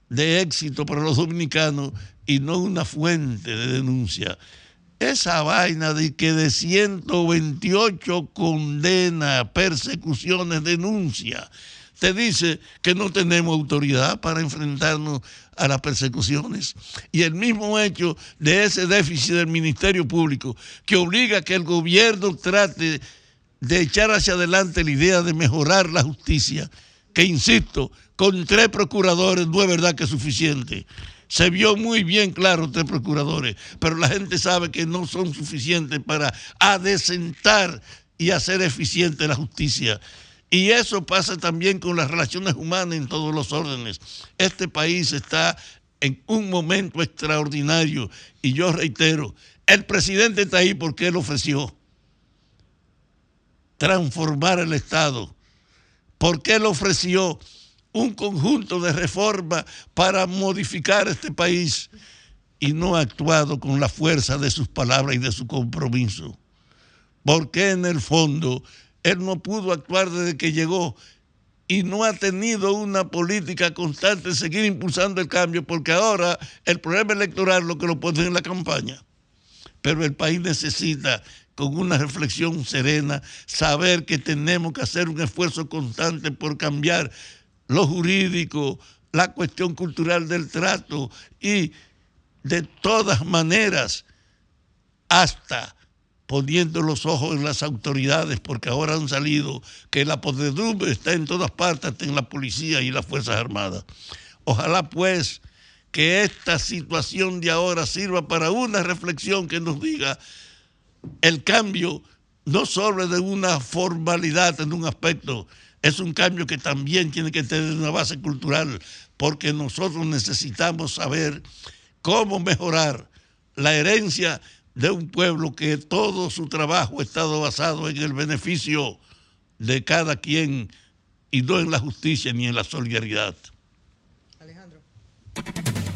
de éxito para los dominicanos y no una fuente de denuncia. Esa vaina de que de 128 condena, persecuciones, denuncia, te dice que no tenemos autoridad para enfrentarnos a las persecuciones. Y el mismo hecho de ese déficit del Ministerio Público que obliga a que el gobierno trate de echar hacia adelante la idea de mejorar la justicia, que insisto, con tres procuradores no es verdad que es suficiente. Se vio muy bien claro tres procuradores, pero la gente sabe que no son suficientes para adecentar y hacer eficiente la justicia. Y eso pasa también con las relaciones humanas en todos los órdenes. Este país está en un momento extraordinario y yo reitero, el presidente está ahí porque él ofreció transformar el Estado, porque él ofreció un conjunto de reformas para modificar este país y no ha actuado con la fuerza de sus palabras y de su compromiso. Porque en el fondo él no pudo actuar desde que llegó y no ha tenido una política constante de seguir impulsando el cambio, porque ahora el problema electoral lo que lo pone en la campaña. Pero el país necesita, con una reflexión serena, saber que tenemos que hacer un esfuerzo constante por cambiar lo jurídico, la cuestión cultural del trato y de todas maneras hasta poniendo los ojos en las autoridades, porque ahora han salido que la podredumbre está en todas partes, en la policía y las Fuerzas Armadas. Ojalá pues que esta situación de ahora sirva para una reflexión que nos diga el cambio no solo de una formalidad en un aspecto, es un cambio que también tiene que tener una base cultural, porque nosotros necesitamos saber cómo mejorar la herencia de un pueblo que todo su trabajo ha estado basado en el beneficio de cada quien y no en la justicia ni en la solidaridad. El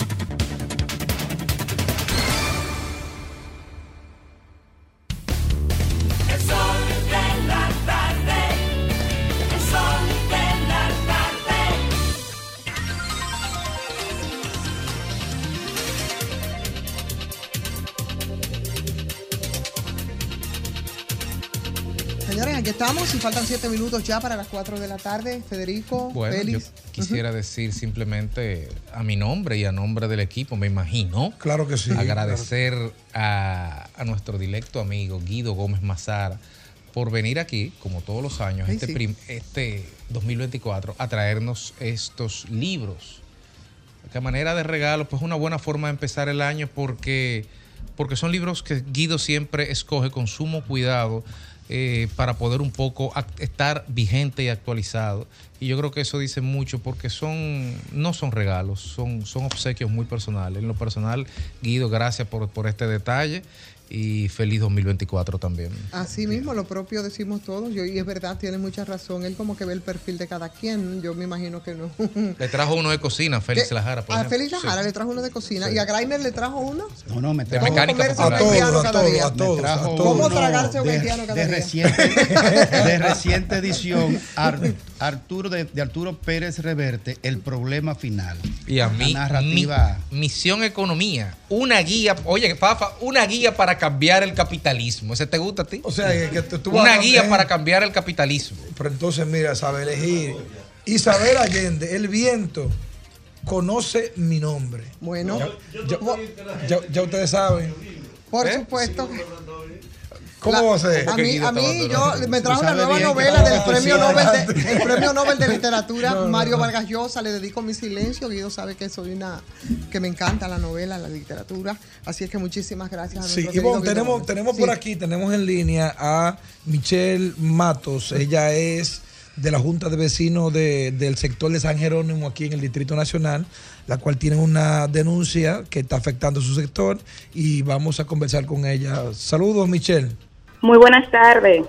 estamos y faltan siete minutos ya para las cuatro de la tarde. Federico, Bueno, yo Félix. quisiera decir simplemente a mi nombre y a nombre del equipo, me imagino. Claro que sí. Agradecer a, a nuestro directo amigo Guido Gómez Mazara por venir aquí, como todos los años, Ay, este, sí. prim- este 2024, a traernos estos libros. A manera de regalo, pues una buena forma de empezar el año porque, porque son libros que Guido siempre escoge con sumo cuidado eh, para poder un poco estar vigente y actualizado. Y yo creo que eso dice mucho porque son, no son regalos, son, son obsequios muy personales. En lo personal, Guido, gracias por, por este detalle y feliz 2024 también. Así mismo, lo propio decimos todos. Yo, y es verdad, tiene mucha razón. Él como que ve el perfil de cada quien. Yo me imagino que no. Le trajo uno de cocina, Félix. Lajara. por A ejemplo. Félix Lajara Sí. le trajo uno de cocina. ¿Y a Grainer le trajo uno? No, no, me De trajo mecánica comerse popular. un haitiano cada día. Me trajo ¿Cómo tragarse un de- haitiano cada de día? Reciente, de reciente edición, Ar- Arturo de, de Arturo Pérez Reverte, El problema final. Y a mí, narrativa. mi- Misión Economía, una guía, oye, Fafa, una guía para cambiar el capitalismo. ¿Ese te gusta a ti? O sea, que tú- tú vas una a guía para cambiar el capitalismo. Pero entonces, mira, sabe elegir. Isabel Allende, el viento, conoce mi nombre. Bueno. Ya, ya- ya- ya ustedes saben. Por ¿Eh? supuesto. ¿Cómo va a ser? A mí, a mí yo me trajo sabes nueva novela del premio. Nobel de, el premio Nobel de literatura No, no, Mario. Vargas Llosa le dedico mi silencio Guido sabe que soy una que me encanta la novela la literatura así es que muchísimas gracias a Sí, y bueno, Guido tenemos, tenemos Sí. por aquí, tenemos en línea a Michelle Matos. Ella es de la Junta de Vecinos de- del sector de San Jerónimo aquí en el Distrito Nacional, la cual tiene una denuncia que está afectando su sector y vamos a conversar con ella. Saludos, Michelle. Muy buenas tardes.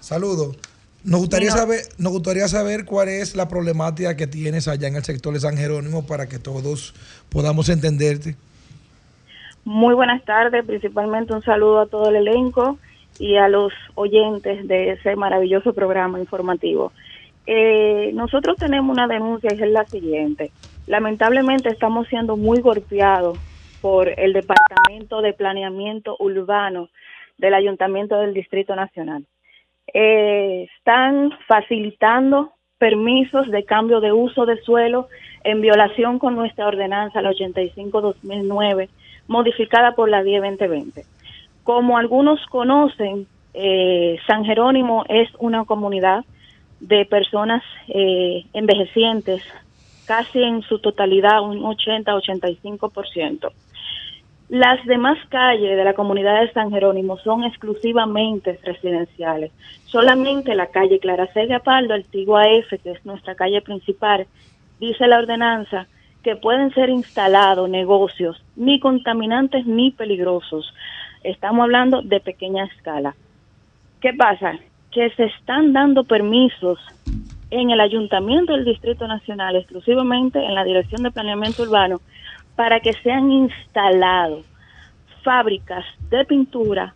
Saludos. Nos gustaría, saber, nos gustaría saber cuál es la problemática que tienes allá en el sector de San Jerónimo para que todos podamos entenderte. Muy buenas tardes, principalmente un saludo a todo el elenco y a los oyentes de ese maravilloso programa informativo. Eh, nosotros tenemos una denuncia y es la siguiente. Lamentablemente estamos siendo muy golpeados por el Departamento de Planeamiento Urbano del Ayuntamiento del Distrito Nacional. Eh, están facilitando permisos de cambio de uso de suelo en violación con nuestra ordenanza, la 85-2009, modificada por la 10-2020. Como algunos conocen, eh, San Jerónimo es una comunidad de personas eh, envejecientes, casi en su totalidad, un 80-85%. Las demás calles de la comunidad de San Jerónimo son exclusivamente residenciales. Solamente la calle Clara Cega Paldo, Antigua F, que es nuestra calle principal, dice la ordenanza que pueden ser instalados negocios ni contaminantes ni peligrosos. Estamos hablando de pequeña escala. ¿Qué pasa? Que se están dando permisos en el Ayuntamiento del Distrito Nacional, exclusivamente en la Dirección de Planeamiento Urbano, para que sean instalados fábricas de pintura.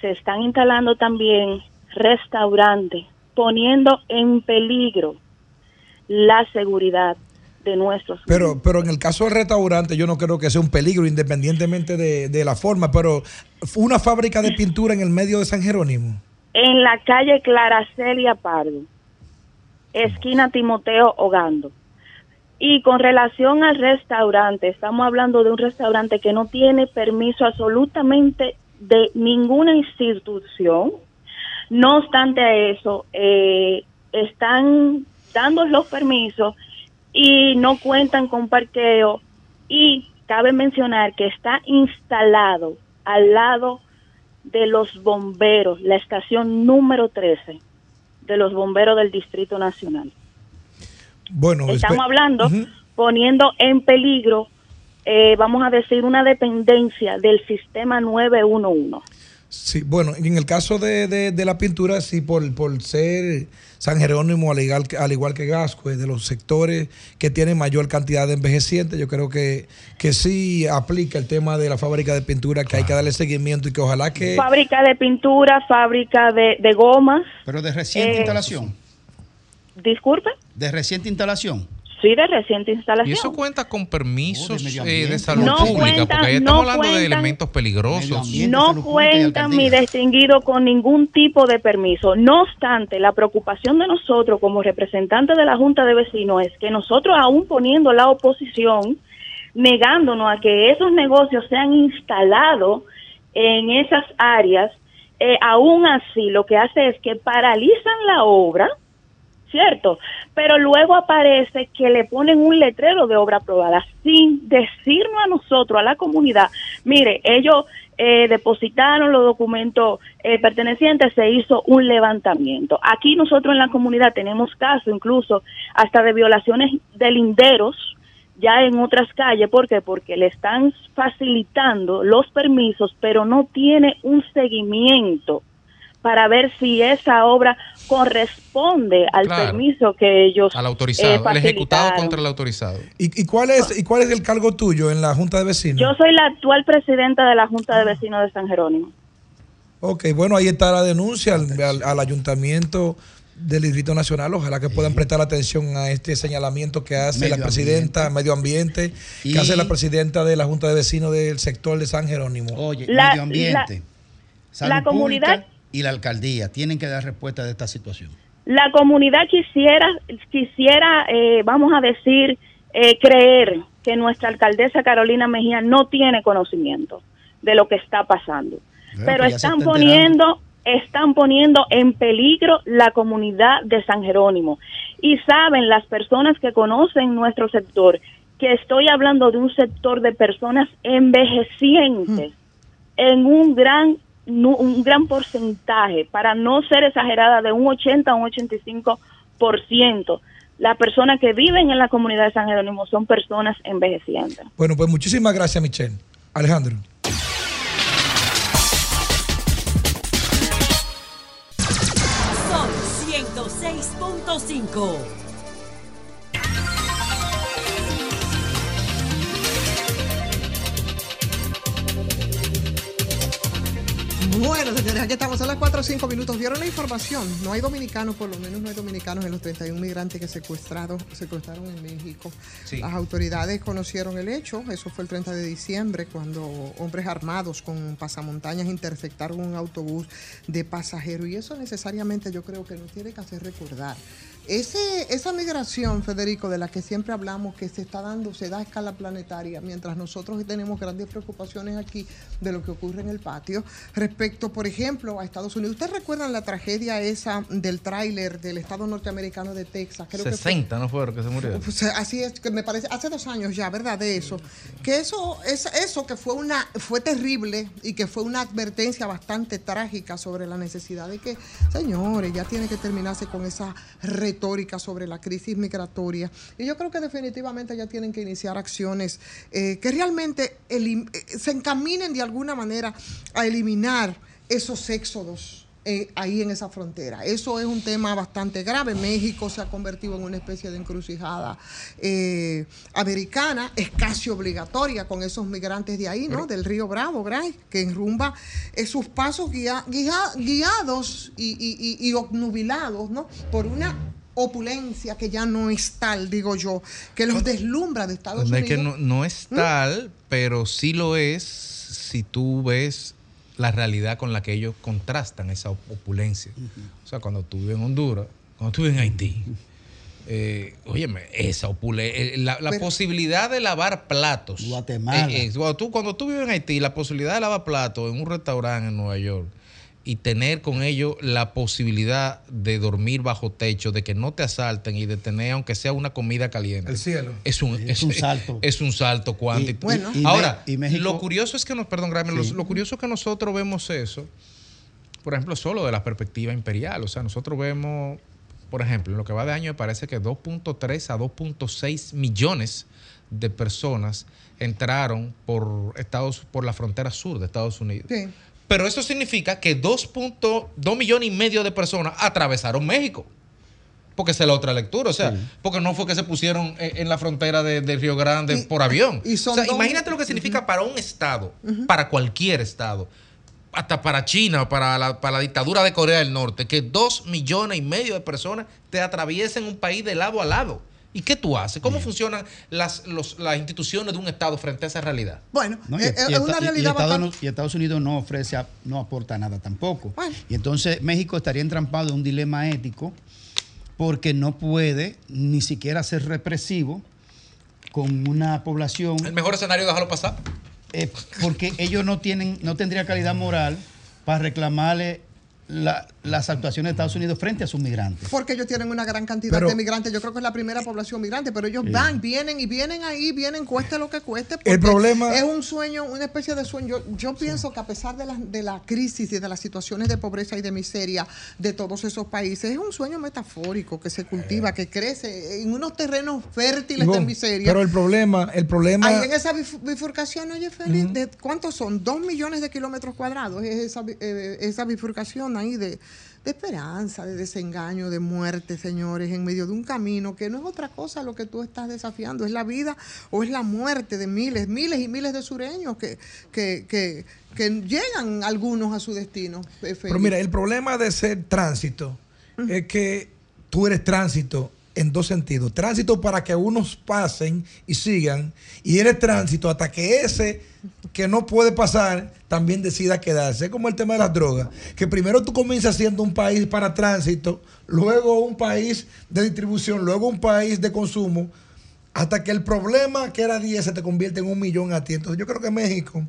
Se están instalando también restaurantes, poniendo en peligro la seguridad de nuestros Pero, pero en el caso del restaurante, yo no creo que sea un peligro, independientemente de, de la forma, pero una fábrica de pintura en el medio de San Jerónimo. en la calle Clara Celia Pardo, esquina Timoteo Ogando. Y con relación al restaurante, estamos hablando de un restaurante que no tiene permiso absolutamente de ninguna institución. No obstante a eso, eh, están dando los permisos y no cuentan con parqueo y cabe mencionar que está instalado al lado de los bomberos, la estación número 13 de los bomberos del Distrito Nacional. Bueno, Estamos espe- hablando poniendo en peligro, eh, vamos a decir, una dependencia del sistema 911. Sí, bueno, en el caso de, de- de la pintura, sí, por, por ser San Jerónimo, al igual, que, al igual que Gascue, de los sectores que tienen mayor cantidad de envejecientes, yo creo que, que sí aplica el tema de la fábrica de pintura, que hay que darle seguimiento y que ojalá que... Fábrica de pintura, fábrica de, de gomas. Pero de reciente Eh, instalación. Disculpe. De reciente instalación. Sí, de reciente instalación. Y eso cuenta con permisos eh, de ambiente. salud No pública, cuentan- porque ahí no estamos hablando de cuentan- elementos peligrosos. No cuentan mi distinguido con ningún tipo de permiso. No obstante, la preocupación de nosotros como representantes de la Junta de Vecinos es que nosotros aún poniendo la oposición, negándonos a que esos negocios sean instalados en esas áreas, eh, aún así lo que hace es que paralizan la obra, ¿cierto? Pero luego aparece que le ponen un letrero de obra aprobada sin decirnos a nosotros, a la comunidad, mire, ellos eh, depositaron los documentos eh, pertenecientes, se hizo un levantamiento. Aquí nosotros en la comunidad tenemos casos incluso hasta de violaciones de linderos ya en otras calles, ¿por qué? Porque le están facilitando los permisos, pero no tiene un seguimiento para ver si esa obra corresponde al Claro. permiso que ellos Al autorizado, eh, el ejecutado contra el autorizado. ¿Y, y cuál es, ¿Y cuál es el cargo tuyo en la Junta de Vecinos? Yo soy la actual presidenta de la Junta de Vecinos de San Jerónimo. Ok, bueno, ahí está la denuncia al, al- al ayuntamiento del Distrito Nacional. Ojalá que puedan prestar atención a este señalamiento que hace Medio la presidenta Medio Ambiente, Y- que hace la presidenta de la Junta de Vecinos del sector de San Jerónimo. Oye, La- medio ambiente, la- comunidad- pública y la alcaldía tienen que dar respuesta de esta situación. La comunidad quisiera, quisiera eh, vamos a decir, eh, creer que nuestra alcaldesa Carolina Mejía no tiene conocimiento de lo que está pasando. Bueno, Pero están está poniendo, están poniendo en peligro la comunidad de San Jerónimo. Y saben las personas que conocen nuestro sector que estoy hablando de un sector de personas envejecientes en un gran un gran porcentaje, para no ser exagerada, de un 80 a un 85%. Las personas que viven en la comunidad de San Jerónimo son personas envejecientes. Bueno, pues muchísimas gracias, Michelle. Alejandro. Son 106.5. Bueno, señores, aquí estamos a las 4 o 5 minutos. ¿Vieron la información? No hay dominicanos, por lo menos no hay dominicanos en los 31 migrantes que secuestraron, secuestraron en México. Sí. Las autoridades conocieron el hecho, eso fue el 30 de diciembre, cuando hombres armados con pasamontañas interceptaron un autobús de pasajeros. Y eso necesariamente yo creo que nos tiene que hacer recordar ese, esa migración, Federico, de la que siempre hablamos, que se está dando, se da a escala planetaria, mientras nosotros tenemos grandes preocupaciones aquí de lo que ocurre en el patio, respecto, por ejemplo, a Estados Unidos. ¿Ustedes recuerdan la tragedia esa del tráiler del estado norteamericano de Texas? Creo que fue- 60 no fueron que se pues, así es, que me parece, hace dos años ya, ¿verdad? De eso. Que eso, es, eso que fue una, fue terrible y que fue una advertencia bastante trágica sobre la necesidad de que, señores, ya tiene que terminarse con esa retórica sobre la crisis migratoria. Y yo creo que definitivamente ya tienen que iniciar acciones eh, que realmente eh, se encaminen de alguna manera a eliminar esos éxodos eh, ahí en esa frontera. Eso es un tema bastante grave. México se ha convertido en una especie de encrucijada eh, americana, es casi obligatoria con esos migrantes de ahí, ¿no? Del río Bravo, Gray, que enrumba eh, sus pasos guia- guia- guiados y, y- y- y obnubilados, ¿no? Por una opulencia que ya no es tal, digo yo, que los deslumbra de Estados Unidos. que no, no es ¿Mm? tal, pero sí lo es si tú ves la realidad con la que ellos contrastan esa op- opulencia. O sea, cuando tú vives en Honduras, cuando tú vives en Haití, eh, óyeme, esa opulencia, la, la Pero- posibilidad de lavar platos. Guatemala. Eh, eh, cuando, tú, cuando tú vives en Haití, la posibilidad de lavar platos en un restaurante en Nueva York y tener con ello la posibilidad de dormir bajo techo, de que no te asalten y de tener, aunque sea una comida caliente. El cielo. Es un, Es un salto. Es un salto cuántico. Y- Bueno. y- y Ahora, y México- lo curioso es que nos, perdón, Grammy, lo, curioso es que nosotros vemos eso, por ejemplo, solo de la perspectiva imperial. O sea, nosotros vemos, por ejemplo, en lo que va de año me parece que 2.3 a 2.6 millones de personas entraron por Estados, por la frontera sur de Estados Unidos. Sí. Pero eso significa que 2.2 millones y medio de personas atravesaron México. Porque esa es la otra lectura. O sea, porque no fue que se pusieron en, en la frontera de, de Río Grande por avión. y son o sea, dos- imagínate lo que significa para un Estado, para cualquier Estado, hasta para China, para la, para la dictadura de Corea del Norte, que dos millones y medio de personas te atraviesen un país de lado a lado. ¿Y qué tú haces? ¿Cómo funcionan las, los- las instituciones de un Estado frente a esa realidad? Bueno, No, y, eh, y es esta- una y- y realidad Estados, bastante... Y Estados Unidos no ofrece, no aporta nada tampoco. Y entonces México estaría entrampado en un dilema ético porque no puede ni siquiera ser represivo con una población. El mejor escenario, déjalo pasar. eh, porque ellos no tienen, no tendría calidad moral para reclamarle la- las actuaciones de Estados Unidos frente a sus migrantes. Porque ellos tienen una gran cantidad Pero- de migrantes. Yo creo que es la primera población migrante, pero ellos Sí. van, vienen y vienen ahí, vienen, cueste lo que cueste. El porque problema- Es un sueño, una especie de sueño. Yo, yo pienso que a pesar de la, de la crisis y de las situaciones de pobreza y de miseria de todos esos países, es un sueño metafórico que se cultiva, que crece en unos terrenos fértiles de miseria. Pero el problema, el problema. Ahí en esa bif- bifurcación, oye, Félix, de ¿cuántos son? Dos millones de kilómetros cuadrados. Es esa, eh, esa bifurcación ahí de, de esperanza, de desengaño, de muerte, señores, en medio de un camino que no es otra cosa lo que tú estás desafiando, es la vida o es la muerte de miles, miles y miles de sureños que, que, que, que llegan algunos a su destino. eh, Pero mira, el problema de ser tránsito es que tú eres tránsito en dos sentidos. Tránsito para que unos pasen y sigan, y eres tránsito hasta que ese que no puede pasar también decida quedarse. Es como el tema de las drogas, que primero tú comienzas siendo un país para tránsito, luego un país de distribución, luego un país de consumo, hasta que el problema que era 10 se te convierte en un millón a ti. Entonces yo creo que México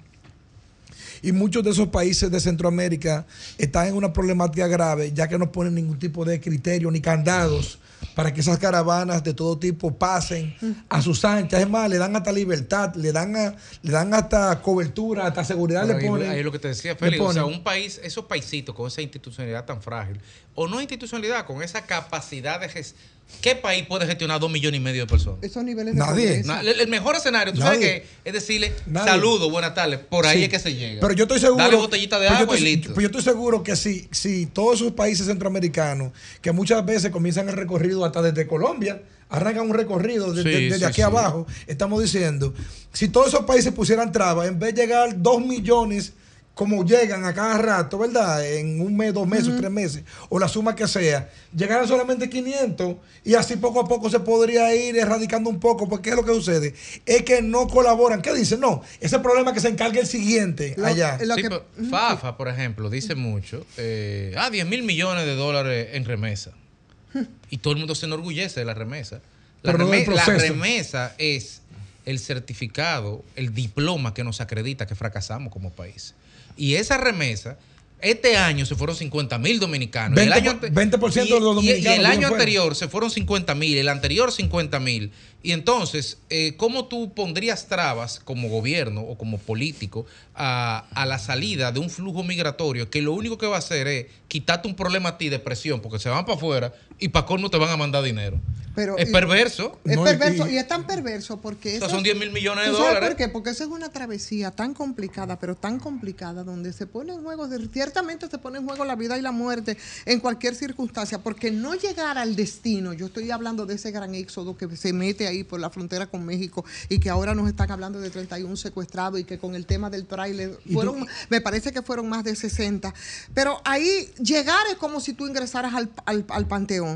y muchos de esos países de Centroamérica están en una problemática grave, ya que no ponen ningún tipo de criterio ni candados para que esas caravanas de todo tipo pasen a sus anchas. Es más, le dan hasta libertad, le dan, a- le dan hasta cobertura, hasta seguridad Pero le ahí, ponen. ahí es lo que te decía Félix, o sea, un país, esos paisitos con esa institucionalidad tan frágil, o no institucionalidad, con esa capacidad de gestión. ¿Qué país puede gestionar dos millones y medio de personas? Esos niveles de Nadie. Na- el, el mejor escenario, tú sabes que es decirle saludos, buenas tardes, por ahí Sí. es que se llega. Pero yo estoy seguro. Dale botellita de agua y listo. pero yo estoy seguro que si, si todos esos países centroamericanos, que muchas veces comienzan el recorrido hasta desde Colombia, arrancan un recorrido de- Sí, de- desde sí, aquí sí. abajo, estamos diciendo, si todos esos países pusieran trabas, en vez de llegar dos millones como llegan a cada rato, ¿verdad? En un mes, dos meses, tres meses, o la suma que sea, llegaran solamente 500 y así poco a poco se podría ir erradicando un poco, porque ¿qué es lo que sucede? Es que no colaboran. ¿Qué dicen? No, ese problema que se encargue el siguiente allá. Sí, pero FAFA, por ejemplo, dice mucho, eh, ah, 10 mil millones de dólares en remesa. Y todo el mundo se enorgullece de la remesa. La, Pero no reme- la remesa es el certificado, el diploma que nos acredita que fracasamos como país. Y esa remesa, este año se fueron 50 mil dominicanos. Y el 20 año por- ante- 20% de los dominicanos Y el año anterior se fueron 50 mil, el anterior 50 mil. Y entonces, eh, ¿cómo tú pondrías trabas como gobierno o como político a, a la salida de un flujo migratorio que lo único que va a hacer es quitarte un problema a ti de presión porque se van para afuera y para colmo te van a mandar dinero? Pero, es perverso. Es perverso y, es tan perverso porque eso- son 10 mil millones de ¿Tú sabes dólares. por qué? Porque esa es una travesía tan complicada, pero tan complicada, donde se pone en juego, ciertamente se pone en juego la vida y la muerte en cualquier circunstancia, porque no llegar al destino, yo estoy hablando de ese gran éxodo que se mete ahí por la frontera con México y que ahora nos están hablando de 31 secuestrados y que con el tema del tráiler ¿Y fueron, me parece que fueron más de 60, pero ahí llegar es como si tú ingresaras al, al- al panteón,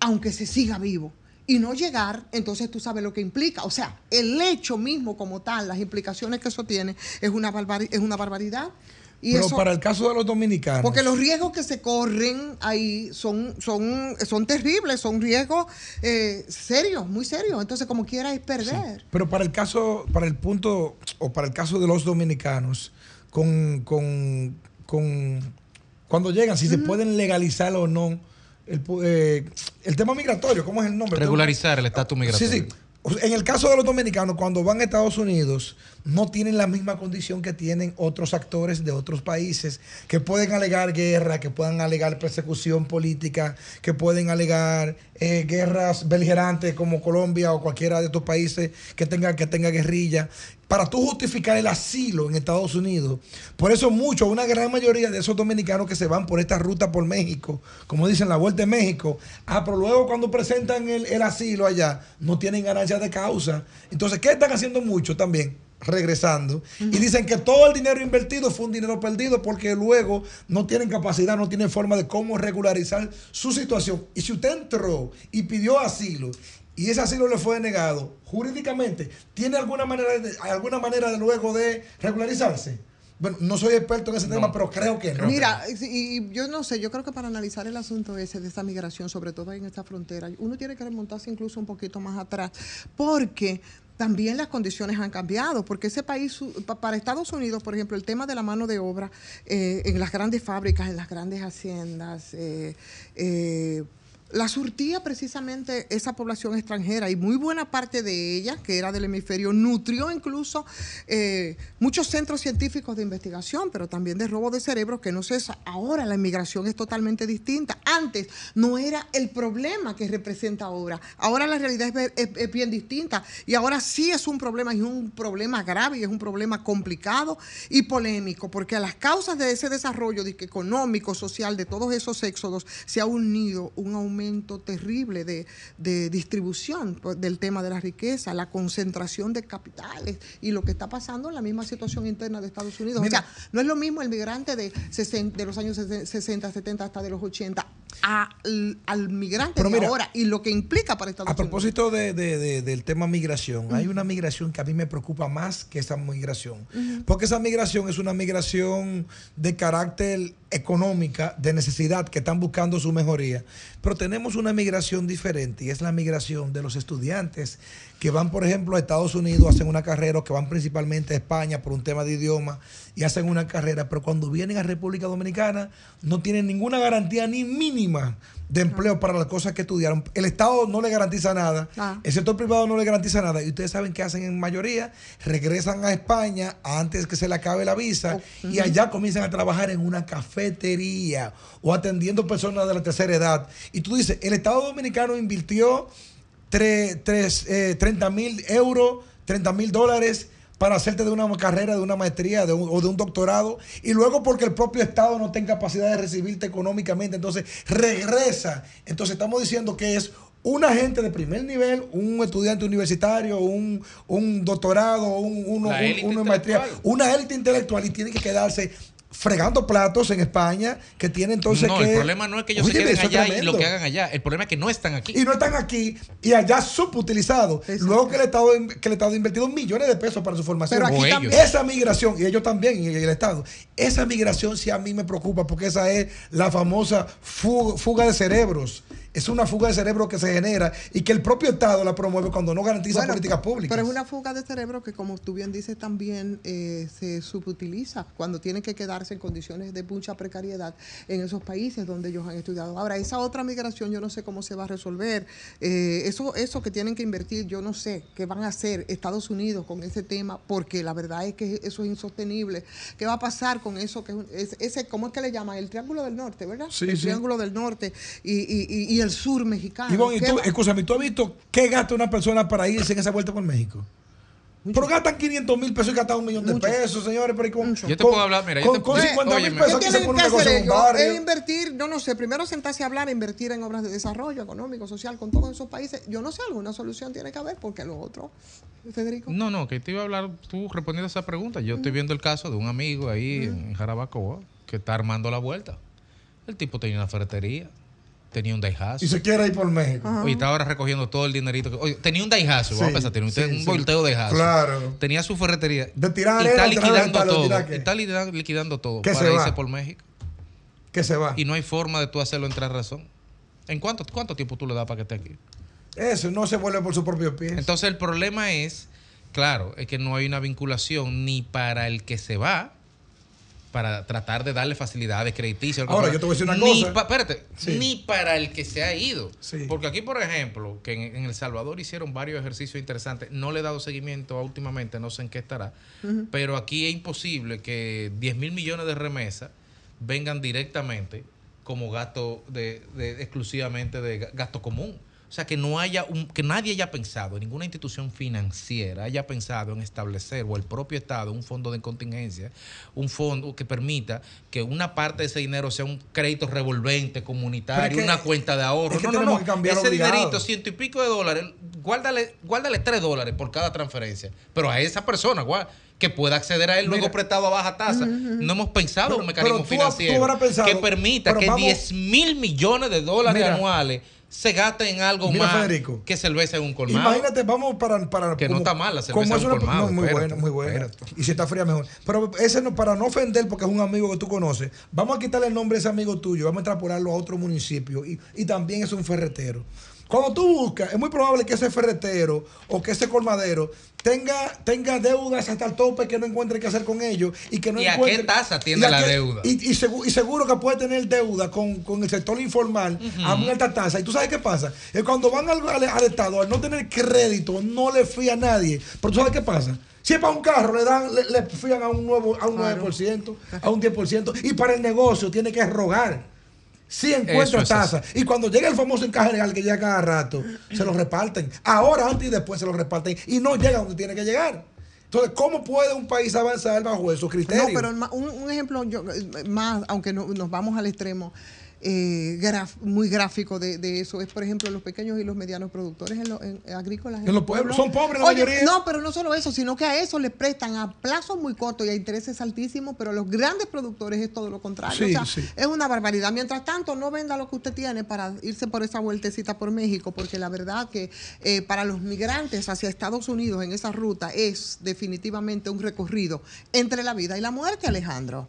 aunque se siga vivo y no llegar, entonces tú sabes lo que implica. O sea, el hecho mismo como tal, las implicaciones que eso tiene, es una, es una barbaridad. Y Pero eso, para el caso de los dominicanos. porque los riesgos que se corren ahí son, son, son terribles, son riesgos eh, serios, muy serios. Entonces, como quiera, es perder. Pero para el caso, para el punto, o para el caso de los dominicanos, con, con, con cuando llegan, si se pueden legalizar o no, el, eh, el tema migratorio, ¿cómo es el nombre? Regularizar el estatus migratorio. Sí, sí. En el caso de los dominicanos, cuando van a Estados Unidos, no tienen la misma condición que tienen otros actores de otros países, que pueden alegar guerra, que puedan alegar persecución política, que pueden alegar eh, guerras beligerantes como Colombia o cualquiera de estos países que tenga, que tenga guerrilla. Para tú justificar el asilo en Estados Unidos. Por eso mucho, una gran mayoría de esos dominicanos que se van por esta ruta por México, como dicen la vuelta de México, ah, pero luego cuando presentan el, el asilo allá, no tienen ganancia de causa. Entonces, ¿qué están haciendo mucho también? regresando y dicen que todo el dinero invertido fue un dinero perdido porque luego no tienen capacidad, no tienen forma de cómo regularizar su situación. Y si usted entró y pidió asilo y ese asilo le fue denegado, jurídicamente, ¿tiene alguna manera de, alguna manera de luego de regularizarse? Bueno, no soy experto en ese tema, pero creo que no. Mira, y, y yo no sé, yo creo que para analizar el asunto ese de esta migración, sobre todo en esta frontera, uno tiene que remontarse incluso un poquito más atrás, porque también las condiciones han cambiado, porque ese país, para Estados Unidos, por ejemplo, el tema de la mano de obra eh, en las grandes fábricas, en las grandes haciendas, eh, eh, la surtía precisamente esa población extranjera y muy buena parte de ella, que era del hemisferio, nutrió incluso eh, muchos centros científicos de investigación, pero también de robo de cerebros, que no sé, ahora la inmigración es totalmente distinta. Antes no era el problema que representa ahora, ahora la realidad es, bien distinta. Y ahora sí es un problema, y es un problema grave y es un problema complicado y polémico, porque a las causas de ese desarrollo económico, social, de todos esos éxodos, se ha unido un aumento terrible de, de distribución pues, del tema de la riqueza, la concentración de capitales y lo que está pasando en la misma situación interna de Estados Unidos. Mira. o sea, no es lo mismo el migrante de, 60 de los años 60, 70 hasta de los 80 al, al migrante de mira, ahora y lo que implica para Estados A Unidos. propósito de- de- de- del tema migración, hay una migración que a mí me preocupa más que esa migración. Porque esa migración es una migración de carácter económica, de necesidad, que están buscando su mejoría. Pero tenemos una migración diferente y es la migración de los estudiantes que van, por ejemplo, a Estados Unidos, hacen una carrera, o que van principalmente a España por un tema de idioma y hacen una carrera, pero cuando vienen a República Dominicana no tienen ninguna garantía ni mínima de empleo para las cosas que estudiaron. El Estado no le garantiza nada, Ah. el sector privado no le garantiza nada. Y ustedes saben qué hacen en mayoría, regresan a España antes que se le acabe la visa y ujú. allá comienzan a trabajar en una cafetería o atendiendo personas de la tercera edad. Y tú dices, el Estado Dominicano invirtió tre- tres, eh, 30 mil euros, 30 mil dólares para hacerte de una carrera, de una maestría de un- o de un doctorado, y luego porque el propio Estado no tenga capacidad de recibirte económicamente, entonces regresa. Entonces estamos diciendo que es un agente de primer nivel, un estudiante universitario, un, un doctorado, un, uno, un- una maestría, una élite intelectual y tiene que quedarse fregando platos en España, que tiene entonces no, que... el problema no es que ellos Óyeme, se queden allá y lo que hagan allá. El problema es que no están aquí. Y no están aquí y allá subutilizados. Luego que el Estado que el Estado ha invertido millones de pesos para su formación. Pero aquí también- esa migración, y ellos también, y el Estado, esa migración sí a mí me preocupa porque esa es la famosa fuga, fuga de cerebros. Es una fuga de cerebro que se genera y que el propio Estado la promueve cuando no garantiza Bueno, políticas públicas. Pero es una fuga de cerebro que, como tú bien dices, también eh, se subutiliza cuando tienen que quedarse en condiciones de mucha precariedad en esos países donde ellos han estudiado. Ahora, esa otra migración, yo no sé cómo se va a resolver. Eh, eso, eso que tienen que invertir, yo no sé qué van a hacer Estados Unidos con ese tema, porque la verdad es que eso es insostenible. ¿Qué va a pasar con eso? Que es ese, ¿Cómo es que le llaman? El Triángulo del Norte, ¿verdad? Sí, el sí. Triángulo del Norte y, y- y- y el sur mexicano. Ivonne, ¿y ¿Qué tú, escúchame, ¿tú has visto qué gasta una persona para irse en esa vuelta por México? Pero gastan 500 mil pesos y gastan un millón de pesos, señores. Pero con, Yo te con- puedo hablar, mira, yo con, te con puedo- 50 mil pesos ¿Qué aquí se pone en un barrio. Es invertir, no no sé, primero sentarse a hablar, invertir en obras de desarrollo económico, social, con todos esos países. Yo no sé, alguna solución tiene que haber, porque lo otro, Federico. No, no, que te iba a hablar tú respondiendo a esa pregunta. Yo estoy viendo el caso de un amigo ahí en Jarabacoa que está armando la vuelta. El tipo tenía una ferretería, tenía un daihazo. Y se quiere ir por México. Oye, está ahora recogiendo todo el dinerito. que- Oye, tenía un daihazo, vamos Sí, a pensar, tenía un, sí, un sí. volteo de daihazo. Claro. Tenía su ferretería. De tirar y está liquidando metal, todo. qué. Está liquidando, todo para se irse va. por México. Que se va. Y no hay forma de tú hacerlo entrar razón. ¿En cuánto, cuánto tiempo tú le das para que esté aquí? Eso, no se vuelve por su propio pie. Entonces el problema es, claro, es que no hay una vinculación ni para el que se va, para tratar de darle facilidades crediticias. Ahora, yo te voy a decir una ni cosa. pa- espérate, Sí. ni para el que se ha ido. Sí. Porque aquí, por ejemplo, que en, en El Salvador hicieron varios ejercicios interesantes. No le he dado seguimiento últimamente, no sé en qué estará. Pero aquí es imposible que 10 mil millones de remesas vengan directamente como gasto de, de- exclusivamente de ga- gasto común. O sea, que no haya un, que nadie haya pensado, ninguna institución financiera haya pensado en establecer, o el propio Estado, un fondo de contingencia, un fondo que permita que una parte de ese dinero sea un crédito revolvente comunitario, Pero es que- una cuenta de ahorro. es que no, no, que Ese obligado. dinerito, ciento y pico de dólares, guárdale, guárdale tres dólares por cada transferencia. Pero a esa persona, guá- que pueda acceder a él luego prestado a baja tasa. No hemos pensado en un mecanismo pero tú- tú financiero pensado- que permita que vamos- 10 mil millones de dólares Mira. anuales se gasten en algo Mira, más Federico. que cerveza en un colmado. Imagínate, vamos para. para Que no está mal la cerveza en un una- colmado, no, muy espérate, buena, muy buena. Y si está fría, mejor. Pero ese no, para no ofender, porque es un amigo que tú conoces, vamos a quitarle el nombre a ese amigo tuyo, vamos a extrapolarlo a otro municipio y, y también es un ferretero. Cuando tú buscas, es muy probable que ese ferretero o que ese colmadero tenga, tenga deudas hasta el tope que no encuentre qué hacer con ellos y que no ¿Y a encuentre- qué tasa tiene a la qué- deuda? Y, y segu- y seguro que puede tener deuda con, con el sector informal a muy alta tasa. ¿Y tú sabes qué pasa? Es cuando van al, al- al Estado, al no tener crédito, no le fía a nadie. Pero tú sabes qué pasa. Si es para un carro, le dan, le, le fían a un nuevo, a un 9%, a un 10%. Y para el negocio tiene que rogar. Si encuentra es tasa. Y cuando llega el famoso encaje legal que llega cada rato, se lo reparten. Ahora, antes y después se lo reparten. Y no llega donde tiene que llegar. Entonces, ¿cómo puede un país avanzar bajo esos criterios? No, pero un, un ejemplo yo, eh, más, aunque no- nos vamos al extremo, eh, graf- muy gráfico de, de eso, es por ejemplo los pequeños y los medianos productores en lo- en- agrícolas. En los pueblos, son pobres la Oye, mayoría. No, pero no solo eso, sino que a eso le prestan a plazos muy cortos y a intereses altísimos, pero los grandes productores es todo lo contrario. Sí, o sea, sí. es una barbaridad. Mientras tanto, no venda lo que usted tiene para irse por esa vueltecita por México, porque la verdad que eh, para los migrantes hacia Estados Unidos en esa ruta es definitivamente un recorrido entre la vida y la muerte, Alejandro.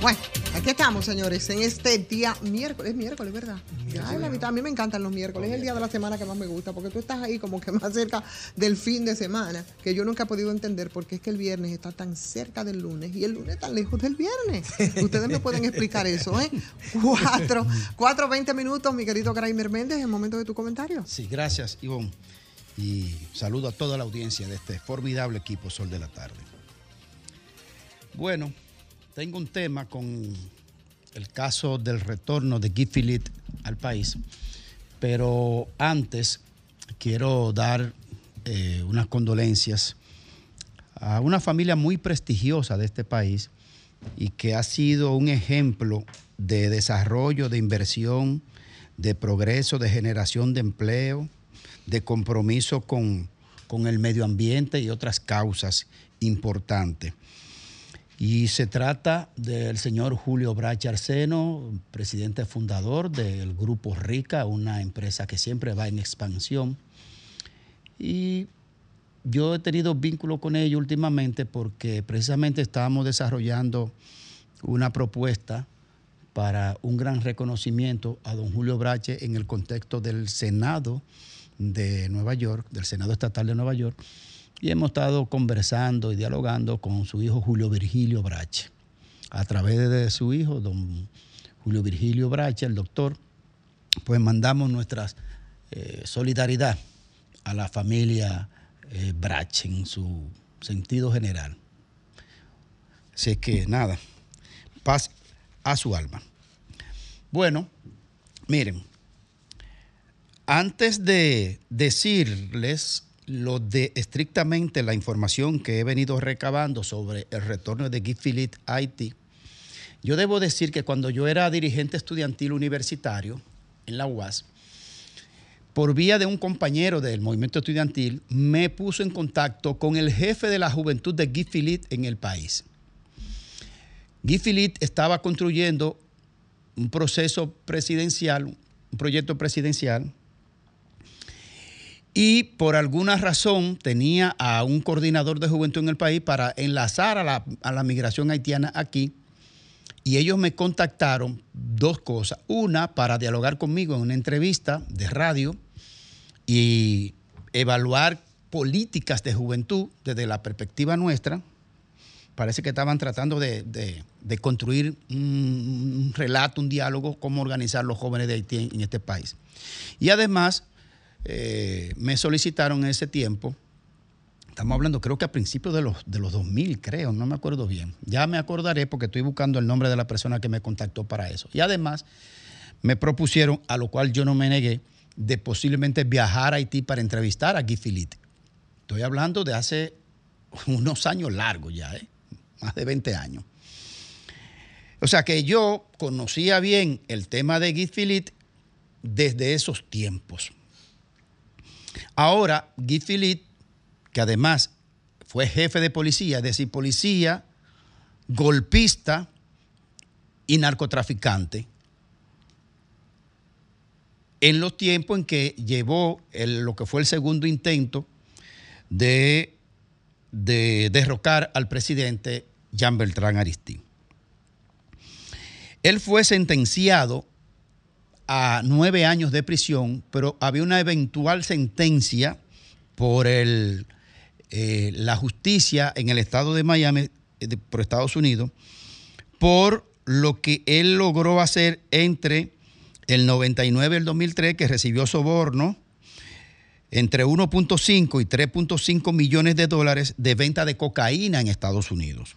Bueno, aquí estamos, señores, en este día miércoles, es miércoles, ¿verdad? Es la mitad. A mí me encantan los miércoles, es el día de la semana que más me gusta, porque tú estás ahí como que más cerca del fin de semana, que yo nunca he podido entender por qué es que el viernes está tan cerca del lunes y el lunes tan lejos del viernes. Ustedes me pueden explicar eso, ¿eh? Cuatro, cuatro, veinte minutos, mi querido Graimer Méndez, el momento de tu comentario. Sí, gracias, Ivonne. Y saludo a toda la audiencia de este formidable equipo Sol de la Tarde. Bueno, tengo un tema con el caso del retorno de Philippe al país, pero antes quiero dar eh, unas condolencias a una familia muy prestigiosa de este país y que ha sido un ejemplo de desarrollo, de inversión, de progreso, de generación de empleo, de compromiso con, con el medio ambiente y otras causas importantes. Y se trata del señor Julio Brache Arseno, presidente fundador del Grupo Rica, una empresa que siempre va en expansión. Y yo he tenido vínculo con ellos últimamente porque precisamente estábamos desarrollando una propuesta para un gran reconocimiento a don Julio Brache en el contexto del Senado de Nueva York, del Senado Estatal de Nueva York, y hemos estado conversando y dialogando con su hijo Julio Virgilio Brache. A través de su hijo, don Julio Virgilio Brache, el doctor, pues mandamos nuestra eh, solidaridad a la familia eh, Brache en su sentido general. Así que nada, paz a su alma. Bueno, miren, antes de decirles lo de estrictamente la información que he venido recabando sobre el retorno de Guy Philippe Haití, yo debo decir que cuando yo era dirigente estudiantil universitario en la UAS, por vía de un compañero del movimiento estudiantil, me puso en contacto con el jefe de la juventud de Guy Philippe en el país. Guy Philippe estaba construyendo un proceso presidencial, un proyecto presidencial, y por alguna razón tenía a un coordinador de juventud en el país para enlazar a la, a la migración haitiana aquí. Y ellos me contactaron dos cosas. Una, para dialogar conmigo en una entrevista de radio y evaluar políticas de juventud desde la perspectiva nuestra. Parece que estaban tratando de, de- construir un, relato, un diálogo, cómo organizar los jóvenes de Haití en este país. Y además, eh, me solicitaron en ese tiempo, estamos hablando creo que a principios de los, de los 2000, creo, no me acuerdo bien. Ya me acordaré porque estoy buscando el nombre de la persona que me contactó para eso. Y además, me propusieron, a lo cual yo no me negué, de posiblemente viajar a Haití para entrevistar a Guy Philippe. Estoy hablando de hace unos años largos ya, ¿eh? más de 20 años. O sea que yo conocía bien el tema de Guy Philippe desde esos tiempos. Ahora, Guy Philippe, que además fue jefe de policía, es decir, policía, golpista y narcotraficante, en los tiempos en que llevó lo que fue el segundo intento de, de derrocar al presidente Jean Beltrán Aristide. Él fue sentenciado a nueve años de prisión, pero había una eventual sentencia por el, eh, la justicia en el estado de Miami, eh, de- por Estados Unidos, por lo que él logró hacer entre el 99 y el 2003, que recibió soborno entre 1.5 y 3.5 millones de dólares de venta de cocaína en Estados Unidos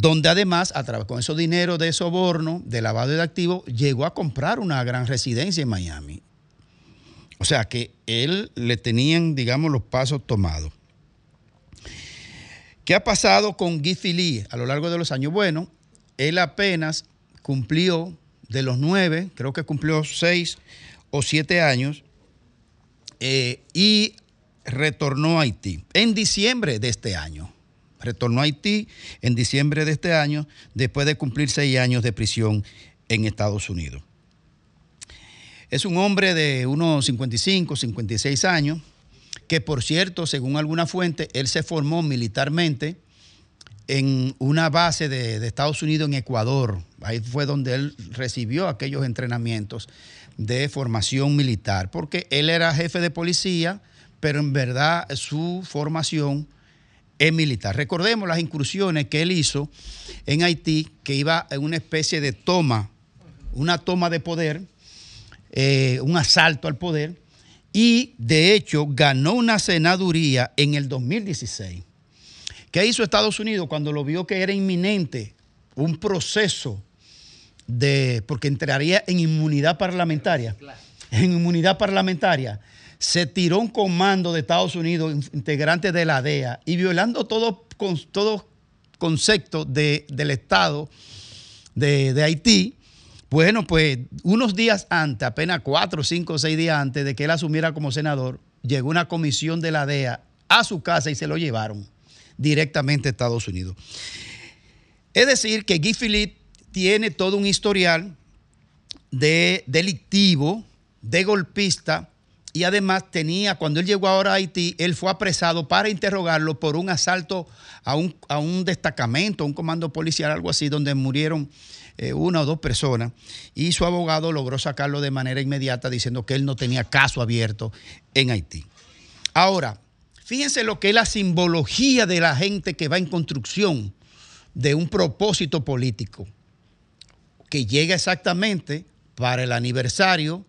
donde además, a través con esos dinero de soborno, de lavado de activos, llegó a comprar una gran residencia en Miami. O sea que él le tenían, digamos, los pasos tomados. ¿Qué ha pasado con Guy Philippe a lo largo de los años? Bueno, él apenas cumplió de los nueve, creo que cumplió seis o siete años, eh, y retornó a Haití en diciembre de este año. Retornó a Haití en diciembre de este año, después de cumplir seis años de prisión en Estados Unidos. Es un hombre de unos 55, 56 años, que por cierto, según alguna fuente, él se formó militarmente en una base de, de Estados Unidos en Ecuador. Ahí fue donde él recibió aquellos entrenamientos de formación militar, porque él era jefe de policía, pero en verdad su formación es militar. Recordemos las incursiones que él hizo en Haití, que iba en una especie de toma, una toma de poder, eh, un asalto al poder, y de hecho ganó una senaduría en el 2016. ¿Qué hizo Estados Unidos cuando lo vio que era inminente un proceso de, porque entraría en inmunidad parlamentaria, en inmunidad parlamentaria, se tiró un comando de Estados Unidos, in- integrante de la DEA, y violando todo, todo concepto de- del Estado de, de Haití, bueno, pues unos días antes, apenas cuatro, cinco, seis días antes de que él asumiera como senador, llegó una comisión de la DEA a su casa y se lo llevaron directamente a Estados Unidos. Es decir, que Guy Philippe tiene todo un historial de delictivo, de golpista, y además tenía, cuando él llegó ahora a Haití, él fue apresado para interrogarlo por un asalto a un, a un destacamento, un comando policial, algo así, donde murieron eh, una o dos personas, y su abogado logró sacarlo de manera inmediata diciendo que él no tenía caso abierto en Haití. Ahora, fíjense lo que es la simbología de la gente que va en construcción de un propósito político, que llega exactamente para el aniversario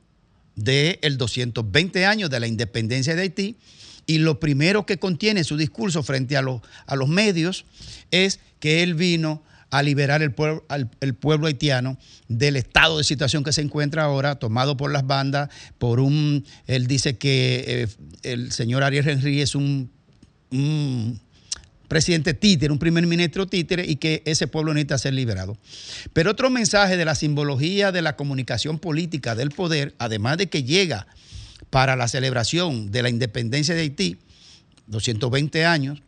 del 220 años de la independencia de Haití, y lo primero que contiene su discurso frente a, los- a los medios es que él vino a liberar el pueblo, al- el pueblo haitiano del estado de situación que se encuentra ahora, tomado por las bandas, por un, él dice que eh, el señor Ariel Henry es un presidente títere, un primer ministro títere, y que ese pueblo necesita ser liberado. Pero otro mensaje de la simbología de la comunicación política del poder, además de que llega para la celebración de la independencia de Haití, 220 años,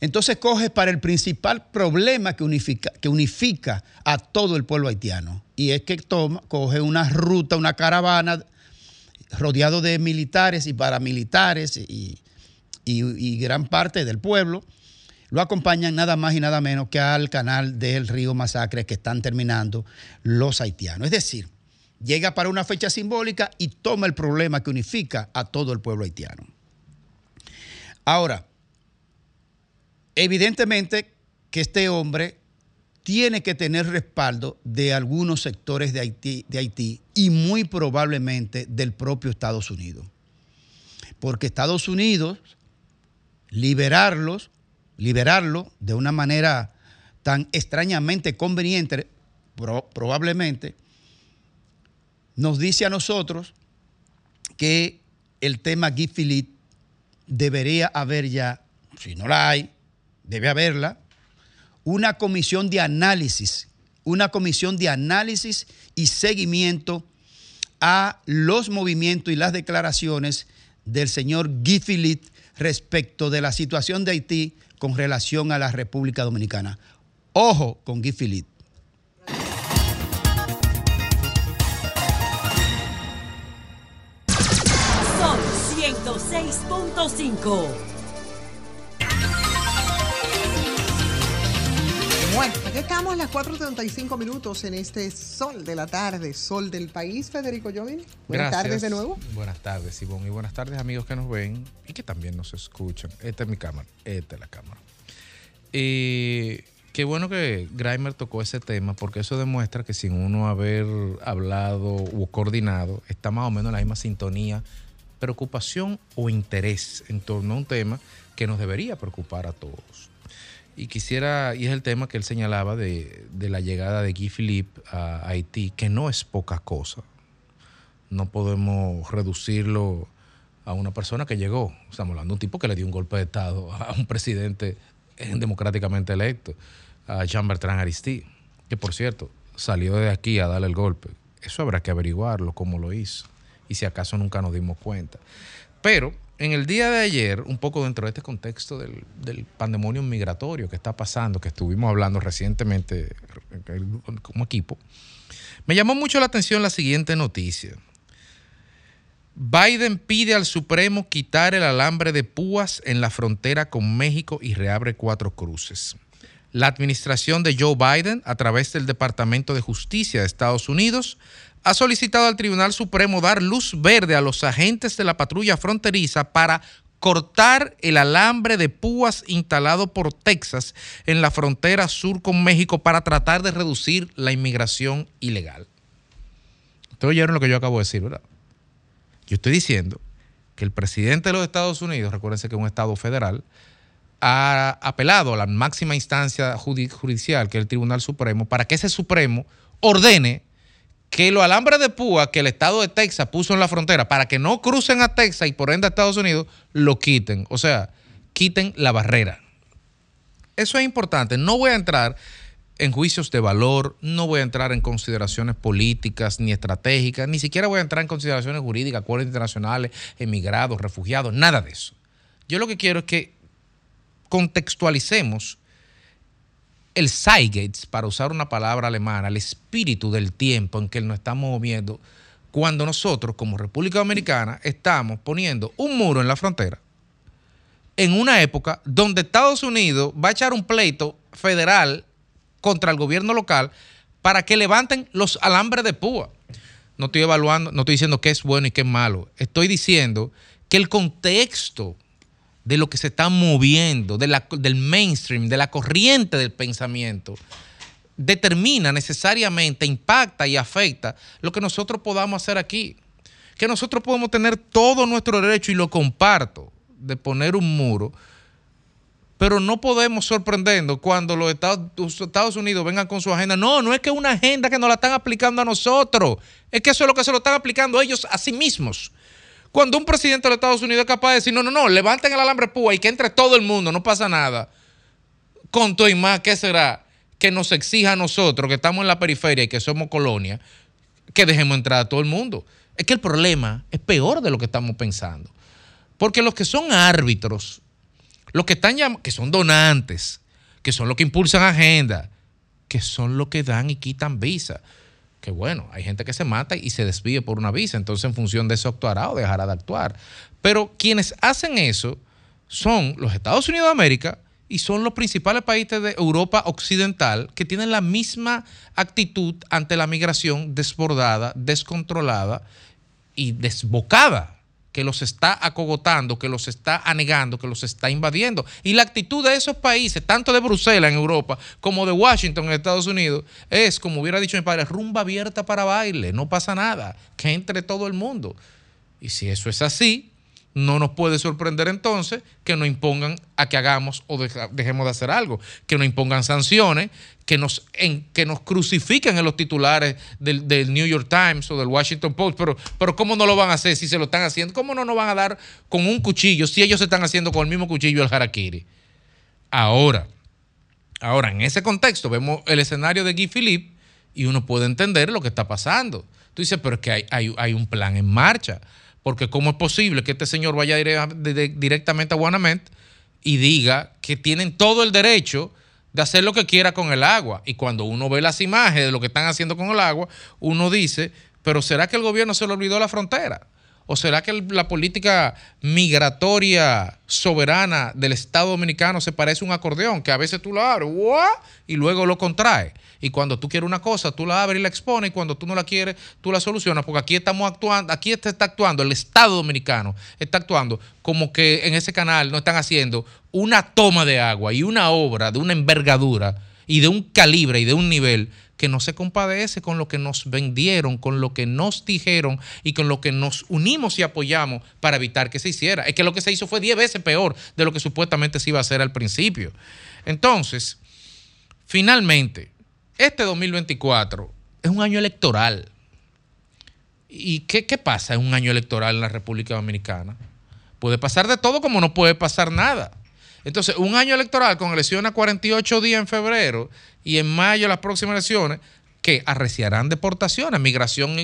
entonces coge para el principal problema que unifica, que unifica a todo el pueblo haitiano. Y es que toma, coge una ruta, una caravana rodeado de militares y paramilitares y, y- gran parte del pueblo. Lo acompañan nada más y nada menos que al canal del río Masacre que están terminando los haitianos. Es decir, llega para una fecha simbólica y toma el problema que unifica a todo el pueblo haitiano. Ahora, evidentemente que este hombre tiene que tener respaldo de algunos sectores de Haití y muy probablemente del propio Estados Unidos. Porque Estados Unidos, liberarlos, liberarlo de una manera tan extrañamente conveniente, pro- probablemente, nos dice a nosotros que el tema Guy Philippe debería haber ya, si no la hay, debe haberla, una comisión de análisis, una comisión de análisis y seguimiento a los movimientos y las declaraciones del señor Guy Philippe respecto de la situación de Haití con relación a la República Dominicana. Ojo con Guy Philippe. Son 106.5. aquí estamos a las 4.35 minutos en este sol de la tarde, sol del país. Federico Jovin, buenas Gracias. tardes de nuevo. Buenas tardes, Ivonne. Y buenas tardes, amigos que nos ven y que también nos escuchan. Esta es mi cámara. Esta es la cámara. Y qué bueno que Grimer tocó ese tema, porque eso demuestra que sin uno haber hablado o coordinado, está más o menos en la misma sintonía, preocupación o interés en torno a un tema que nos debería preocupar a todos. Y quisiera, y es el tema que él señalaba de, de la llegada de Guy Philippe a Haití, que no es poca cosa no podemos reducirlo a una persona que llegó. Estamos hablando de un tipo que le dio un golpe de Estado a un presidente democráticamente electo, a Jean-Bertrand Aristide, que por cierto salió de aquí a darle el golpe. Eso habrá que averiguarlo, cómo lo hizo, y si acaso nunca nos dimos cuenta. Pero en el día de ayer, un poco dentro de este contexto del, del pandemonio migratorio que está pasando, que estuvimos hablando recientemente como equipo, me llamó mucho la atención la siguiente noticia. Biden pide al Supremo quitar el alambre de púas en la frontera con México y reabre cuatro cruces. La administración de Joe Biden, a través del Departamento de Justicia de Estados Unidos, ha solicitado al Tribunal Supremo dar luz verde a los agentes de la patrulla fronteriza para cortar el alambre de púas instalado por Texas en la frontera sur con México para tratar de reducir la inmigración ilegal. Ustedes oyeron lo que yo acabo de decir, ¿verdad? Yo estoy diciendo que el presidente de los Estados Unidos, recuérdense que es un Estado federal, ha apelado a la máxima instancia judi- judicial, que es el Tribunal Supremo, para que ese Supremo ordene que los alambres de púa que el Estado de Texas puso en la frontera para que no crucen a Texas y por ende a Estados Unidos, lo quiten. O sea, quiten la barrera. Eso es importante. No voy a entrar en juicios de valor, no voy a entrar en consideraciones políticas ni estratégicas, ni siquiera voy a entrar en consideraciones jurídicas, acuerdos internacionales, emigrados, refugiados, nada de eso. Yo lo que quiero es que contextualicemos el Zeitgeist, para usar una palabra alemana, el espíritu del tiempo en que nos estamos moviendo, cuando nosotros, como República Dominicana, estamos poniendo un muro en la frontera en una época donde Estados Unidos va a echar un pleito federal contra el gobierno local para que levanten los alambres de púa. No estoy evaluando, no estoy diciendo qué es bueno y qué es malo. Estoy diciendo que el contexto de lo que se está moviendo, de la- del mainstream, de la corriente del pensamiento, determina necesariamente, impacta y afecta lo que nosotros podamos hacer aquí. Que nosotros podemos tener todo nuestro derecho, y lo comparto, de poner un muro, pero no podemos sorprendernos cuando los Estados, Unidos vengan con su agenda. No, no es que una agenda que nos la están aplicando a nosotros, es que eso es lo que se lo están aplicando ellos a sí mismos. Cuando un presidente de los Estados Unidos es capaz de decir, no, no, no, levanten el alambre púa y que entre todo el mundo, no pasa nada. Con todo y más, ¿qué será? Que nos exija a nosotros, que estamos en la periferia y que somos colonia, que dejemos entrar a todo el mundo. Es que el problema es peor de lo que estamos pensando. Porque los que son árbitros, los que están que son donantes, que son los que impulsan agenda, que son los que dan y quitan visa. Que bueno, hay gente que se mata y se desvíe por una visa, entonces en función de eso actuará o dejará de actuar. Pero quienes hacen eso son los Estados Unidos de América y son los principales países de Europa Occidental que tienen la misma actitud ante la migración desbordada, descontrolada y desbocada que los está acogotando, que los está anegando, que los está invadiendo. Y la actitud de esos países, tanto de Bruselas en Europa como de Washington en Estados Unidos, es, como hubiera dicho mi padre, rumba abierta para baile, no pasa nada, que entre todo el mundo. Y si eso es así, no nos puede sorprender entonces que nos impongan a que hagamos o dejemos de hacer algo, que nos impongan sanciones, que nos, en- que nos crucifiquen en los titulares del, del New York Times o del Washington Post, pero, pero ¿cómo no lo van a hacer si se lo están haciendo? ¿Cómo no nos van a dar con un cuchillo si ellos se están haciendo con el mismo cuchillo el harakiri? Ahora, ahora en ese contexto vemos el escenario de Guy Philippe y uno puede entender lo que está pasando. Tú dices, pero es que hay, hay- hay un plan en marcha. Porque ¿cómo es posible que este señor vaya directamente a Guanament y diga que tienen todo el derecho de hacer lo que quiera con el agua? Y cuando uno ve las imágenes de lo que están haciendo con el agua, uno dice, pero ¿será que el gobierno se le olvidó la frontera? ¿O será que la política migratoria soberana del Estado Dominicano se parece a un acordeón? Que a veces tú lo abres y luego lo contrae. Y cuando tú quieres una cosa, tú la abres y la expones, y cuando tú no la quieres, tú la solucionas. Porque aquí estamos actuando, aquí está actuando, el Estado Dominicano está actuando como que en ese canal no están haciendo una toma de agua y una obra de una envergadura y de un calibre y de un nivel que no se compadece con lo que nos vendieron, con lo que nos dijeron y con lo que nos unimos y apoyamos para evitar que se hiciera. Es que lo que se hizo fue 10 veces peor de lo que supuestamente se iba a hacer al principio. Entonces, finalmente, este 2024 es un año electoral. ¿Y qué, qué pasa en un año electoral en la República Dominicana? Puede pasar de todo como no puede pasar nada. Entonces, un año electoral con elecciones a 48 días en febrero y en mayo las próximas elecciones, que arreciarán deportaciones. Migración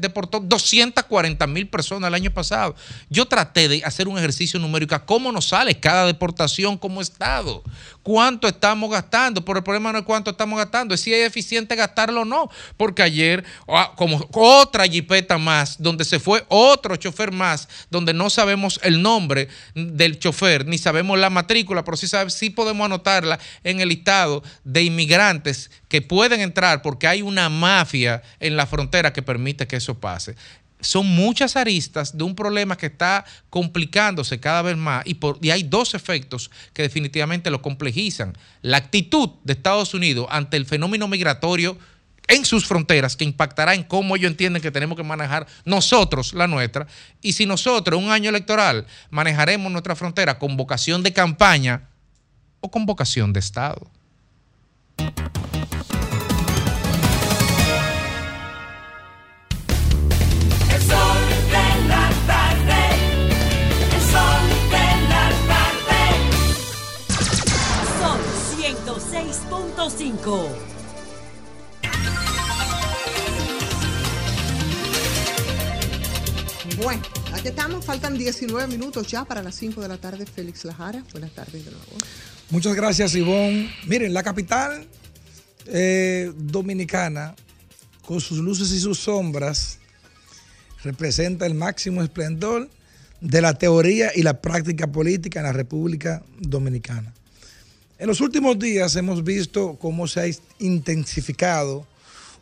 deportó 240 mil personas el año pasado. Yo traté de hacer un ejercicio numérico cómo nos sale cada deportación como Estado. ¿Cuánto estamos gastando? Pero el problema no es cuánto estamos gastando, es si es eficiente gastarlo o no. Porque ayer, ah, como otra jipeta más, donde se fue otro chofer más, donde no sabemos el nombre del chofer, ni sabemos la matrícula, pero sí, sí podemos anotarla en el listado de inmigrantes que pueden entrar porque hay una mafia en la frontera que permite que eso pase. Son muchas aristas de un problema que está complicándose cada vez más y, por, y hay dos efectos que definitivamente lo complejizan. La actitud de Estados Unidos ante el fenómeno migratorio en sus fronteras, que impactará en cómo ellos entienden que tenemos que manejar nosotros la nuestra, y si nosotros, un año electoral, manejaremos nuestra frontera con vocación de campaña o con vocación de Estado. Bueno, aquí estamos. Faltan 19 minutos ya para las 5 de la tarde. Félix Lajara, buenas tardes de nuevo. Muchas gracias, Ivonne. Miren, la capital eh, dominicana, con sus luces y sus sombras, representa el máximo esplendor de la teoría y la práctica política en la República Dominicana. En los últimos días hemos visto cómo se ha intensificado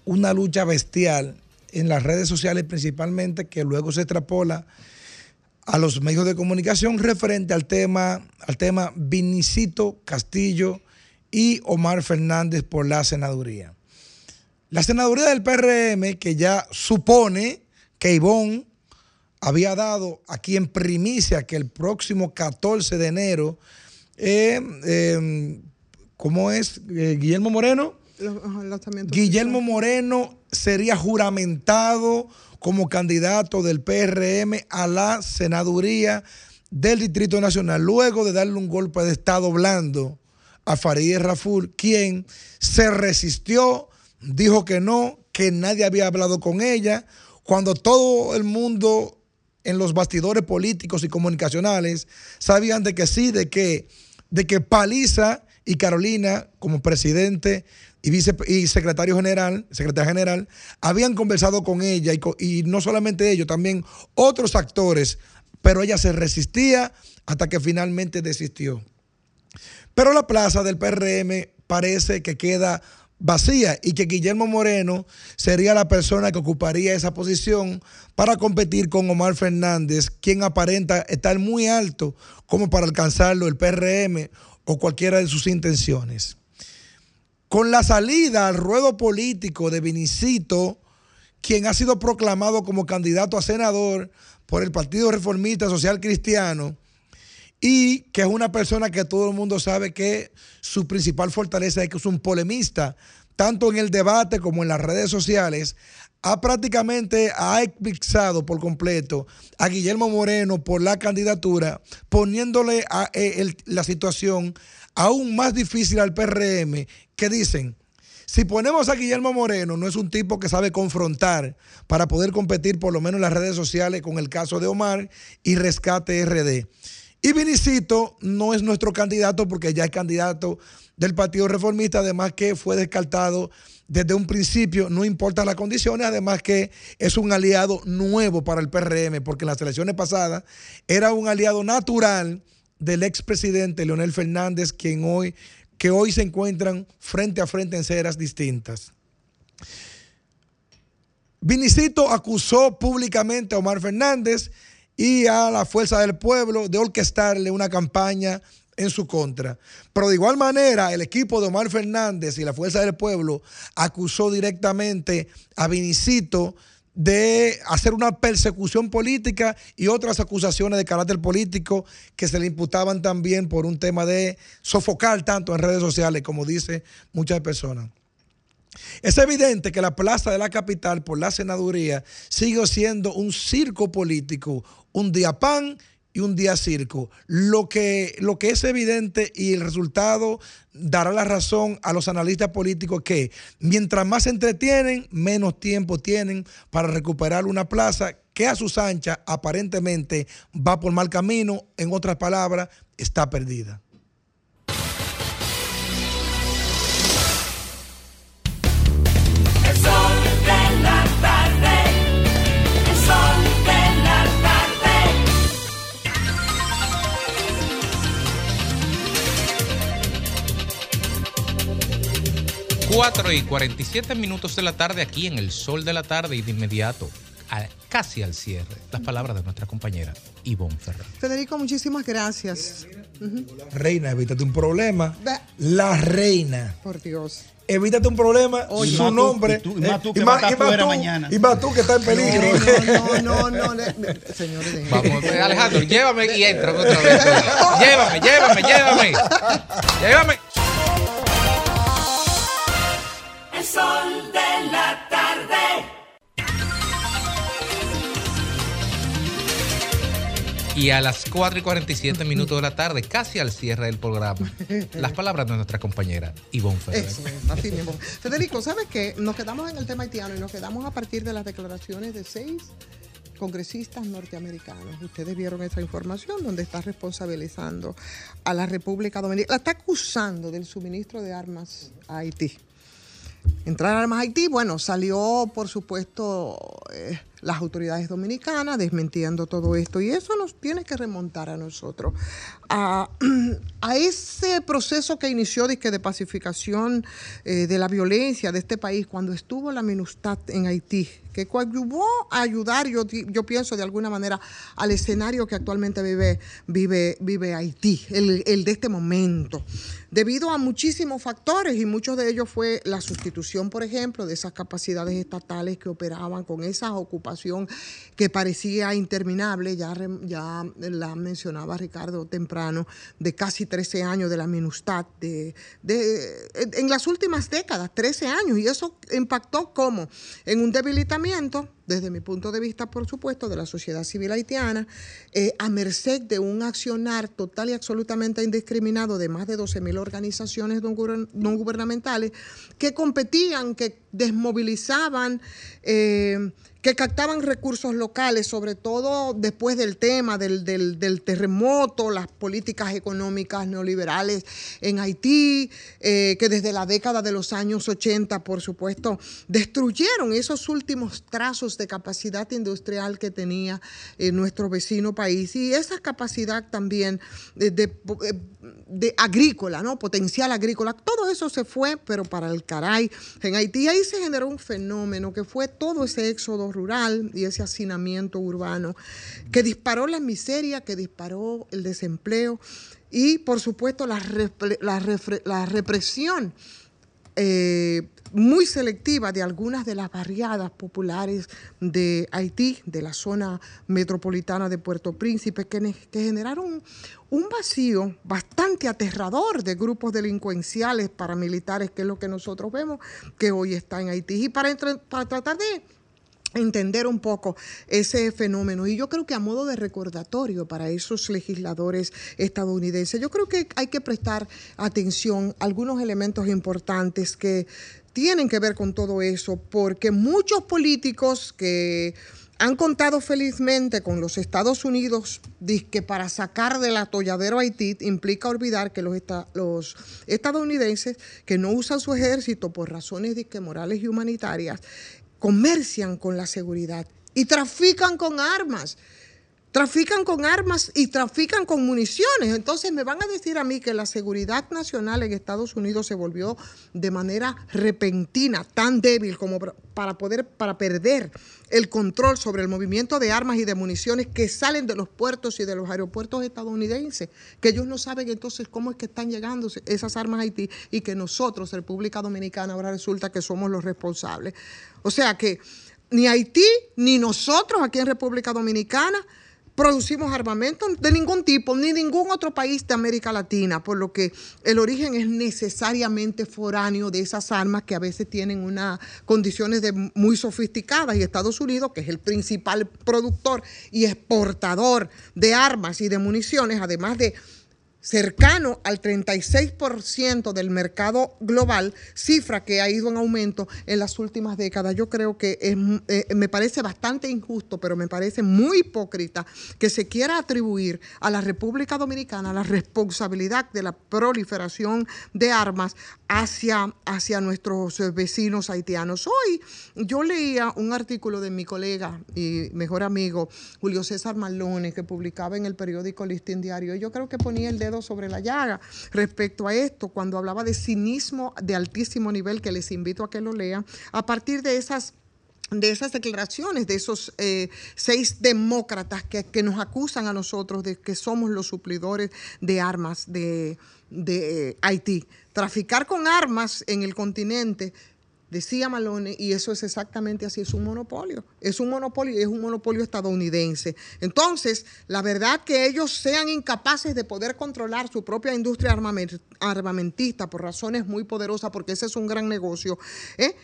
una lucha bestial en las redes sociales principalmente, que luego se extrapola a los medios de comunicación referente al tema, al tema Vinicito Castillo y Omar Fernández por la senaduría. La senaduría del PRM, que ya supone que Ivón había dado aquí en primicia que el próximo 14 de enero, eh, eh, ¿cómo es? Eh, Guillermo Moreno. Los- Guillermo Moreno sería juramentado como candidato del PRM a la senaduría del Distrito Nacional, luego de darle un golpe de Estado blando a Farideh Raful, quien se resistió, dijo que no, que nadie había hablado con ella, cuando todo el mundo en los bastidores políticos y comunicacionales sabían de que sí, de que, de que Paliza y Carolina, como presidente y, vice, y secretario general, secretaria general, habían conversado con ella y, y no solamente ellos, también otros actores, pero ella se resistía hasta que finalmente desistió. Pero la plaza del PRM parece que queda vacía y que Guillermo Moreno sería la persona que ocuparía esa posición para competir con Omar Fernández, quien aparenta estar muy alto como para alcanzarlo el PRM o cualquiera de sus intenciones. Con la salida al ruedo político de Vinicito, quien ha sido proclamado como candidato a senador por el Partido Reformista Social Cristiano, y que es una persona que todo el mundo sabe que su principal fortaleza es que es un polemista, tanto en el debate como en las redes sociales, ha prácticamente ha por completo a Guillermo Moreno por la candidatura, poniéndole a, eh, la situación aún más difícil al PRM, que dicen, si ponemos a Guillermo Moreno, no es un tipo que sabe confrontar para poder competir por lo menos en las redes sociales con el caso de Omar y Rescate RD. Y Vinicito no es nuestro candidato porque ya es candidato del Partido Reformista, además que fue descartado desde un principio, no importa las condiciones, además que es un aliado nuevo para el PRM, porque en las elecciones pasadas era un aliado natural del expresidente Leonel Fernández, quien hoy, que hoy se encuentran frente a frente en ceras distintas. Vinicito acusó públicamente a Omar Fernández y a la Fuerza del Pueblo de orquestarle una campaña en su contra. Pero de igual manera, el equipo de Omar Fernández y la Fuerza del Pueblo acusó directamente a Vinicito de hacer una persecución política y otras acusaciones de carácter político que se le imputaban también por un tema de sofocar tanto en redes sociales, como dice muchas personas. Es evidente que la plaza de la capital por la senaduría sigue siendo un circo político, un día pan y un día circo. Lo que, lo que es evidente y el resultado dará la razón a los analistas políticos que mientras más se entretienen, menos tiempo tienen para recuperar una plaza que a sus anchas aparentemente va por mal camino, en otras palabras, está perdida. 4 y 47 minutos de la tarde aquí en el sol de la tarde y de inmediato, a- casi al cierre, las palabras de nuestra compañera Ivonne Ferrer. Federico, muchísimas gracias. Reina, evítate un problema. La reina. Por Dios. Evítate un problema. Oye. su tú- nombre. y tú- y más tú eh, que y y más tú- mañana. Y más tú que está en peligro. No, no, no, no. le- señores. Vamos, eh, Alejandro, llévame y entra otra vez. Llévame, llévame, llévame. Llévame. Sol de la tarde. Y a las 4 y 47 minutos de la tarde, casi al cierre del programa, las palabras de nuestra compañera Ivonne Ferrer. Eso es, así mismo. Federico, ¿sabes qué? Nos quedamos en el tema haitiano y nos quedamos a partir de las declaraciones de seis congresistas norteamericanos. Ustedes vieron esa información donde está responsabilizando a la República Dominicana, la está acusando del suministro de armas a Haití. Entrar armas a Haití, bueno, salió por supuesto eh, las autoridades dominicanas desmintiendo todo esto y eso nos tiene que remontar a nosotros, a, a ese proceso que inició de, de pacificación eh, de la violencia de este país cuando estuvo la MINUSTAT en Haití, que coadyuvó a ayudar, yo, yo pienso de alguna manera, al escenario que actualmente vive, vive, vive Haití, el, el de este momento, debido a muchísimos factores y muchos de ellos fue la sustitución, por ejemplo, de esas capacidades estatales que operaban con esa que parecía interminable, ya, ya la mencionaba Ricardo temprano, de casi 13 años de la MINUSTAT, de, de- en las últimas décadas, 13 años, y eso impactó como en un debilitamiento, desde mi punto de vista, por supuesto, de la sociedad civil haitiana, eh, a merced de un accionar total y absolutamente indiscriminado de más de 12 mil organizaciones no guber- no gubernamentales que competían, que desmovilizaban, eh, que captaban recursos locales, sobre todo después del tema del terremoto, las políticas económicas neoliberales en Haití, eh, que desde la década de los años 80, por supuesto, destruyeron esos últimos trazos de capacidad industrial que tenía eh, nuestro vecino país y esa capacidad también de, de- de agrícola, ¿no? Potencial agrícola. Todo eso se fue, pero para el caray. En Haití ahí se generó un fenómeno que fue todo ese éxodo rural y ese hacinamiento urbano que disparó la miseria, que disparó el desempleo y, por supuesto, la represión eh, muy selectiva de algunas de las barriadas populares de Haití, de la zona metropolitana de Puerto Príncipe, que, ne- que generaron un vacío bastante aterrador de grupos delincuenciales paramilitares, que es lo que nosotros vemos que hoy está en Haití. Y para, para tratar de entender un poco ese fenómeno. Y yo creo que a modo de recordatorio para esos legisladores estadounidenses, yo creo que hay que prestar atención a algunos elementos importantes que tienen que ver con todo eso, porque muchos políticos que han contado felizmente con los Estados Unidos, que para sacar del atolladero Haití implica olvidar que los, esta- los estadounidenses que no usan su ejército por razones morales y humanitarias, comercian con la seguridad y trafican con armas. Trafican con armas y trafican con municiones. Entonces me van a decir a mí que la seguridad nacional en Estados Unidos se volvió de manera repentina, tan débil como para poder, para perder el control sobre el movimiento de armas y de municiones que salen de los puertos y de los aeropuertos estadounidenses, que ellos no saben entonces cómo es que están llegando esas armas a Haití y que nosotros, República Dominicana, ahora resulta que somos los responsables. O sea que ni Haití ni nosotros aquí en República Dominicana producimos armamento de ningún tipo, ni ningún otro país de América Latina, por lo que el origen es necesariamente foráneo de esas armas que a veces tienen unas condiciones de muy sofisticadas. Y Estados Unidos, que es el principal productor y exportador de armas y de municiones, además de cercano al 36% del mercado global, cifra que ha ido en aumento en las últimas décadas. Yo creo que es, eh, me parece bastante injusto, pero me parece muy hipócrita que se quiera atribuir a la República Dominicana la responsabilidad de la proliferación de armas hacia, hacia nuestros eh, vecinos haitianos. Hoy yo leía un artículo de mi colega y mejor amigo Julio César Malone que publicaba en el periódico Listín Diario. Yo creo que ponía el dedo sobre la llaga respecto a esto cuando hablaba de cinismo de altísimo nivel, que les invito a que lo lean, a partir de esas de esas declaraciones de esos eh, seis demócratas que, que nos acusan a nosotros de que somos los suplidores de armas de, de eh, Haití. Traficar con armas en el continente, decía Malone, y eso es exactamente así, es un monopolio. Es un monopolio y es un monopolio estadounidense. Entonces, la verdad que ellos sean incapaces de poder controlar su propia industria armamen- armamentista por razones muy poderosas, porque ese es un gran negocio, ¿eh?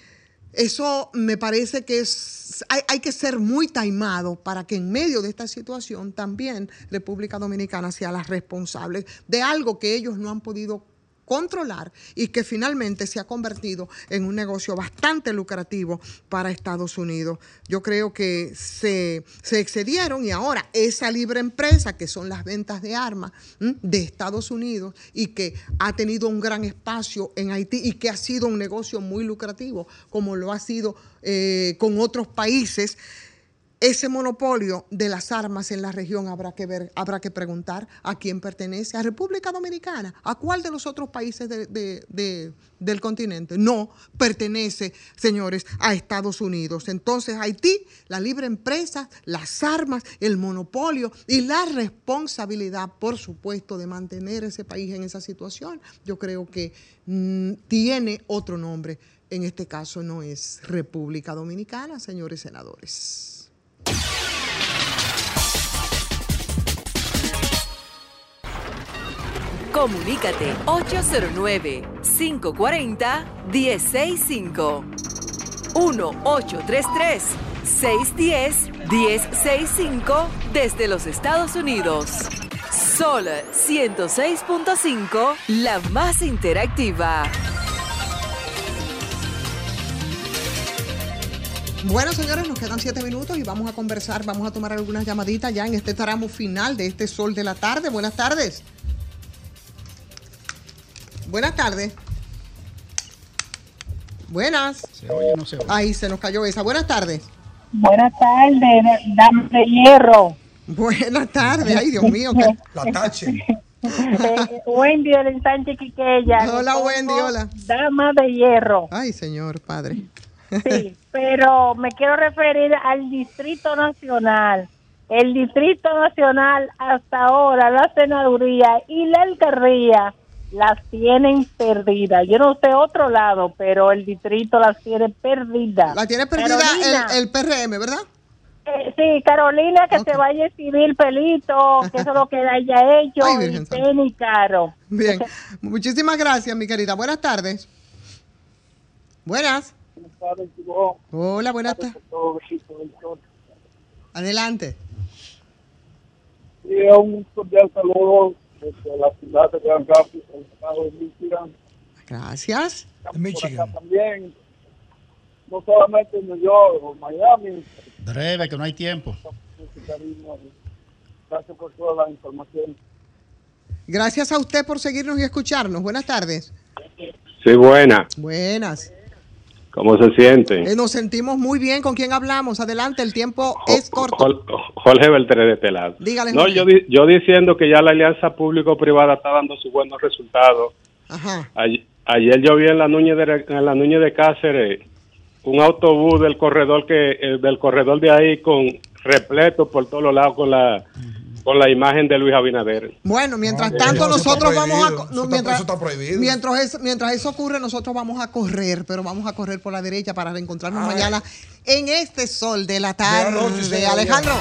Eso me parece que es, hay, hay que ser muy taimado para que en medio de esta situación también República Dominicana sea la responsable de algo que ellos no han podido controlar y que finalmente se ha convertido en un negocio bastante lucrativo para Estados Unidos. Yo creo que se, excedieron y ahora esa libre empresa, que son las ventas de armas de Estados Unidos y que ha tenido un gran espacio en Haití y que ha sido un negocio muy lucrativo, como lo ha sido eh, con otros países, ese monopolio de las armas en la región habrá que ver, habrá que preguntar a quién pertenece, a República Dominicana, a cuál de los otros países de- de- de- del continente. No pertenece, señores, a Estados Unidos. Entonces, Haití, la libre empresa, las armas, el monopolio y la responsabilidad, por supuesto, de mantener ese país en esa situación, yo creo que mm, tiene otro nombre. En este caso no es República Dominicana, señores senadores. Comunícate 809-540-1065. 1-833-610-1065 desde los Estados Unidos. Sol 106.5, la más interactiva. Bueno, señores, nos quedan siete minutos y vamos a conversar, vamos a tomar algunas llamaditas ya en este tramo final de este sol de la tarde. Buenas tardes. Buenas tardes. Buenas. ¿Se oye no se oye? Ahí se nos cayó esa. Buenas tardes. Buenas tardes, dama de hierro. Buenas tardes. Ay, Dios mío. que- La tache. Eh, Wendy del ensanche Quiqueya. Hola, Wendy, hola. Dama de hierro. Ay, señor, padre. Sí, pero me quiero referir al Distrito Nacional. El Distrito Nacional hasta ahora, la senaduría y la alcaldía las tienen perdidas. Yo no sé otro lado, pero el distrito las tiene perdidas. La tiene perdida Carolina, el, el PRM, ¿verdad? eh, sí, Carolina, que se vaya a exhibir pelito, que eso es lo que haya hecho, Ay, y tenis caro. Bien. Muchísimas gracias, mi querida. Buenas tardes. Buenas. Hola, buenas tardes. Adelante. Sí, un cordial saludo desde la ciudad de Grand Rapids, el estado de Michigan. Gracias. Acá también, no solamente en New York o Miami, Breve, que no hay tiempo. Gracias por toda la información. Gracias a usted por seguirnos y escucharnos. Buenas tardes. Sí, buena. Buenas. ¿Cómo se siente? Eh, nos sentimos muy bien. ¿Con quién hablamos? Adelante, el tiempo es corto. Jorge Beltré de este lado. Dígale, No, yo, di- yo diciendo que ya la alianza público-privada está dando sus buenos resultados. Ajá. Ay- ayer yo vi en la Núñez de, en la Núñez de Cáceres un autobús del corredor que eh, del corredor de ahí con repleto por todos los lados con la con la imagen de Luis Abinader. Bueno, mientras No, tanto eso está nosotros vamos a... Eso no, está- mientras, eso está prohibido. Mientras eso, mientras eso ocurre, nosotros vamos a correr, pero vamos a correr por la derecha para reencontrarnos Ay. mañana en este sol de la tarde. noche, señor. Alejandro.